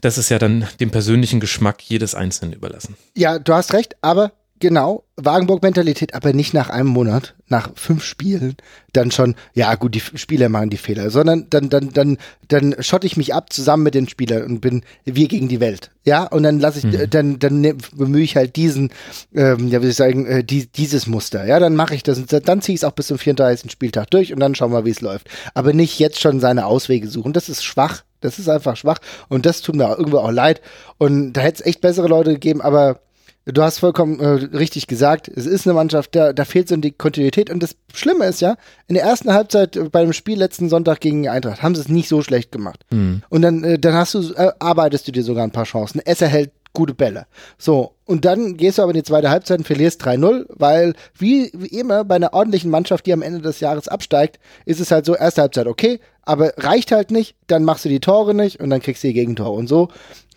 das ist ja dann dem persönlichen Geschmack jedes Einzelnen überlassen. Ja, du hast recht, aber genau, Wagenburg-Mentalität, aber nicht nach einem Monat, nach fünf Spielen, dann schon, ja gut, die Spieler machen die Fehler, sondern dann, dann, dann, dann schotte ich mich ab zusammen mit den Spielern und bin wir gegen die Welt. Ja, und dann lasse ich, mhm. dann, dann bemühe ich halt diesen, ähm, ja, wie soll ich sagen, äh, die, dieses Muster. Ja, dann mache ich das und dann ziehe ich es auch bis zum 34. Spieltag durch und dann schauen wir, wie es läuft. Aber nicht jetzt schon seine Auswege suchen. Das ist schwach. Das ist einfach schwach. Und das tut mir irgendwo auch leid. Und da hätte es echt bessere Leute gegeben, aber Du hast vollkommen äh, richtig gesagt, es ist eine Mannschaft, da, da fehlt so die Kontinuität. Und das Schlimme ist ja, in der ersten Halbzeit äh, bei dem Spiel letzten Sonntag gegen die Eintracht haben sie es nicht so schlecht gemacht. Mhm. Und dann, äh, dann hast du, äh, arbeitest du dir sogar ein paar Chancen. Es erhält gute Bälle. So, und dann gehst du aber in die zweite Halbzeit und verlierst 3-0, weil wie, wie immer bei einer ordentlichen Mannschaft, die am Ende des Jahres absteigt, ist es halt so, erste Halbzeit okay, aber reicht halt nicht, dann machst du die Tore nicht und dann kriegst du die Gegentore. Und so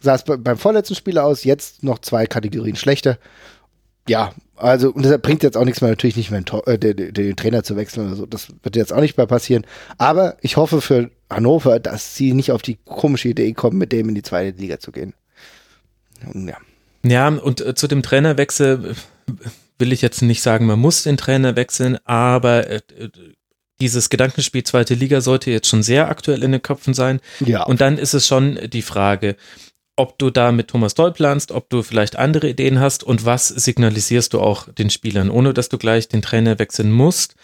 sah es beim vorletzten Spieler aus, jetzt noch zwei Kategorien schlechter. Ja, also, und deshalb bringt jetzt auch nichts mehr, natürlich nicht mehr den, äh, den, den, Trainer zu wechseln oder so. Das wird jetzt auch nicht mehr passieren. Aber ich hoffe für Hannover, dass sie nicht auf die komische Idee kommen, mit dem in die zweite Liga zu gehen. Ja. Ja, und äh, zu dem Trainerwechsel äh, will ich jetzt nicht sagen, man muss den Trainer wechseln, aber äh, dieses Gedankenspiel zweite Liga sollte jetzt schon sehr aktuell in den Köpfen sein. Ja. Und dann ist es schon die Frage, ob du da mit Thomas Doll planst, ob du vielleicht andere Ideen hast und was signalisierst du auch den Spielern, ohne dass du gleich den Trainer wechseln musst.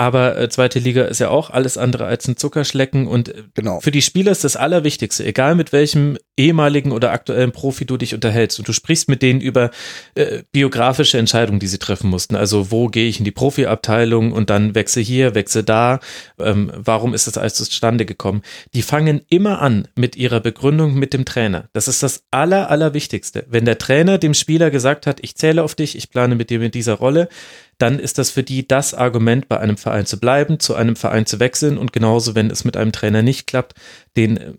Aber äh, zweite Liga ist ja auch alles andere als ein Zuckerschlecken und äh, Genau. für die Spieler ist das Allerwichtigste, egal mit welchem ehemaligen oder aktuellen Profi du dich unterhältst und du sprichst mit denen über äh, biografische Entscheidungen, die sie treffen mussten. Also wo gehe ich in die Profiabteilung und dann wechsle hier, wechsle da. Ähm, warum ist das alles zustande gekommen? Die fangen immer an mit ihrer Begründung mit dem Trainer. Das ist das Aller, Allerwichtigste. Wenn der Trainer dem Spieler gesagt hat, ich zähle auf dich, ich plane mit dir mit dieser Rolle, dann ist das für die das Argument, bei einem Verein zu bleiben, zu einem Verein zu wechseln und genauso, wenn es mit einem Trainer nicht klappt, den äh,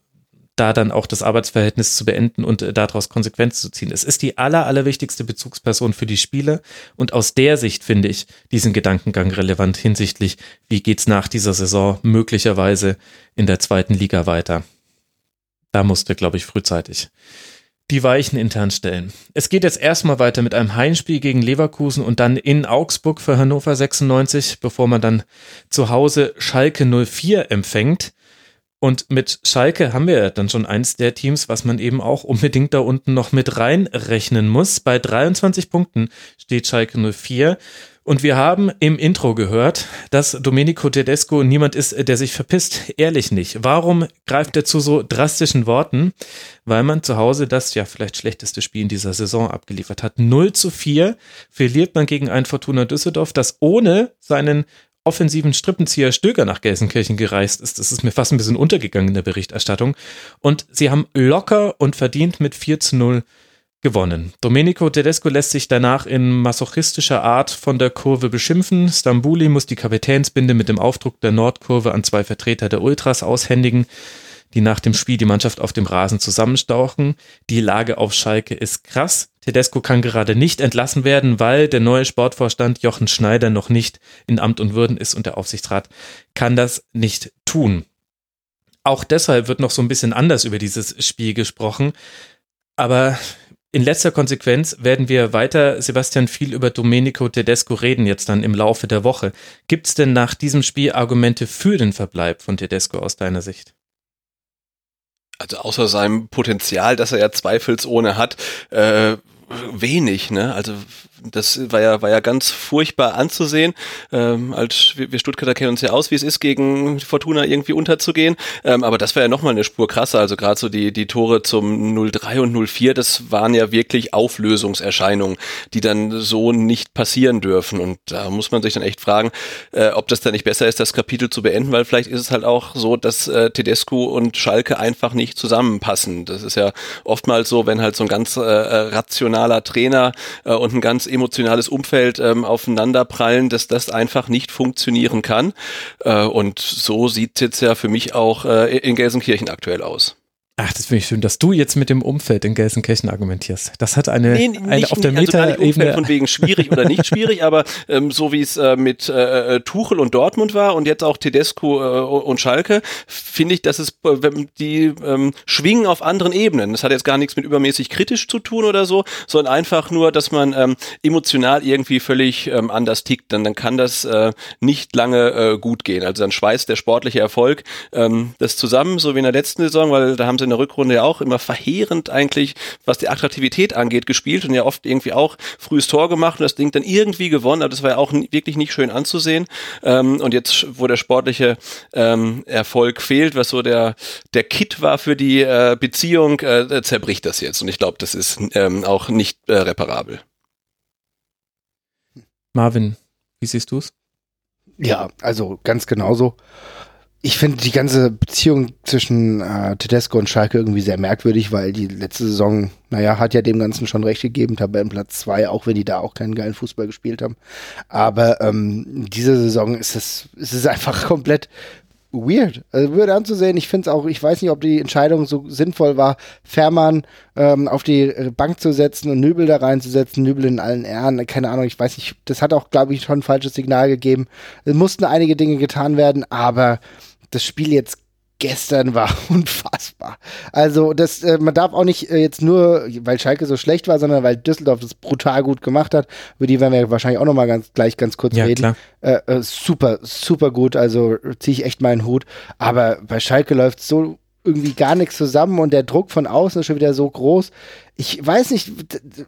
da dann auch das Arbeitsverhältnis zu beenden und äh, daraus Konsequenzen zu ziehen. Es ist die aller, allerwichtigste Bezugsperson für die Spieler und aus der Sicht finde ich diesen Gedankengang relevant hinsichtlich, wie geht's nach dieser Saison möglicherweise in der zweiten Liga weiter. Da musste, glaube ich, frühzeitig die Weichen intern stellen. Es geht jetzt erstmal weiter mit einem Heimspiel gegen Leverkusen und dann in Augsburg für Hannover 96, bevor man dann zu Hause Schalke 04 empfängt. Und mit Schalke haben wir dann schon eins der Teams, was man eben auch unbedingt da unten noch mit reinrechnen muss. Bei 23 Punkten steht Schalke 04. Und wir haben im Intro gehört, dass Domenico Tedesco niemand ist, der sich verpisst. Ehrlich nicht. Warum greift er zu so drastischen Worten? Weil man zu Hause das ja vielleicht schlechteste Spiel in dieser Saison abgeliefert hat. 0 zu 4 verliert man gegen ein Fortuna Düsseldorf, das ohne seinen offensiven Strippenzieher Stöger nach Gelsenkirchen gereist ist. Das ist mir fast ein bisschen untergegangen in der Berichterstattung. Und sie haben locker und verdient mit 4 zu 0 gewonnen. Domenico Tedesco lässt sich danach in masochistischer Art von der Kurve beschimpfen. Stambuli muss die Kapitänsbinde mit dem Aufdruck der Nordkurve an zwei Vertreter der Ultras aushändigen, die nach dem Spiel die Mannschaft auf dem Rasen zusammenstauchen. Die Lage auf Schalke ist krass. Tedesco kann gerade nicht entlassen werden, weil der neue Sportvorstand Jochen Schneider noch nicht in Amt und Würden ist und der Aufsichtsrat kann das nicht tun. Auch deshalb wird noch so ein bisschen anders über dieses Spiel gesprochen. Aber in letzter Konsequenz werden wir weiter, Sebastian, viel über Domenico Tedesco reden jetzt dann im Laufe der Woche. Gibt es denn nach diesem Spiel Argumente für den Verbleib von Tedesco aus deiner Sicht? Also außer seinem Potenzial, das er ja zweifelsohne hat, äh, wenig, ne? Also das war ja, war ja ganz furchtbar anzusehen. Ähm, als wir, wir Stuttgarter kennen uns ja aus, wie es ist, gegen Fortuna irgendwie unterzugehen. Ähm, aber das war ja nochmal eine Spur krasser. Also gerade so die, die Tore zum 0-3 und 0-4, das waren ja wirklich Auflösungserscheinungen, die dann so nicht passieren dürfen. Und da muss man sich dann echt fragen, äh, ob das dann nicht besser ist, das Kapitel zu beenden, weil vielleicht ist es halt auch so, dass äh, Tedesco und Schalke einfach nicht zusammenpassen. Das ist ja oftmals so, wenn halt so ein ganz äh, rationaler Trainer äh, und ein ganz emotionales Umfeld ähm, aufeinanderprallen, dass das einfach nicht funktionieren kann. Äh, und so sieht es jetzt ja für mich auch äh, in Gelsenkirchen aktuell aus. Ach, das finde ich schön, dass du jetzt mit dem Umfeld in Gelsenkirchen argumentierst. Das hat eine, Nee, eine nicht, auf der also Meta-Ebene. von wegen schwierig oder nicht schwierig, aber ähm, so wie es äh, mit äh, Tuchel und Dortmund war und jetzt auch Tedesco äh, und Schalke, finde ich, dass es äh, die ähm, schwingen auf anderen Ebenen. Das hat jetzt gar nichts mit übermäßig kritisch zu tun oder so, sondern einfach nur, dass man ähm, emotional irgendwie völlig ähm, anders tickt. Dann, dann kann das äh, nicht lange äh, gut gehen. Also dann schweißt der sportliche Erfolg ähm, das zusammen, so wie in der letzten Saison, weil da haben sie der Rückrunde ja auch immer verheerend eigentlich, was die Attraktivität angeht, gespielt und ja oft irgendwie auch frühes Tor gemacht und das Ding dann irgendwie gewonnen, aber das war ja auch wirklich nicht schön anzusehen. Ähm, und jetzt, wo der sportliche ähm, Erfolg fehlt, was so der, der Kit war für die äh, Beziehung, äh, zerbricht das jetzt. Und ich glaube, das ist ähm, auch nicht äh, reparabel. Marvin, wie siehst du es? Ja, also ganz genauso. Ich finde die ganze Beziehung zwischen äh, Tedesco und Schalke irgendwie sehr merkwürdig, weil die letzte Saison, naja, hat ja dem Ganzen schon recht gegeben, Tabellenplatz zwei, auch wenn die da auch keinen geilen Fußball gespielt haben. Aber ähm, diese Saison ist es, ist es einfach komplett weird. Also würde anzusehen, ich finde es auch, ich weiß nicht, ob die Entscheidung so sinnvoll war, Fährmann ähm, auf die äh, Bank zu setzen und Nübel da reinzusetzen, Nübel in allen Ehren, keine Ahnung, ich weiß nicht, das hat auch, glaube ich, schon ein falsches Signal gegeben. Es mussten einige Dinge getan werden, aber das Spiel jetzt gestern war unfassbar. Also das, äh, man darf auch nicht äh, jetzt nur, weil Schalke so schlecht war, sondern weil Düsseldorf das brutal gut gemacht hat. Über die werden wir wahrscheinlich auch noch mal ganz gleich ganz kurz Ja, reden. Äh, äh, super, super gut. Also ziehe ich echt meinen Hut. Aber bei Schalke läuft so irgendwie gar nichts zusammen und der Druck von außen ist schon wieder so groß. Ich weiß nicht,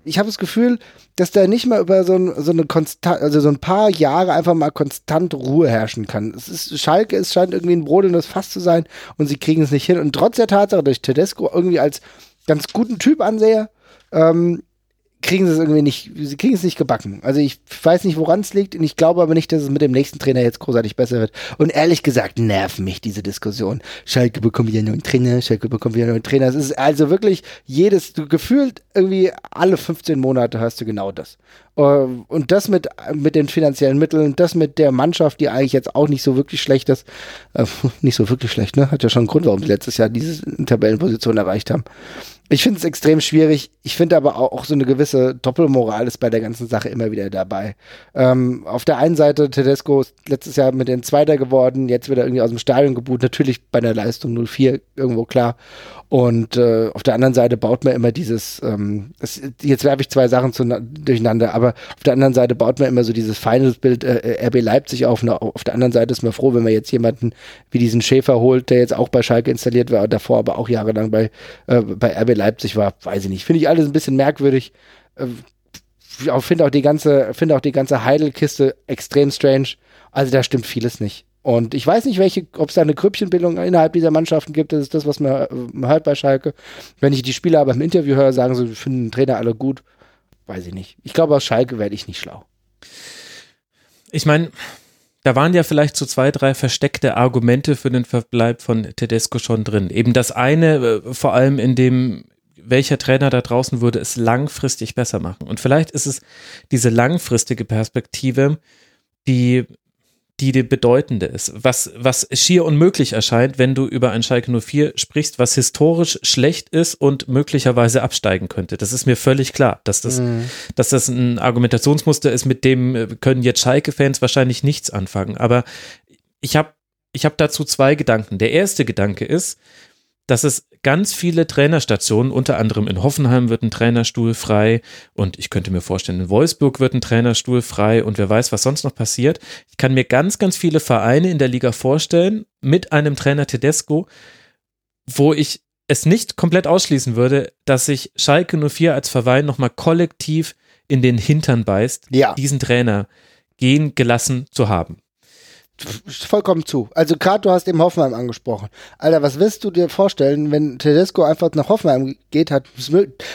ich habe das Gefühl, dass da nicht mal über so, ein, so eine konstant, also so ein paar Jahre einfach mal konstant Ruhe herrschen kann. Es ist, Schalke, es scheint irgendwie ein brodelndes Fass zu sein und sie kriegen es nicht hin. Und trotz der Tatsache, dass ich Tedesco irgendwie als ganz guten Typ ansehe, ähm, kriegen sie es irgendwie nicht, sie kriegen es nicht gebacken. Also ich weiß nicht, woran es liegt und ich glaube aber nicht, dass es mit dem nächsten Trainer jetzt großartig besser wird. Und ehrlich gesagt nerven mich diese Diskussion. Schalke bekommt wieder einen neuen Trainer, Schalke bekommt wieder einen neuen Trainer. Es ist also wirklich jedes, du gefühlt irgendwie alle 15 Monate hörst du genau das. Äh, und das mit, mit den finanziellen Mitteln, das mit der Mannschaft, die eigentlich jetzt auch nicht so wirklich schlecht ist. Äh, nicht so wirklich schlecht, ne? Hat ja schon einen Grund, warum sie letztes Jahr diese Tabellenposition erreicht haben. Ich finde es extrem schwierig. Ich finde aber auch, auch, so eine gewisse Doppelmoral ist bei der ganzen Sache immer wieder dabei. Ähm, auf der einen Seite, Tedesco ist letztes Jahr mit den Zweiter geworden, jetzt wird er irgendwie aus dem Stadion gebucht, natürlich bei einer Leistung 0-4 irgendwo klar. Und äh, auf der anderen Seite baut man immer dieses, ähm, das, jetzt werfe ich zwei Sachen zu, durcheinander, aber auf der anderen Seite baut man immer so dieses Finals-Bild äh, RB Leipzig auf. Na, auf der anderen Seite ist man froh, wenn man jetzt jemanden wie diesen Schäfer holt, der jetzt auch bei Schalke installiert war, davor aber auch jahrelang bei, äh, bei RB Leipzig war, weiß ich nicht. Finde ich alles ein bisschen merkwürdig. Äh, finde auch die ganze, finde auch die ganze Heidel-Kiste extrem strange. Also da stimmt vieles nicht. Und ich weiß nicht, welche, ob es da eine Grüppchenbildung innerhalb dieser Mannschaften gibt. Das ist das, was man äh, hört bei Schalke. Wenn ich die Spieler aber im Interview höre, sagen sie, finden den Trainer alle gut. Weiß ich nicht. Ich glaube, aus Schalke werde ich nicht schlau. Ich meine, da waren ja vielleicht so zwei, drei versteckte Argumente für den Verbleib von Tedesco schon drin. Eben das eine, äh, vor allem in dem, welcher Trainer da draußen würde es langfristig besser machen. Und vielleicht ist es diese langfristige Perspektive, die die die bedeutende ist. Was, was schier unmöglich erscheint, wenn du über ein Schalke 04 sprichst, was historisch schlecht ist und möglicherweise absteigen könnte. Das ist mir völlig klar, dass das, mhm. dass das ein Argumentationsmuster ist, mit dem äh, können jetzt Schalke-Fans wahrscheinlich nichts anfangen. Aber ich habe ich hab dazu zwei Gedanken. Der erste Gedanke ist, dass es ganz viele Trainerstationen, unter anderem in Hoffenheim wird ein Trainerstuhl frei und ich könnte mir vorstellen, in Wolfsburg wird ein Trainerstuhl frei und wer weiß, was sonst noch passiert. Ich kann mir ganz, ganz viele Vereine in der Liga vorstellen mit einem Trainer Tedesco, wo ich es nicht komplett ausschließen würde, dass sich Schalke 04 als Verein nochmal kollektiv in den Hintern beißt, ja. diesen Trainer gehen gelassen zu haben vollkommen zu. Also gerade du hast eben Hoffenheim angesprochen. Alter, was willst du dir vorstellen, wenn Tedesco einfach nach Hoffenheim geht, hat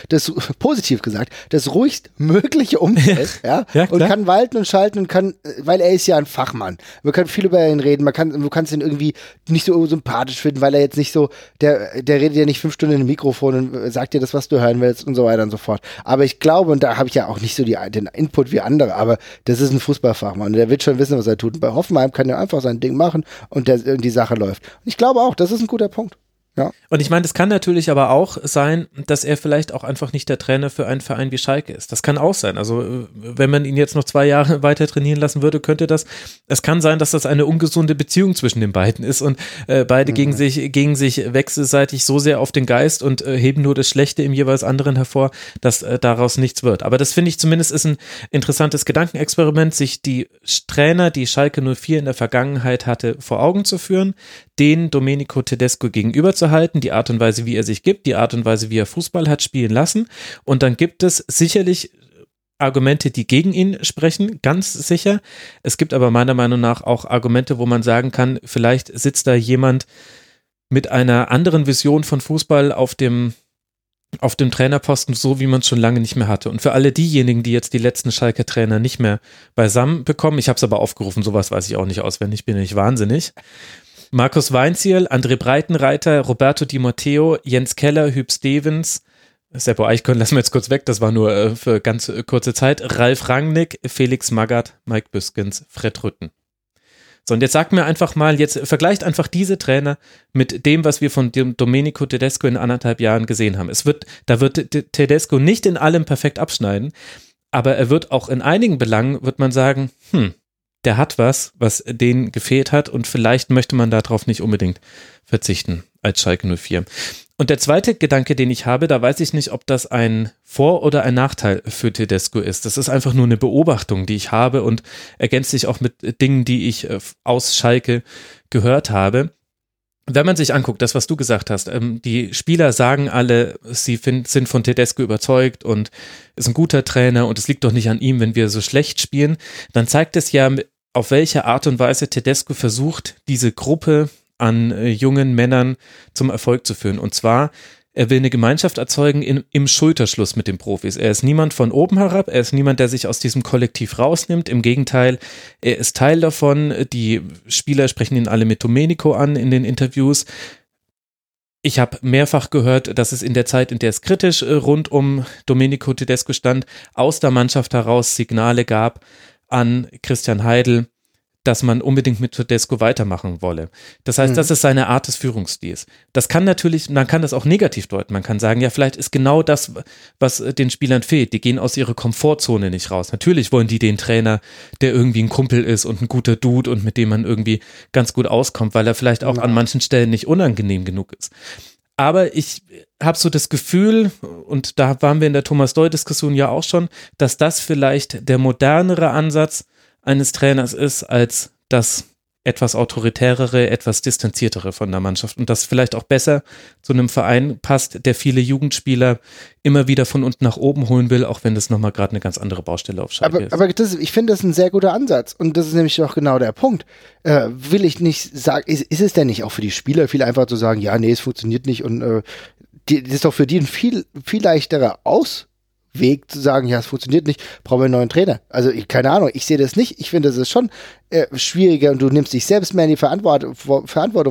das, positiv gesagt, das ruhigst mögliche Umfeld, ja, ja und kann walten und schalten und kann, weil er ist ja ein Fachmann. Wir können viel über ihn reden, man kann, du kannst ihn irgendwie nicht so sympathisch finden, weil er jetzt nicht so, der, der redet ja nicht fünf Stunden in einem Mikrofon und sagt dir das, was du hören willst und so weiter und so fort. Aber ich glaube, und da habe ich ja auch nicht so die, den Input wie andere, aber das ist ein Fußballfachmann, der wird schon wissen, was er tut. Und bei Hoffenheim kann er einfach sein Ding machen und der, die Sache läuft. Und ich glaube auch, das ist ein guter Punkt. Ja. Und ich meine, es kann natürlich aber auch sein, dass er vielleicht auch einfach nicht der Trainer für einen Verein wie Schalke ist. Das kann auch sein. Also, äh, wenn man ihn jetzt noch zwei Jahre weiter trainieren lassen würde, könnte das. Es kann sein, dass das eine ungesunde Beziehung zwischen den beiden ist und äh, beide mhm. gegen sich, gegen sich wechselseitig so sehr auf den Geist und äh, heben nur das Schlechte im jeweils anderen hervor, dass äh, daraus nichts wird. Aber das finde ich zumindest ist ein interessantes Gedankenexperiment, sich die Trainer, die Schalke 04 in der Vergangenheit hatte, vor Augen zu führen, den Domenico Tedesco gegenüber zu halten, die Art und Weise, wie er sich gibt, die Art und Weise, wie er Fußball hat spielen lassen. Und dann gibt es sicherlich Argumente, die gegen ihn sprechen, ganz sicher. Es gibt aber meiner Meinung nach auch Argumente, wo man sagen kann, vielleicht sitzt da jemand mit einer anderen Vision von Fußball auf dem auf dem Trainerposten, so wie man es schon lange nicht mehr hatte. Und für alle diejenigen, die jetzt die letzten Schalke Trainer nicht mehr beisammen bekommen, ich habe es aber aufgerufen, sowas weiß ich auch nicht auswendig, bin ich wahnsinnig. Markus Weinziel, André Breitenreiter, Roberto Di Matteo, Jens Keller, Hüb Stevens, Seppo Eichkorn lassen wir jetzt kurz weg, das war nur äh, für ganz äh, kurze Zeit. Ralf Rangnick, Felix Magath, Mike Büskens, Fred Rütten. So, und jetzt sagt mir einfach mal, jetzt vergleicht einfach diese Trainer mit dem, was wir von Domenico Tedesco in anderthalb Jahren gesehen haben. Es wird, da wird Tedesco nicht in allem perfekt abschneiden, aber er wird auch in einigen Belangen, wird man sagen, hm, der hat was, was denen gefehlt hat und vielleicht möchte man darauf nicht unbedingt verzichten als Schalke 04. Und der zweite Gedanke, den ich habe, da weiß ich nicht, ob das ein Vor- oder ein Nachteil für Tedesco ist. Das ist einfach nur eine Beobachtung, die ich habe und ergänzt sich auch mit Dingen, die ich äh, aus Schalke gehört habe. Wenn man sich anguckt, das, was du gesagt hast, ähm, die Spieler sagen alle, sie find, sind von Tedesco überzeugt und ist ein guter Trainer und es liegt doch nicht an ihm, wenn wir so schlecht spielen, dann zeigt es ja, auf welche Art und Weise Tedesco versucht, diese Gruppe an äh, jungen Männern zum Erfolg zu führen. Und zwar, er will eine Gemeinschaft erzeugen in, im Schulterschluss mit den Profis. Er ist niemand von oben herab, er ist niemand, der sich aus diesem Kollektiv rausnimmt. Im Gegenteil, er ist Teil davon. Die Spieler sprechen ihn alle mit Domenico an in den Interviews. Ich habe mehrfach gehört, dass es in der Zeit, in der es kritisch äh, rund um Domenico Tedesco stand, aus der Mannschaft heraus Signale gab an Christian Heidel, dass man unbedingt mit Tedesco weitermachen wolle. Das heißt, mhm. das ist seine Art des Führungsstils. Das kann natürlich, man kann das auch negativ deuten. Man kann sagen, ja, vielleicht ist genau das, was den Spielern fehlt. Die gehen aus ihrer Komfortzone nicht raus. Natürlich wollen die den Trainer, der irgendwie ein Kumpel ist und ein guter Dude und mit dem man irgendwie ganz gut auskommt, weil er vielleicht auch ja. an manchen Stellen nicht unangenehm genug ist. Aber ich habe so das Gefühl, und da waren wir in der Thomas Doll-Diskussion ja auch schon, dass das vielleicht der modernere Ansatz eines Trainers ist, als das etwas autoritärere, etwas distanziertere von der Mannschaft und das vielleicht auch besser zu einem Verein passt, der viele Jugendspieler immer wieder von unten nach oben holen will, auch wenn das nochmal gerade eine ganz andere Baustelle auf Schalke aber, ist. Aber das, ich finde das ein sehr guter Ansatz und das ist nämlich auch genau der Punkt. Äh, will ich nicht sagen, ist, ist, es denn nicht auch für die Spieler viel einfacher zu sagen, ja, nee, es funktioniert nicht und äh, die, das ist doch für die ein viel, viel leichterer Aus Weg zu sagen, ja, es funktioniert nicht, brauchen wir einen neuen Trainer. Also, ich, keine Ahnung, ich sehe das nicht. Ich finde, das ist schon äh, schwieriger und du nimmst dich selbst mehr in die Verantwortung,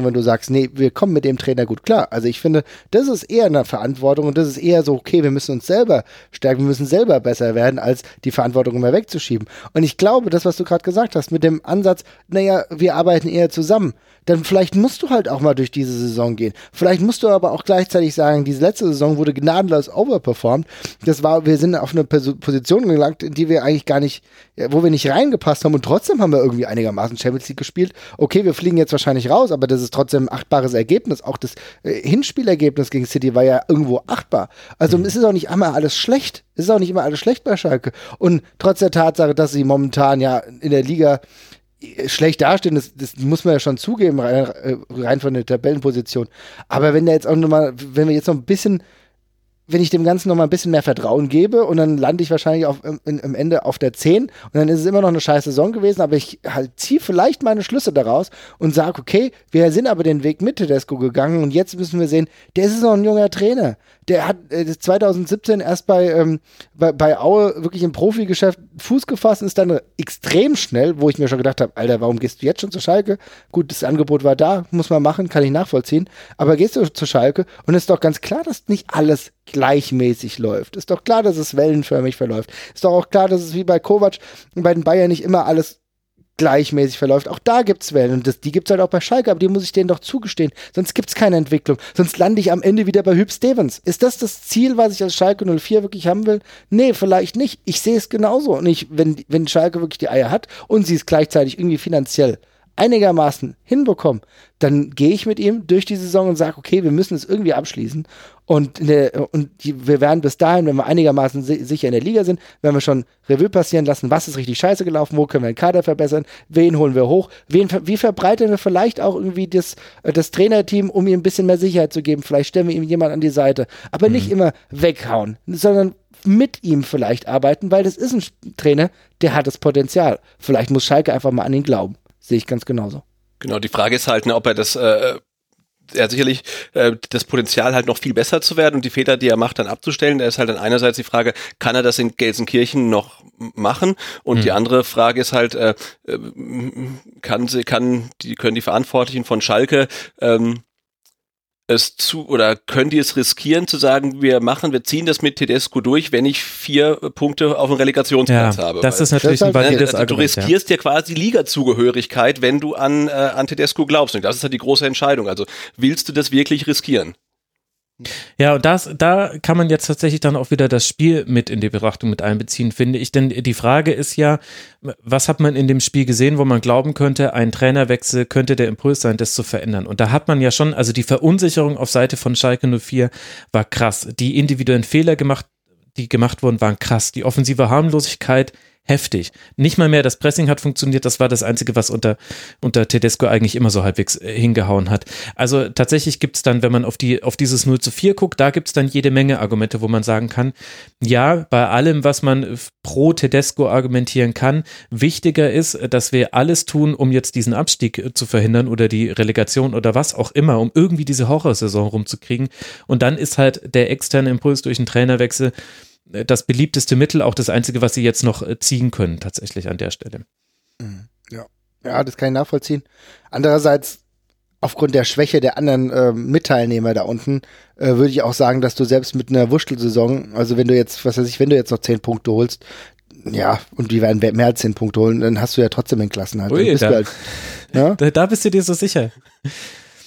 wenn du sagst, nee, wir kommen mit dem Trainer gut klar. Also, ich finde, das ist eher eine Verantwortung und das ist eher so, okay, wir müssen uns selber stärken, wir müssen selber besser werden, als die Verantwortung immer wegzuschieben. Und ich glaube, das, was du gerade gesagt hast, mit dem Ansatz, naja, wir arbeiten eher zusammen dann vielleicht musst du halt auch mal durch diese Saison gehen. Vielleicht musst du aber auch gleichzeitig sagen, diese letzte Saison wurde gnadenlos overperformed. Das war, wir sind auf eine Position gelangt, in die wir eigentlich gar nicht, wo wir nicht reingepasst haben und trotzdem haben wir irgendwie einigermaßen Champions League gespielt. Okay, wir fliegen jetzt wahrscheinlich raus, aber das ist trotzdem ein achtbares Ergebnis. Auch das äh, Hinspielergebnis gegen City war ja irgendwo achtbar. Also mhm. es ist auch nicht immer alles schlecht. Es ist auch nicht immer alles schlecht bei Schalke. Und trotz der Tatsache, dass sie momentan ja in der Liga schlecht dastehen, das, das muss man ja schon zugeben, rein, äh, rein von der Tabellenposition. Aber wenn der jetzt auch nochmal, wenn wir jetzt noch ein bisschen wenn ich dem Ganzen noch mal ein bisschen mehr Vertrauen gebe und dann lande ich wahrscheinlich auf, im, im Ende auf der 10 und dann ist es immer noch eine scheiß Saison gewesen, aber ich halt ziehe vielleicht meine Schlüsse daraus und sage, okay, wir sind aber den Weg mit Tedesco gegangen und jetzt müssen wir sehen, der ist noch ein junger Trainer. Der hat äh, 2017 erst bei, ähm, bei, bei Aue wirklich im Profigeschäft Fuß gefasst und ist dann extrem schnell, wo ich mir schon gedacht habe, Alter, warum gehst du jetzt schon zur Schalke? Gut, das Angebot war da, muss man machen, kann ich nachvollziehen, aber gehst du zur Schalke und ist doch ganz klar, dass nicht alles gleichmäßig läuft. Ist doch klar, dass es wellenförmig verläuft. Ist doch auch klar, dass es wie bei Kovac und bei den Bayern nicht immer alles gleichmäßig verläuft. Auch da gibt es Wellen und das, die es halt auch bei Schalke, aber die muss ich denen doch zugestehen. Sonst gibt es keine Entwicklung. Sonst lande ich am Ende wieder bei Hüb Stevens. Ist das das Ziel, was ich als Schalke 04 wirklich haben will? Nee, vielleicht nicht. Ich sehe es genauso. Und ich, wenn, wenn Schalke wirklich die Eier hat und sie es gleichzeitig irgendwie finanziell einigermaßen hinbekommen, dann gehe ich mit ihm durch die Saison und sage, okay, wir müssen es irgendwie abschließen. Und, der, und wir werden bis dahin, wenn wir einigermaßen sicher in der Liga sind, werden wir schon Revue passieren lassen, was ist richtig scheiße gelaufen, wo können wir den Kader verbessern, wen holen wir hoch, wen, wie verbreitern wir vielleicht auch irgendwie das, äh, das Trainerteam, um ihm ein bisschen mehr Sicherheit zu geben. Vielleicht stellen wir ihm jemand an die Seite. Aber mhm. nicht immer weghauen, sondern mit ihm vielleicht arbeiten, weil das ist ein Trainer, der hat das Potenzial. Vielleicht muss Schalke einfach mal an ihn glauben. Sehe ich ganz genauso. Genau, die Frage ist halt, ne, ob er das äh, er hat sicherlich äh, das Potenzial halt noch viel besser zu werden und die Fehler, die er macht, dann abzustellen. Da ist halt dann einerseits die Frage, kann er das in Gelsenkirchen noch machen? Und mhm. die andere Frage ist halt, äh, äh, kann sie, kann die können die Verantwortlichen von Schalke ähm, es zu oder können die es riskieren zu sagen, wir machen, wir ziehen das mit Tedesco durch, wenn ich vier Punkte auf dem Relegationsplatz ja, habe? Das ist natürlich ein valides also, Du riskierst ja. quasi Liga-Zugehörigkeit, wenn du an, äh, an Tedesco glaubst. Und das ist halt die große Entscheidung. Also willst du das wirklich riskieren? Ja, und das, da kann man jetzt tatsächlich dann auch wieder das Spiel mit in die Betrachtung mit einbeziehen, finde ich. Denn die Frage ist ja, was hat man in dem Spiel gesehen, wo man glauben könnte, ein Trainerwechsel könnte der Impuls sein, das zu verändern. Und da hat man ja schon, also die Verunsicherung auf Seite von Schalke 04 war krass. Die individuellen Fehler gemacht, die gemacht wurden, waren krass. Die offensive Harmlosigkeit heftig. Nicht mal mehr das Pressing hat funktioniert, das war das Einzige, was unter, unter Tedesco eigentlich immer so halbwegs äh, hingehauen hat. Also tatsächlich gibt es dann, wenn man auf, die, auf dieses 0 zu 4 guckt, da gibt es dann jede Menge Argumente, wo man sagen kann, ja, bei allem, was man pro Tedesco argumentieren kann, wichtiger ist, dass wir alles tun, um jetzt diesen Abstieg äh, zu verhindern oder die Relegation oder was auch immer, um irgendwie diese Horrorsaison rumzukriegen. Und dann ist halt der externe Impuls durch einen Trainerwechsel äh, das beliebteste Mittel, auch das einzige, was sie jetzt noch äh, ziehen können, tatsächlich an der Stelle. Mhm. Ja, ja das kann ich nachvollziehen. Andererseits, aufgrund der Schwäche der anderen äh, Mitteilnehmer da unten, äh, würde ich auch sagen, dass du selbst mit einer Wurstelsaison, also wenn du jetzt, was weiß ich, wenn du jetzt noch zehn Punkte holst, ja, und die werden mehr als zehn Punkte holen, dann hast du ja trotzdem den Klassenhalt. Ui, da, halt, ja? da, da bist du dir so sicher.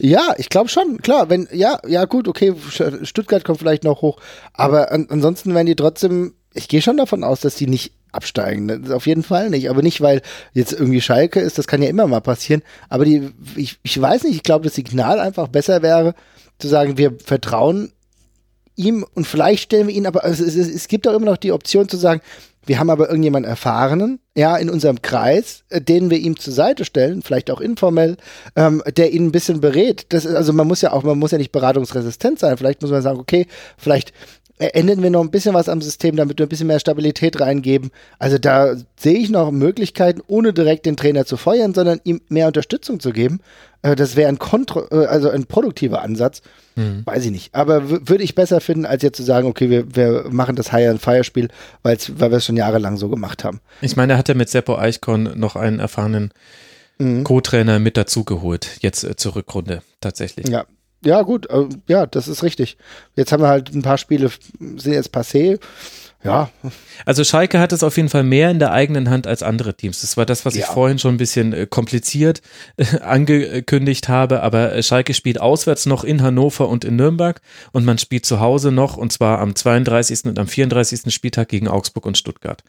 Ja, ich glaube schon, klar, wenn, ja, ja gut, okay, Stuttgart kommt vielleicht noch hoch, aber an, ansonsten werden die trotzdem, ich gehe schon davon aus, dass die nicht absteigen. Auf jeden Fall nicht. Aber nicht, weil jetzt irgendwie Schalke ist, das kann ja immer mal passieren. Aber die, ich, ich weiß nicht, ich glaube, das Signal einfach besser wäre, zu sagen, wir vertrauen ihm und vielleicht stellen wir ihn, aber es, es, es gibt auch immer noch die Option zu sagen, wir haben aber irgendjemanden Erfahrenen, ja, in unserem Kreis, äh, den wir ihm zur Seite stellen, vielleicht auch informell, ähm, der ihn ein bisschen berät. Das ist, also man muss ja auch, man muss ja nicht beratungsresistent sein. Vielleicht muss man sagen, okay, vielleicht ändern wir noch ein bisschen was am System, damit wir ein bisschen mehr Stabilität reingeben. Also da sehe ich noch Möglichkeiten, ohne direkt den Trainer zu feuern, sondern ihm mehr Unterstützung zu geben. Äh, das wäre ein, Kontro äh, also ein produktiver Ansatz. Mhm. Weiß ich nicht. Aber würde ich besser finden, als jetzt zu sagen, okay, wir, wir machen das High and Fire Spiel, weil wir es schon jahrelang so gemacht haben. Ich meine, er hat ja mit Seppo Eichkorn noch einen erfahrenen mhm. Co-Trainer mit dazugeholt, jetzt äh, zur Rückrunde tatsächlich. Ja, ja, gut, äh, ja, das ist richtig. Jetzt haben wir halt ein paar Spiele, sind jetzt passé. Ja. Also Schalke hat es auf jeden Fall mehr in der eigenen Hand als andere Teams. Das war das, was ja. ich vorhin schon ein bisschen äh, kompliziert äh, angekündigt habe. Aber Schalke spielt auswärts noch in Hannover und in Nürnberg und man spielt zu Hause noch und zwar am 32. und am 34. Spieltag gegen Augsburg und Stuttgart.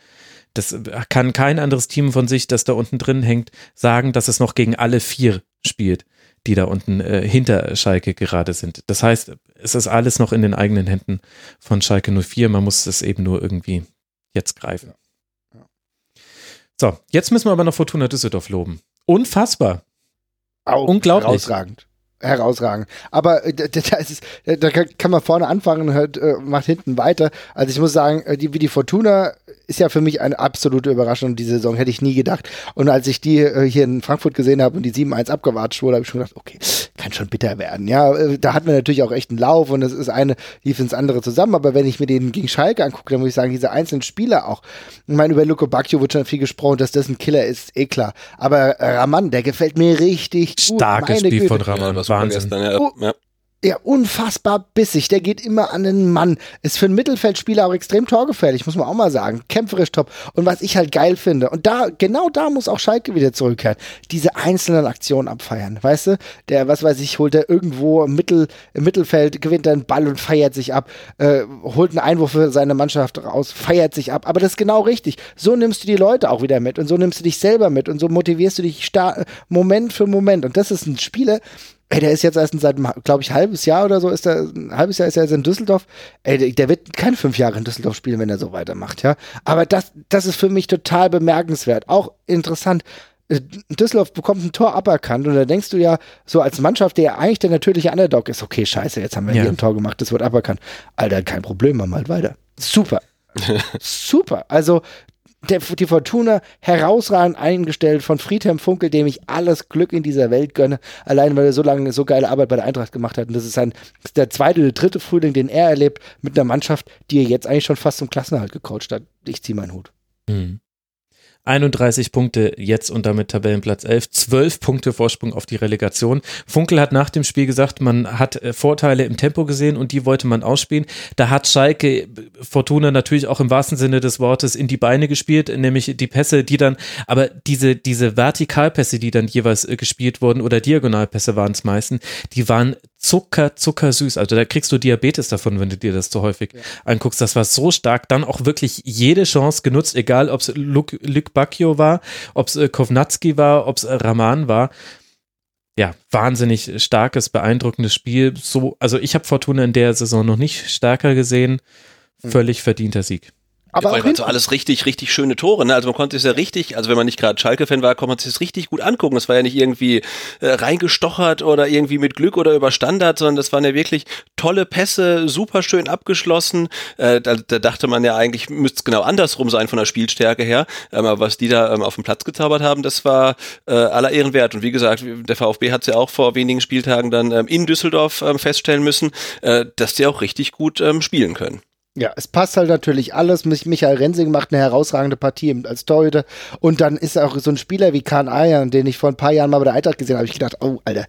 Das kann kein anderes Team von sich, das da unten drin hängt, sagen, dass es noch gegen alle vier spielt die da unten äh, hinter Schalke gerade sind. Das heißt, es ist alles noch in den eigenen Händen von Schalke 04. Man muss es eben nur irgendwie jetzt greifen. So, jetzt müssen wir aber noch Fortuna Düsseldorf loben. Unfassbar. Auch Unglaublich. Herausragend herausragend. Aber äh, da, da, ist, da kann man vorne anfangen und hört, äh, macht hinten weiter. Also ich muss sagen, äh, die, wie die Fortuna ist ja für mich eine absolute Überraschung diese Saison, hätte ich nie gedacht. Und als ich die äh, hier in Frankfurt gesehen habe und die 7-1 abgewatscht wurde, habe ich schon gedacht, okay, kann schon bitter werden. Ja, äh, da hatten wir natürlich auch echt einen Lauf und es ist eine, lief ins andere zusammen. Aber wenn ich mir den gegen Schalke angucke, dann muss ich sagen, diese einzelnen Spieler auch. Ich meine, über Luco Bacchio wird schon viel gesprochen, dass das ein Killer ist, eh klar. Aber Raman, der gefällt mir richtig gut. Starkes Spiel Güte. von Raman, ja, Wahnsinn. Gestern, ja. Oh, ja. Ja, unfassbar bissig. Der geht immer an den Mann. Ist für einen Mittelfeldspieler auch extrem torgefährlich, muss man auch mal sagen. Kämpferisch top. Und was ich halt geil finde, und da, genau da muss auch Schalke wieder zurückkehren. Diese einzelnen Aktionen abfeiern. Weißt du? Der, was weiß ich, holt er irgendwo im, Mittel, im Mittelfeld, gewinnt einen Ball und feiert sich ab. Äh, holt einen Einwurf für seine Mannschaft raus, feiert sich ab. Aber das ist genau richtig. So nimmst du die Leute auch wieder mit und so nimmst du dich selber mit und so motivierst du dich Moment für Moment. Und das ist ein Spieler, Ey, der ist jetzt erst seit, glaube ich, halbes Jahr oder so, ist er, ein halbes Jahr ist er jetzt in Düsseldorf. Ey, der, der, wird keine fünf Jahre in Düsseldorf spielen, wenn er so weitermacht, ja. Aber das, das ist für mich total bemerkenswert. Auch interessant. Äh, Düsseldorf bekommt ein Tor aberkannt und da denkst du ja, so als Mannschaft, der ja eigentlich der natürliche Underdog ist, okay, scheiße, jetzt haben wir ja. hier ein Tor gemacht, das wird aberkannt. Alter, kein Problem, machen wir halt weiter. Super. Super. Also der, die Fortuna herausragend eingestellt von Friedhelm Funkel, dem ich alles Glück in dieser Welt gönne, allein weil er so lange so geile Arbeit bei der Eintracht gemacht hat. Und das ist, ein, der zweite oder dritte Frühling, den er erlebt mit einer Mannschaft, die er jetzt eigentlich schon fast zum Klassenerhalt gecoacht hat. Ich ziehe meinen Hut. Mhm. 31 Punkte jetzt und damit Tabellenplatz 11, 12 Punkte Vorsprung auf die Relegation. Funkel hat nach dem Spiel gesagt, man hat äh, Vorteile im Tempo gesehen und die wollte man ausspielen. Da hat Schalke Fortuna natürlich auch im wahrsten Sinne des Wortes in die Beine gespielt, nämlich die Pässe, die dann, aber diese, diese Vertikalpässe, die dann jeweils äh, gespielt wurden oder Diagonalpässe waren es meistens, die waren zucker, zuckersüß. Also da kriegst du Diabetes davon, wenn du dir das zu häufig ja. anguckst. Das war so stark. Dann auch wirklich jede Chance genutzt, egal ob es Luc, Luc Bacchio war, ob es äh, Kovnatski war, ob es äh, Rahman war. Ja, wahnsinnig starkes, beeindruckendes Spiel. So, also ich habe Fortuna in der Saison noch nicht stärker gesehen. Hm. Völlig verdienter Sieg. Aber ja, also alles richtig, richtig schöne Tore. Ne? Also man konnte es ja richtig, also wenn man nicht gerade Schalke-Fan war, konnte man sich das richtig gut angucken. Es war ja nicht irgendwie äh, reingestochert oder irgendwie mit Glück oder über Standard, sondern das waren ja wirklich tolle Pässe, super schön abgeschlossen. Äh, da, da dachte man ja eigentlich, müsste es genau andersrum sein von der Spielstärke her. Ähm, aber was die da ähm, auf dem Platz gezaubert haben, das war äh, aller Ehren wert. Und wie gesagt, der VfB hat es ja auch vor wenigen Spieltagen dann ähm, in Düsseldorf ähm, feststellen müssen, äh, dass die auch richtig gut ähm, spielen können. Ja, es passt halt natürlich alles. Michael Rensing macht eine herausragende Partie als Torhüter. Und dann ist auch so ein Spieler wie Kahn Ayan, den ich vor ein paar Jahren mal bei der Eintracht gesehen habe. Ich gedacht, oh, Alter,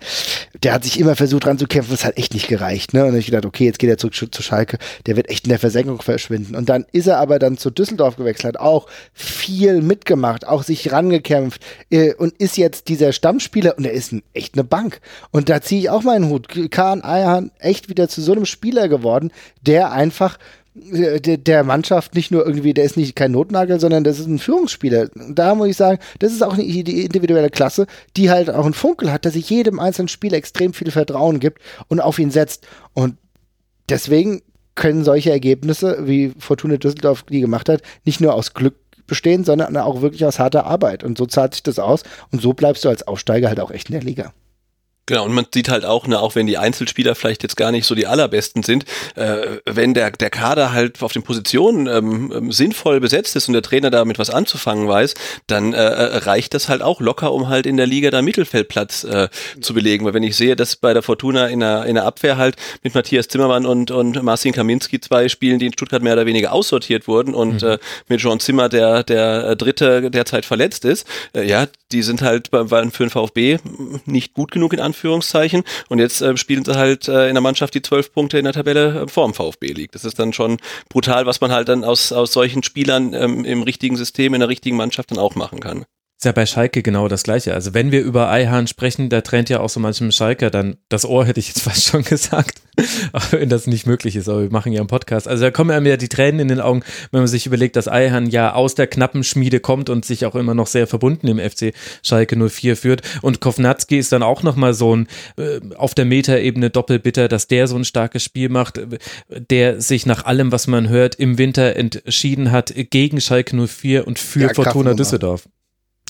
der hat sich immer versucht ranzukämpfen. Das hat echt nicht gereicht. Ne? Und ich gedacht, okay, jetzt geht er zurück zu Schalke. Der wird echt in der Versenkung verschwinden. Und dann ist er aber dann zu Düsseldorf gewechselt, hat auch viel mitgemacht, auch sich rangekämpft äh, und ist jetzt dieser Stammspieler und er ist ein, echt eine Bank. Und da ziehe ich auch meinen Hut. Kahn Ayan echt wieder zu so einem Spieler geworden, der einfach der, Mannschaft nicht nur irgendwie, der ist nicht kein Notnagel, sondern das ist ein Führungsspieler. Da muss ich sagen, das ist auch eine individuelle Klasse, die halt auch einen Funkel hat, dass sich jedem einzelnen Spieler extrem viel Vertrauen gibt und auf ihn setzt. Und deswegen können solche Ergebnisse, wie Fortuna Düsseldorf die gemacht hat, nicht nur aus Glück bestehen, sondern auch wirklich aus harter Arbeit. Und so zahlt sich das aus. Und so bleibst du als Aussteiger halt auch echt in der Liga. Genau, und man sieht halt auch, ne, auch wenn die Einzelspieler vielleicht jetzt gar nicht so die allerbesten sind, äh, wenn der, der Kader halt auf den Positionen ähm, ähm sinnvoll besetzt ist und der Trainer damit was anzufangen weiß, dann äh, äh, reicht das halt auch locker, um halt in der Liga da Mittelfeldplatz äh, zu belegen. Weil wenn ich sehe, dass bei der Fortuna in der, in der Abwehr halt mit Matthias Zimmermann und, und Marcin Kaminski zwei spielen, die in Stuttgart mehr oder weniger aussortiert wurden und mhm. äh, mit Jean Zimmer, der, der äh, Dritte derzeit verletzt ist, äh, ja, die sind halt bei, für den VfB nicht gut genug in Anführungszeichen. Und jetzt äh, spielen sie halt äh, in der Mannschaft, die zwölf Punkte in der Tabelle äh, vor dem VfB liegt. Das ist dann schon brutal, was man halt dann aus, aus solchen Spielern ähm, im richtigen System, in der richtigen Mannschaft dann auch machen kann. Ist ja bei Schalke genau das Gleiche. Also wenn wir über Eihahn sprechen, da trennt ja auch so manchem Schalker dann das Ohr, hätte ich jetzt fast schon gesagt. Auch wenn das nicht möglich ist, aber wir machen ja einen Podcast. Also da kommen einem ja die Tränen in den Augen, wenn man sich überlegt, dass Eihahn ja aus der knappen Schmiede kommt und sich auch immer noch sehr verbunden im FC Schalke 04 führt. Und Kovnatski ist dann auch nochmal so ein äh, auf der Metaebene doppelbitter, dass der so ein starkes Spiel macht, der sich nach allem, was man hört, im Winter entschieden hat gegen Schalke 04 und für ja, Fortuna Düsseldorf.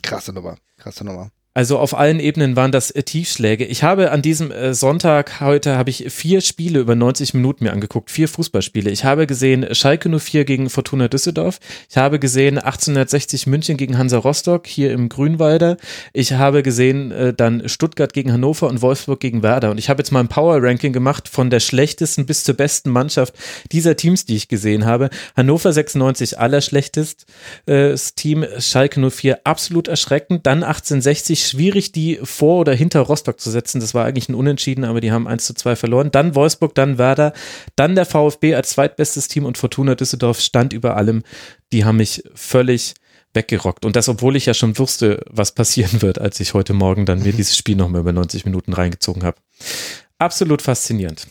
Krasse Nummer, krasse Nummer. Also auf allen Ebenen waren das äh, Tiefschläge. Ich habe an diesem äh, Sonntag heute habe ich vier Spiele über 90 Minuten mir angeguckt, vier Fußballspiele. Ich habe gesehen Schalke 04 gegen Fortuna Düsseldorf. Ich habe gesehen 1860 München gegen Hansa Rostock hier im Grünwalder. Ich habe gesehen äh, dann Stuttgart gegen Hannover und Wolfsburg gegen Werder. Und ich habe jetzt mal ein Power Ranking gemacht von der schlechtesten bis zur besten Mannschaft dieser Teams, die ich gesehen habe. Hannover 96 allerschlechtest äh, Team, Schalke 04 absolut erschreckend. Dann 1860 schwierig, die vor oder hinter Rostock zu setzen. Das war eigentlich ein Unentschieden, aber die haben 1 zu 2 verloren. Dann Wolfsburg, dann Werder, dann der VfB als zweitbestes Team und Fortuna Düsseldorf stand über allem. Die haben mich völlig weggerockt. Und das, obwohl ich ja schon wusste, was passieren wird, als ich heute Morgen dann mir dieses Spiel nochmal über 90 Minuten reingezogen habe. Absolut faszinierend.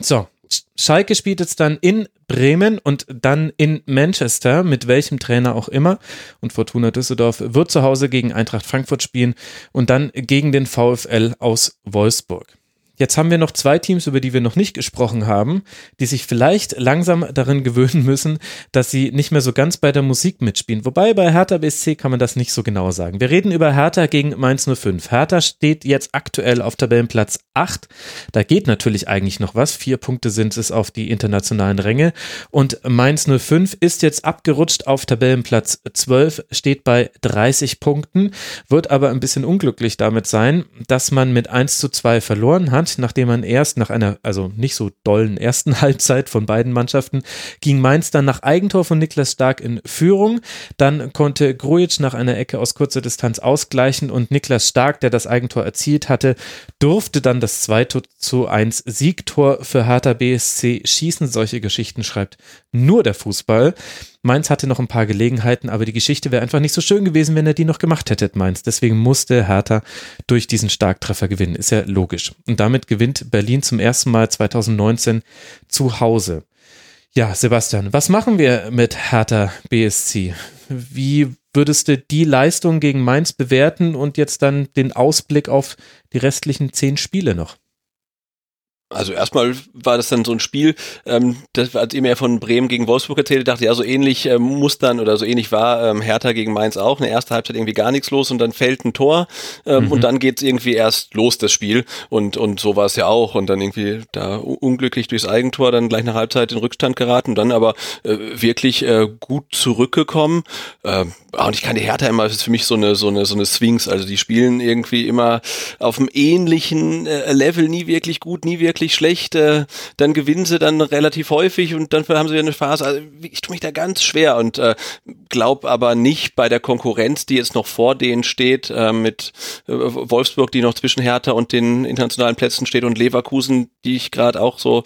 So, Schalke spielt jetzt dann in Bremen und dann in Manchester, mit welchem Trainer auch immer. Und Fortuna Düsseldorf wird zu Hause gegen Eintracht Frankfurt spielen und dann gegen den VfL aus Wolfsburg. Jetzt haben wir noch zwei Teams, über die wir noch nicht gesprochen haben, die sich vielleicht langsam darin gewöhnen müssen, dass sie nicht mehr so ganz bei der Musik mitspielen. Wobei bei Hertha BSC kann man das nicht so genau sagen. Wir reden über Hertha gegen Mainz 05. Hertha steht jetzt aktuell auf Tabellenplatz 8. Da geht natürlich eigentlich noch was. Vier Punkte sind es auf die internationalen Ränge. Und Mainz 05 ist jetzt abgerutscht auf Tabellenplatz 12, steht bei 30 Punkten, wird aber ein bisschen unglücklich damit sein, dass man mit 1 zu 2 verloren hat nachdem man erst nach einer, also nicht so dollen ersten Halbzeit von beiden Mannschaften, ging Mainz dann nach Eigentor von Niklas Stark in Führung. Dann konnte Grujic nach einer Ecke aus kurzer Distanz ausgleichen und Niklas Stark, der das Eigentor erzielt hatte, durfte dann das 2 zu 1 Siegtor für Hertha BSC schießen. Solche Geschichten schreibt nur der Fußball. Mainz hatte noch ein paar Gelegenheiten, aber die Geschichte wäre einfach nicht so schön gewesen, wenn er die noch gemacht hätte, Mainz. Deswegen musste Hertha durch diesen Starktreffer gewinnen. Ist ja logisch. Und damit gewinnt Berlin zum ersten Mal 2019 zu Hause. Ja, Sebastian, was machen wir mit Hertha BSC? Wie würdest du die Leistung gegen Mainz bewerten und jetzt dann den Ausblick auf die restlichen zehn Spiele noch? Also erstmal war das dann so ein Spiel, ähm, das als ihr mir von Bremen gegen Wolfsburg erzählt, dachte ja so ähnlich ähm, muss dann oder so ähnlich war ähm, Hertha gegen Mainz auch. Eine erste Halbzeit irgendwie gar nichts los und dann fällt ein Tor ähm, mhm. und dann geht's irgendwie erst los das Spiel und und so war es ja auch und dann irgendwie da unglücklich durchs Eigentor dann gleich nach Halbzeit in Rückstand geraten, dann aber äh, wirklich äh, gut zurückgekommen. Äh, und ich kann die Hertha immer, das ist für mich so eine so eine so eine Swings, also die spielen irgendwie immer auf einem ähnlichen äh, Level, nie wirklich gut, nie wirklich wirklich schlecht, äh, dann gewinnen sie dann relativ häufig und dann haben sie wieder eine Phase. Also ich tue mich da ganz schwer und äh, glaube aber nicht bei der Konkurrenz, die jetzt noch vor denen steht, äh, mit äh, Wolfsburg, die noch zwischen Hertha und den internationalen Plätzen steht und Leverkusen, die ich gerade auch so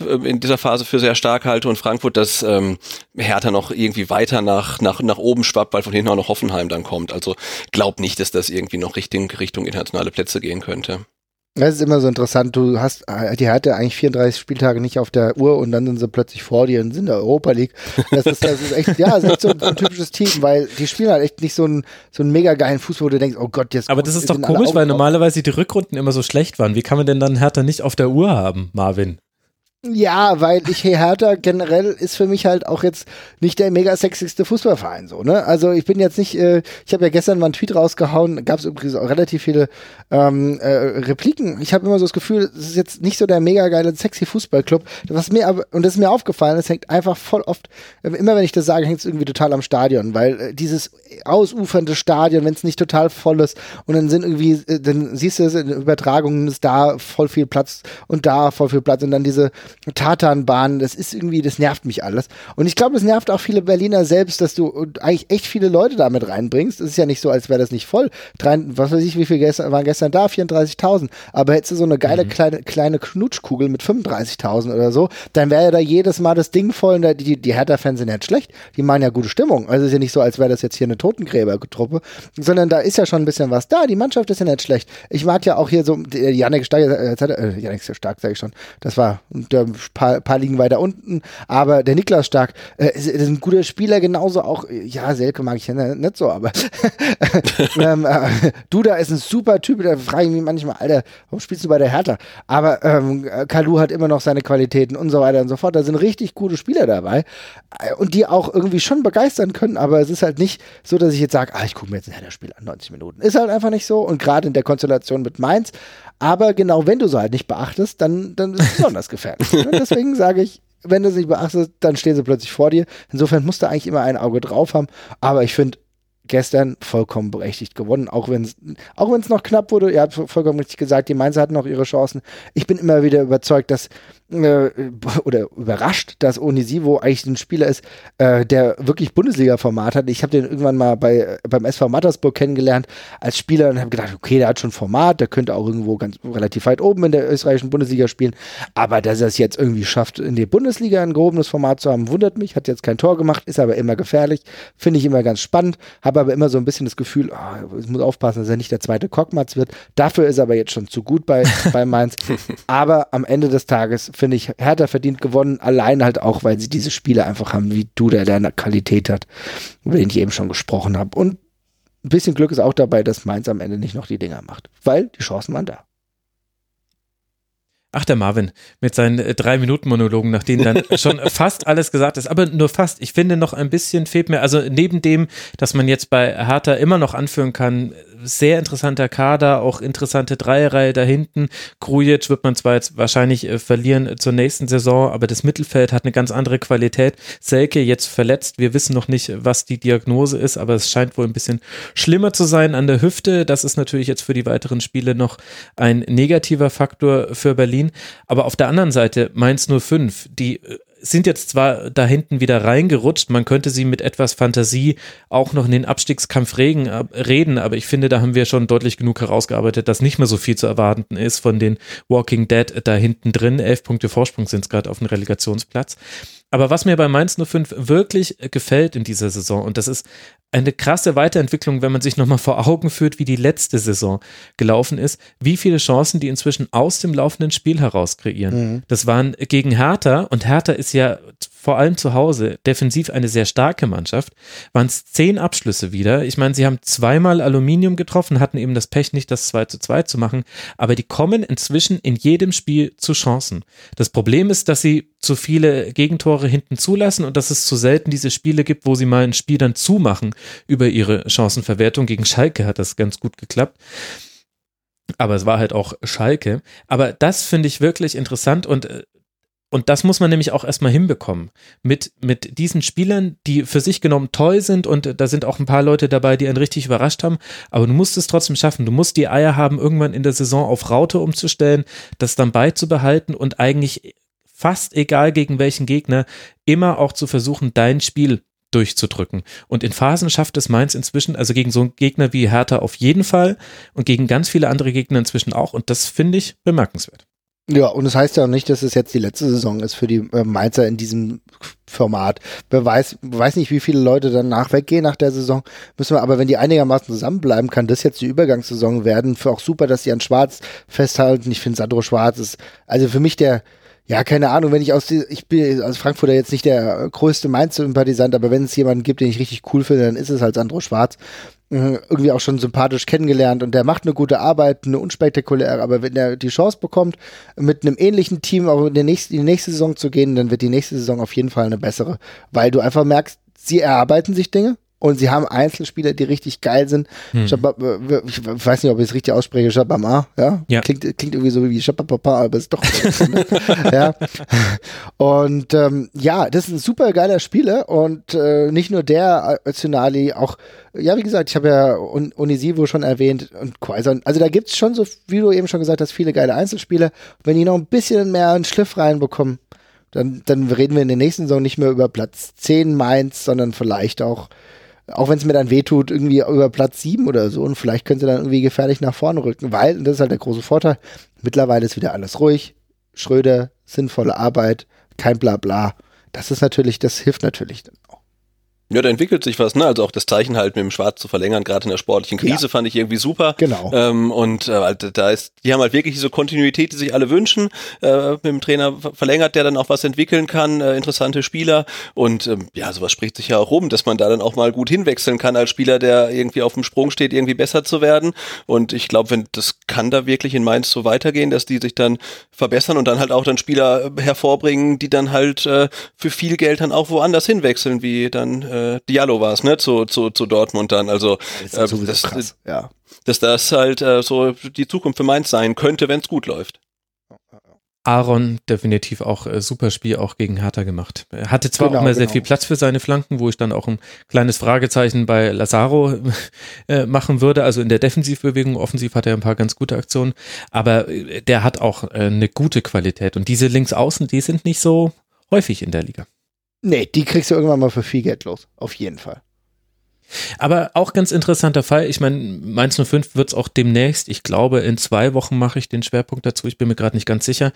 äh, in dieser Phase für sehr stark halte und Frankfurt, dass ähm, Hertha noch irgendwie weiter nach, nach, nach oben schwappt, weil von hinten auch noch Hoffenheim dann kommt. Also glaub nicht, dass das irgendwie noch Richtung, Richtung internationale Plätze gehen könnte. Das ist immer so interessant. Du hast, die hatte eigentlich 34 Spieltage nicht auf der Uhr und dann sind sie plötzlich vor dir und sind in der Europa League. Das ist, das ist echt, ja, das ist echt so ein, ein, typisches Team, weil die spielen halt echt nicht so einen, so einen mega geilen Fußball, wo du denkst, oh Gott, jetzt. Aber das ist doch komisch, weil normalerweise die Rückrunden immer so schlecht waren. Wie kann man denn dann Hertha nicht auf der Uhr haben, Marvin? Ja, weil ich Hertha generell ist für mich halt auch jetzt nicht der mega sexigste Fußballverein so, ne? Also ich bin jetzt nicht, äh, ich habe ja gestern mal einen Tweet rausgehauen, gab es übrigens auch relativ viele ähm, äh, Repliken. Ich habe immer so das Gefühl, es ist jetzt nicht so der mega geile sexy Fußballclub. Was mir aber und das ist mir aufgefallen, es hängt einfach voll oft, immer wenn ich das sage, hängt es irgendwie total am Stadion, weil äh, dieses ausufernde Stadion, wenn es nicht total voll ist und dann sind irgendwie, äh, dann siehst du es in Übertragungen, ist da voll viel Platz und da voll viel Platz und dann diese Tatanbahn, das ist irgendwie, das nervt mich alles. Und ich glaube, es nervt auch viele Berliner selbst, dass du eigentlich echt viele Leute damit reinbringst. Es ist ja nicht so, als wäre das nicht voll. Drei, was weiß ich, wie viele gestern, waren gestern da? 34.000. Aber hättest du so eine geile mhm. kleine, kleine Knutschkugel mit 35.000 oder so, dann wäre ja da jedes Mal das Ding voll. Und die, die Hertha-Fans sind ja nicht schlecht. Die machen ja gute Stimmung. Also es ist ja nicht so, als wäre das jetzt hier eine Totengräbertruppe, sondern da ist ja schon ein bisschen was da. Die Mannschaft ist ja nicht schlecht. Ich mag ja auch hier so, Janik Stark, äh, äh, Janik Stark, sage ich schon, das war der paar, paar liegen weiter unten. Aber der Niklas Stark äh, ist, ist, ein guter Spieler, genauso auch, ja, Selke mag ich ja nicht so, aber ähm, äh, Duda ist ein super Typ, da frage ich mich manchmal, Alter, warum spielst du bei der Hertha? Aber ähm, Kalu hat immer noch seine Qualitäten und so weiter und so fort. Da sind richtig gute Spieler dabei äh, und die auch irgendwie schon begeistern können, aber es ist halt nicht so, dass ich jetzt sage, ah, ich gucke mir jetzt ein Hertha-Spiel an, 90 Minuten. Ist halt einfach nicht so und gerade in der Konstellation mit Mainz aber genau, wenn du so halt nicht beachtest, dann, dann ist es besonders gefährlich. Und deswegen sage ich, wenn du es nicht beachtest, dann stehen sie plötzlich vor dir. Insofern musst du eigentlich immer ein Auge drauf haben. Aber ich finde, gestern vollkommen berechtigt gewonnen, auch wenn es auch wenn es noch knapp wurde. Ihr habt vollkommen richtig gesagt, die Mainzer hatten noch ihre Chancen. Ich bin immer wieder überzeugt, dass äh, oder überrascht, dass Onisivo eigentlich ein Spieler ist, äh, der wirklich Bundesliga-Format hat. Ich habe den irgendwann mal bei, beim SV Mattersburg kennengelernt als Spieler und habe gedacht, okay, der hat schon Format, der könnte auch irgendwo ganz relativ weit oben in der österreichischen Bundesliga spielen. Aber dass er es jetzt irgendwie schafft, in der Bundesliga ein gehobenes Format zu haben, wundert mich. Hat jetzt kein Tor gemacht, ist aber immer gefährlich. Finde ich immer ganz spannend. Habe aber immer so ein bisschen das Gefühl, oh, ich muss aufpassen, dass er nicht der zweite Cockmatz wird. Dafür ist er aber jetzt schon zu gut bei, bei Mainz. aber am Ende des Tages finde ich, Hertha verdient gewonnen, allein halt auch, weil sie diese Spiele einfach haben, wie du, der deine Qualität hat, über den ich eben schon gesprochen habe. Und ein bisschen Glück ist auch dabei, dass Mainz am Ende nicht noch die Dinger macht, weil die Chancen waren da. Ach, der Marvin mit seinen äh, drei Minuten Monologen, nach denen dann schon fast alles gesagt ist, aber nur fast. Ich finde noch ein bisschen fehlt mir, also neben dem, dass man jetzt bei Hertha immer noch anführen kann, sehr interessanter Kader, auch interessante Dreierreihe da hinten. Krujic wird man zwar jetzt wahrscheinlich äh, verlieren zur nächsten Saison, aber das Mittelfeld hat eine ganz andere Qualität. Selke jetzt verletzt. Wir wissen noch nicht, was die Diagnose ist, aber es scheint wohl ein bisschen schlimmer zu sein an der Hüfte. Das ist natürlich jetzt für die weiteren Spiele noch ein negativer Faktor für Berlin. Aber auf der anderen Seite Mainz 05, die äh, sind jetzt zwar da hinten wieder reingerutscht, man könnte sie mit etwas Fantasie auch noch in den Abstiegskampf regen, reden, aber ich finde, da haben wir schon deutlich genug herausgearbeitet, dass nicht mehr so viel zu erwarten ist von den Walking Dead da hinten drin. Elf Punkte Vorsprung sind es gerade auf dem Relegationsplatz. Aber was mir bei Mainz 05 wirklich gefällt in dieser Saison, und das ist eine krasse Weiterentwicklung, wenn man sich nochmal vor Augen führt, wie die letzte Saison gelaufen ist, wie viele Chancen die inzwischen aus dem laufenden Spiel heraus kreieren. Mhm. Das waren gegen Hertha und Hertha ist ja vor allem zu Hause defensiv eine sehr starke Mannschaft, waren es zehn Abschlüsse wieder. Ich meine, sie haben zweimal Aluminium getroffen, hatten eben das Pech nicht, das 2 zu 2 zu machen, aber die kommen inzwischen in jedem Spiel zu Chancen. Das Problem ist, dass sie zu viele Gegentore hinten zulassen und dass es zu selten diese Spiele gibt, wo sie mal ein Spiel dann zumachen über ihre Chancenverwertung. Gegen Schalke hat das ganz gut geklappt. Aber es war halt auch Schalke. Aber das finde ich wirklich interessant und äh, und das muss man nämlich auch erstmal hinbekommen. Mit, mit diesen Spielern, die für sich genommen toll sind und da sind auch ein paar Leute dabei, die einen richtig überrascht haben. Aber du musst es trotzdem schaffen. Du musst die Eier haben, irgendwann in der Saison auf Raute umzustellen, das dann beizubehalten und eigentlich fast egal gegen welchen Gegner immer auch zu versuchen, dein Spiel durchzudrücken. Und in Phasen schafft es Mainz inzwischen, also gegen so einen Gegner wie Hertha auf jeden Fall und gegen ganz viele andere Gegner inzwischen auch. Und das finde ich bemerkenswert. Ja, und das heißt ja auch nicht, dass es jetzt die letzte Saison ist für die äh, Mainzer in diesem Format. Wer weiß, weiß nicht, wie viele Leute danach weggehen nach der Saison. Müssen wir, aber wenn die einigermaßen zusammenbleiben, kann das jetzt die Übergangssaison werden. Für auch super, dass sie an Schwarz festhalten. Ich finde Sandro Schwarz ist, also für mich der, ja, keine Ahnung, wenn ich aus, die, ich bin als Frankfurter jetzt nicht der größte Mainz-Sympathisant, aber wenn es jemanden gibt, den ich richtig cool finde, dann ist es halt Sandro Schwarz. Äh, irgendwie auch schon sympathisch kennengelernt und der macht eine gute Arbeit, eine unspektakuläre, aber wenn er die Chance bekommt, mit einem ähnlichen Team auch in, der nächsten, in die nächste Saison zu gehen, dann wird die nächste Saison auf jeden Fall eine bessere, weil du einfach merkst, sie erarbeiten sich Dinge, und sie haben Einzelspieler, die richtig geil sind. Hm. Shabab, äh, ich weiß nicht, ob ich es richtig ausspreche, Shabama, ja? ja. Klingt, klingt irgendwie so wie Shababapa, aber ist doch ne? ja. Und ähm, ja, das ist ein super geiler Spieler und äh, nicht nur der, äh, Tsunali, auch, ja, wie gesagt, ich habe ja Un Unisivo schon erwähnt und Quaison. Also da gibt es schon so, wie du eben schon gesagt hast, viele geile Einzelspieler. Wenn die noch ein bisschen mehr einen Schliff reinbekommen, dann, dann reden wir in der nächsten Saison nicht mehr über Platz 10 Mainz, sondern vielleicht auch auch wenn es mir dann wehtut, irgendwie über Platz 7 oder so und vielleicht können sie dann irgendwie gefährlich nach vorne rücken, weil, und das ist halt der große Vorteil, mittlerweile ist wieder alles ruhig, Schröder, sinnvolle Arbeit, kein Blabla. Das ist natürlich, das hilft natürlich dann. Ja, da entwickelt sich was, ne? Also auch das Zeichen halt mit dem Schwarz zu verlängern, gerade in der sportlichen Krise, ja. fand ich irgendwie super. Genau. Ähm, und äh, halt, da ist, die haben halt wirklich diese Kontinuität, die sich alle wünschen. Äh, mit dem Trainer verlängert, der dann auch was entwickeln kann, äh, interessante Spieler. Und ähm, ja, sowas spricht sich ja auch rum, dass man da dann auch mal gut hinwechseln kann als Spieler, der irgendwie auf dem Sprung steht, irgendwie besser zu werden. Und ich glaube, wenn das kann da wirklich in Mainz so weitergehen, dass die sich dann verbessern und dann halt auch dann Spieler hervorbringen, die dann halt äh, für viel Geld dann auch woanders hinwechseln, wie dann äh, Diallo war es, ne, zu, zu, zu Dortmund dann. Also das, äh, das, krass, ja. dass das halt äh, so die Zukunft für Mainz sein könnte, wenn es gut läuft. Aaron definitiv auch äh, super Spiel auch gegen Hertha gemacht. Er hatte zwar genau, auch mal genau. sehr viel Platz für seine Flanken, wo ich dann auch ein kleines Fragezeichen bei Lazaro äh, machen würde. Also in der Defensivbewegung, offensiv hat er ein paar ganz gute Aktionen, aber äh, der hat auch äh, eine gute Qualität. Und diese Linksaußen, die sind nicht so häufig in der Liga. Nee, die kriegst du irgendwann mal für viel Geld los. Auf jeden Fall. Aber auch ganz interessanter Fall. Ich meine, Mainz 05 wird es auch demnächst, ich glaube, in zwei Wochen mache ich den Schwerpunkt dazu, ich bin mir gerade nicht ganz sicher,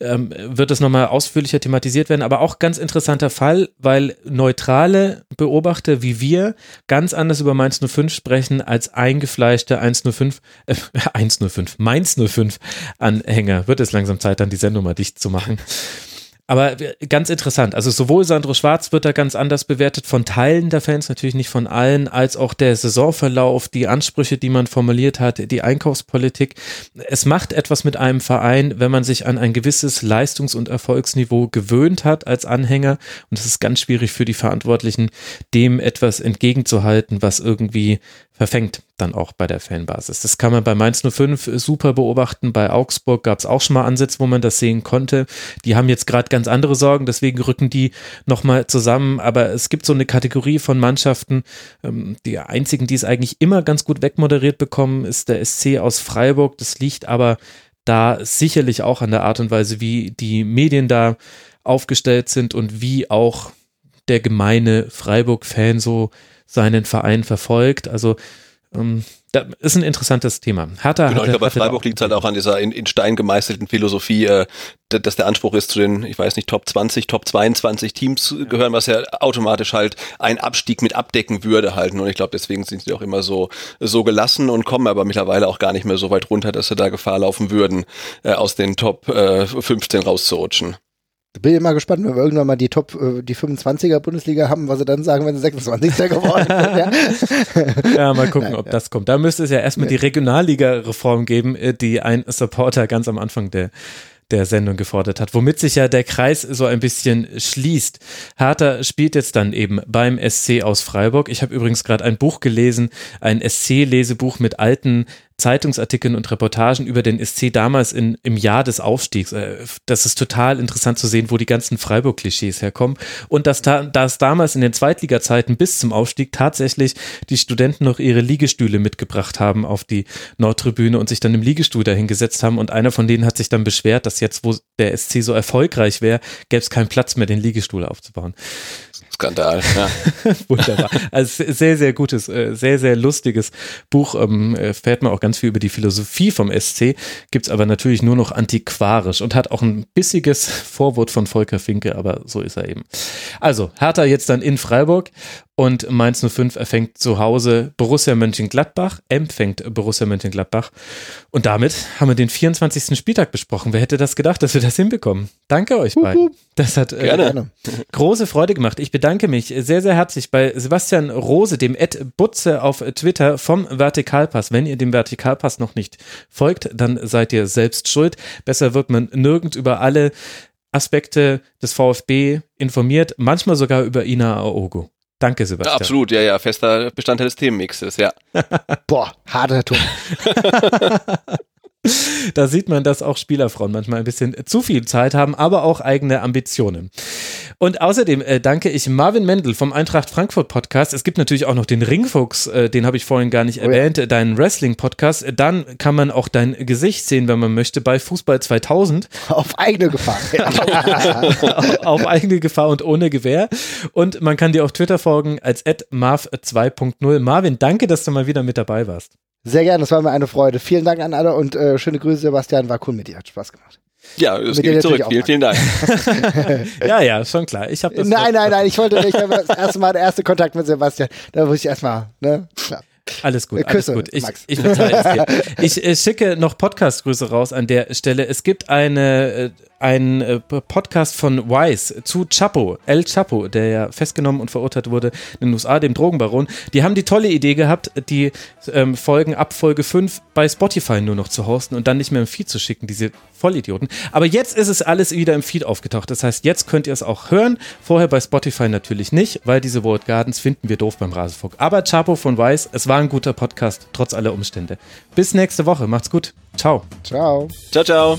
ähm, wird es nochmal ausführlicher thematisiert werden. Aber auch ganz interessanter Fall, weil neutrale Beobachter wie wir ganz anders über Mainz 05 sprechen als eingefleischte 105, äh, 105, Mainz 05 Anhänger. Wird es langsam Zeit, dann die Sendung mal dicht zu machen. Aber ganz interessant. Also sowohl Sandro Schwarz wird da ganz anders bewertet von Teilen der Fans, natürlich nicht von allen, als auch der Saisonverlauf, die Ansprüche, die man formuliert hat, die Einkaufspolitik. Es macht etwas mit einem Verein, wenn man sich an ein gewisses Leistungs- und Erfolgsniveau gewöhnt hat als Anhänger. Und es ist ganz schwierig für die Verantwortlichen, dem etwas entgegenzuhalten, was irgendwie verfängt dann auch bei der Fanbasis. Das kann man bei Mainz 05 super beobachten. Bei Augsburg gab es auch schon mal Ansätze, wo man das sehen konnte. Die haben jetzt gerade ganz andere Sorgen, deswegen rücken die nochmal zusammen. Aber es gibt so eine Kategorie von Mannschaften. Ähm, die einzigen, die es eigentlich immer ganz gut wegmoderiert bekommen, ist der SC aus Freiburg. Das liegt aber da sicherlich auch an der Art und Weise, wie die Medien da aufgestellt sind und wie auch der gemeine Freiburg-Fan so seinen Verein verfolgt. Also ähm, das ist ein interessantes Thema. Hertha genau, hatte, ich glaube, bei Freiburg liegt es halt auch an dieser in, in Stein gemeißelten Philosophie, äh, dass der Anspruch ist, zu den, ich weiß nicht, Top 20, Top 22 Teams gehören, was ja automatisch halt einen Abstieg mit abdecken würde halten. Und ich glaube, deswegen sind sie auch immer so, so gelassen und kommen aber mittlerweile auch gar nicht mehr so weit runter, dass sie da Gefahr laufen würden, äh, aus den Top äh, 15 rauszurutschen. Bin ich mal gespannt, wenn wir irgendwann mal die Top, äh, die 25er Bundesliga haben, was sie dann sagen, wenn sie 26. geworden sind. Ja, ja mal gucken, Nein, ob ja. das kommt. Da müsste es ja erstmal die Regionalliga-Reform geben, äh, die ein Supporter ganz am Anfang der der Sendung gefordert hat, womit sich ja der Kreis so ein bisschen schließt. Hertha spielt jetzt dann eben beim SC aus Freiburg. Ich habe übrigens gerade ein Buch gelesen, ein SC-Lesebuch mit alten Zeitungsartikeln und Reportagen über den SC damals in, im Jahr des Aufstiegs. Äh, das ist total interessant zu sehen, wo die ganzen Freiburg-Klischees herkommen. Und dass, da, dass damals in den Zweitliga-Zeiten bis zum Aufstieg tatsächlich die Studenten noch ihre Liegestühle mitgebracht haben auf die Nordtribüne und sich dann im Liegestuhl dahingesetzt haben. Und einer von denen hat sich dann beschwert, dass jetzt, wo der SC so erfolgreich wäre, gäbe es keinen Platz mehr, den Liegestuhl aufzubauen. Skandal, ja. Wunderbar. Also sehr, sehr gutes, äh, sehr, sehr lustiges Buch. Ähm, fährt man auch ganz viel über die Philosophie vom SC, gibt es aber natürlich nur noch antiquarisch und hat auch ein bissiges Vorwort von Volker Finke, aber so ist er eben. Also, Hertha jetzt dann in Freiburg und Mainz 05 erfängt zu Hause Borussia Mönchengladbach, empfängt Borussia Mönchengladbach. Und damit haben wir den 24. Spieltag besprochen. Wer hätte das gedacht, dass wir das hinbekommen? Danke euch beiden. Das hat äh, Gerne. große Freude gemacht. Ich bedanke mich sehr, sehr herzlich bei Sebastian Rose, dem Ed Butze auf Twitter vom Vertikalpass. Wenn ihr dem Vertikalpass noch nicht folgt, dann seid ihr selbst schuld. Besser wird man nirgend über alle Aspekte des VfB informiert, manchmal sogar über Ina Aogo. Danke, Sebastian. Ja, absolut, ja, ja, fester Bestandteil des Themenmixes, ja. Boah, harter Ton. da sieht man, dass auch Spielerfrauen manchmal ein bisschen zu viel Zeit haben, aber auch eigene Ambitionen. Und außerdem äh, danke ich Marvin Mendel vom Eintracht Frankfurt Podcast. Es gibt natürlich auch noch den Ringfuchs, äh, den habe ich vorhin gar nicht oh, erwähnt, ja. deinen Wrestling-Podcast. Dann kann man auch dein Gesicht sehen, wenn man möchte, bei Fußball 2000. Auf eigene Gefahr. auf eigene Gefahr und ohne Gewehr. Und man kann dir auf Twitter folgen als marv 2.0. Marvin, danke, dass du mal wieder mit dabei warst. Sehr gerne, das war mir eine Freude. Vielen Dank an alle und äh, schöne Grüße, Sebastian. War cool mit dir, hat Spaß gemacht. Ja, das geht zurück. Vielen, vielen Dank. ja, ja, schon klar. Ich das nein, nein, nein, ich wollte nicht. Das erste Mal der erste Kontakt mit Sebastian. Da muss ich erstmal, ne? Ja. Alles gut, Küsse, alles gut. Ich, Max. ich, ich, ich schicke noch Podcast-Grüße raus an der Stelle. Es gibt eine äh, ein äh, Podcast von Wise zu Chapo, El Chapo, der ja festgenommen und verurteilt wurde in den USA, dem Drogenbaron. Die haben die tolle Idee gehabt, die ähm, Folgen ab Folge 5 bei Spotify nur noch zu hosten und dann nicht mehr im Feed zu schicken, diese Vollidioten. Aber jetzt ist es alles wieder im Feed aufgetaucht. Das heißt, jetzt könnt ihr es auch hören. Vorher bei Spotify natürlich nicht, weil diese World Gardens finden wir doof beim Rasenfunk. Aber Chapo von Wise, es war ein guter Podcast, trotz aller Umstände. Bis nächste Woche. Macht's gut. Ciao. Ciao. Ciao, ciao.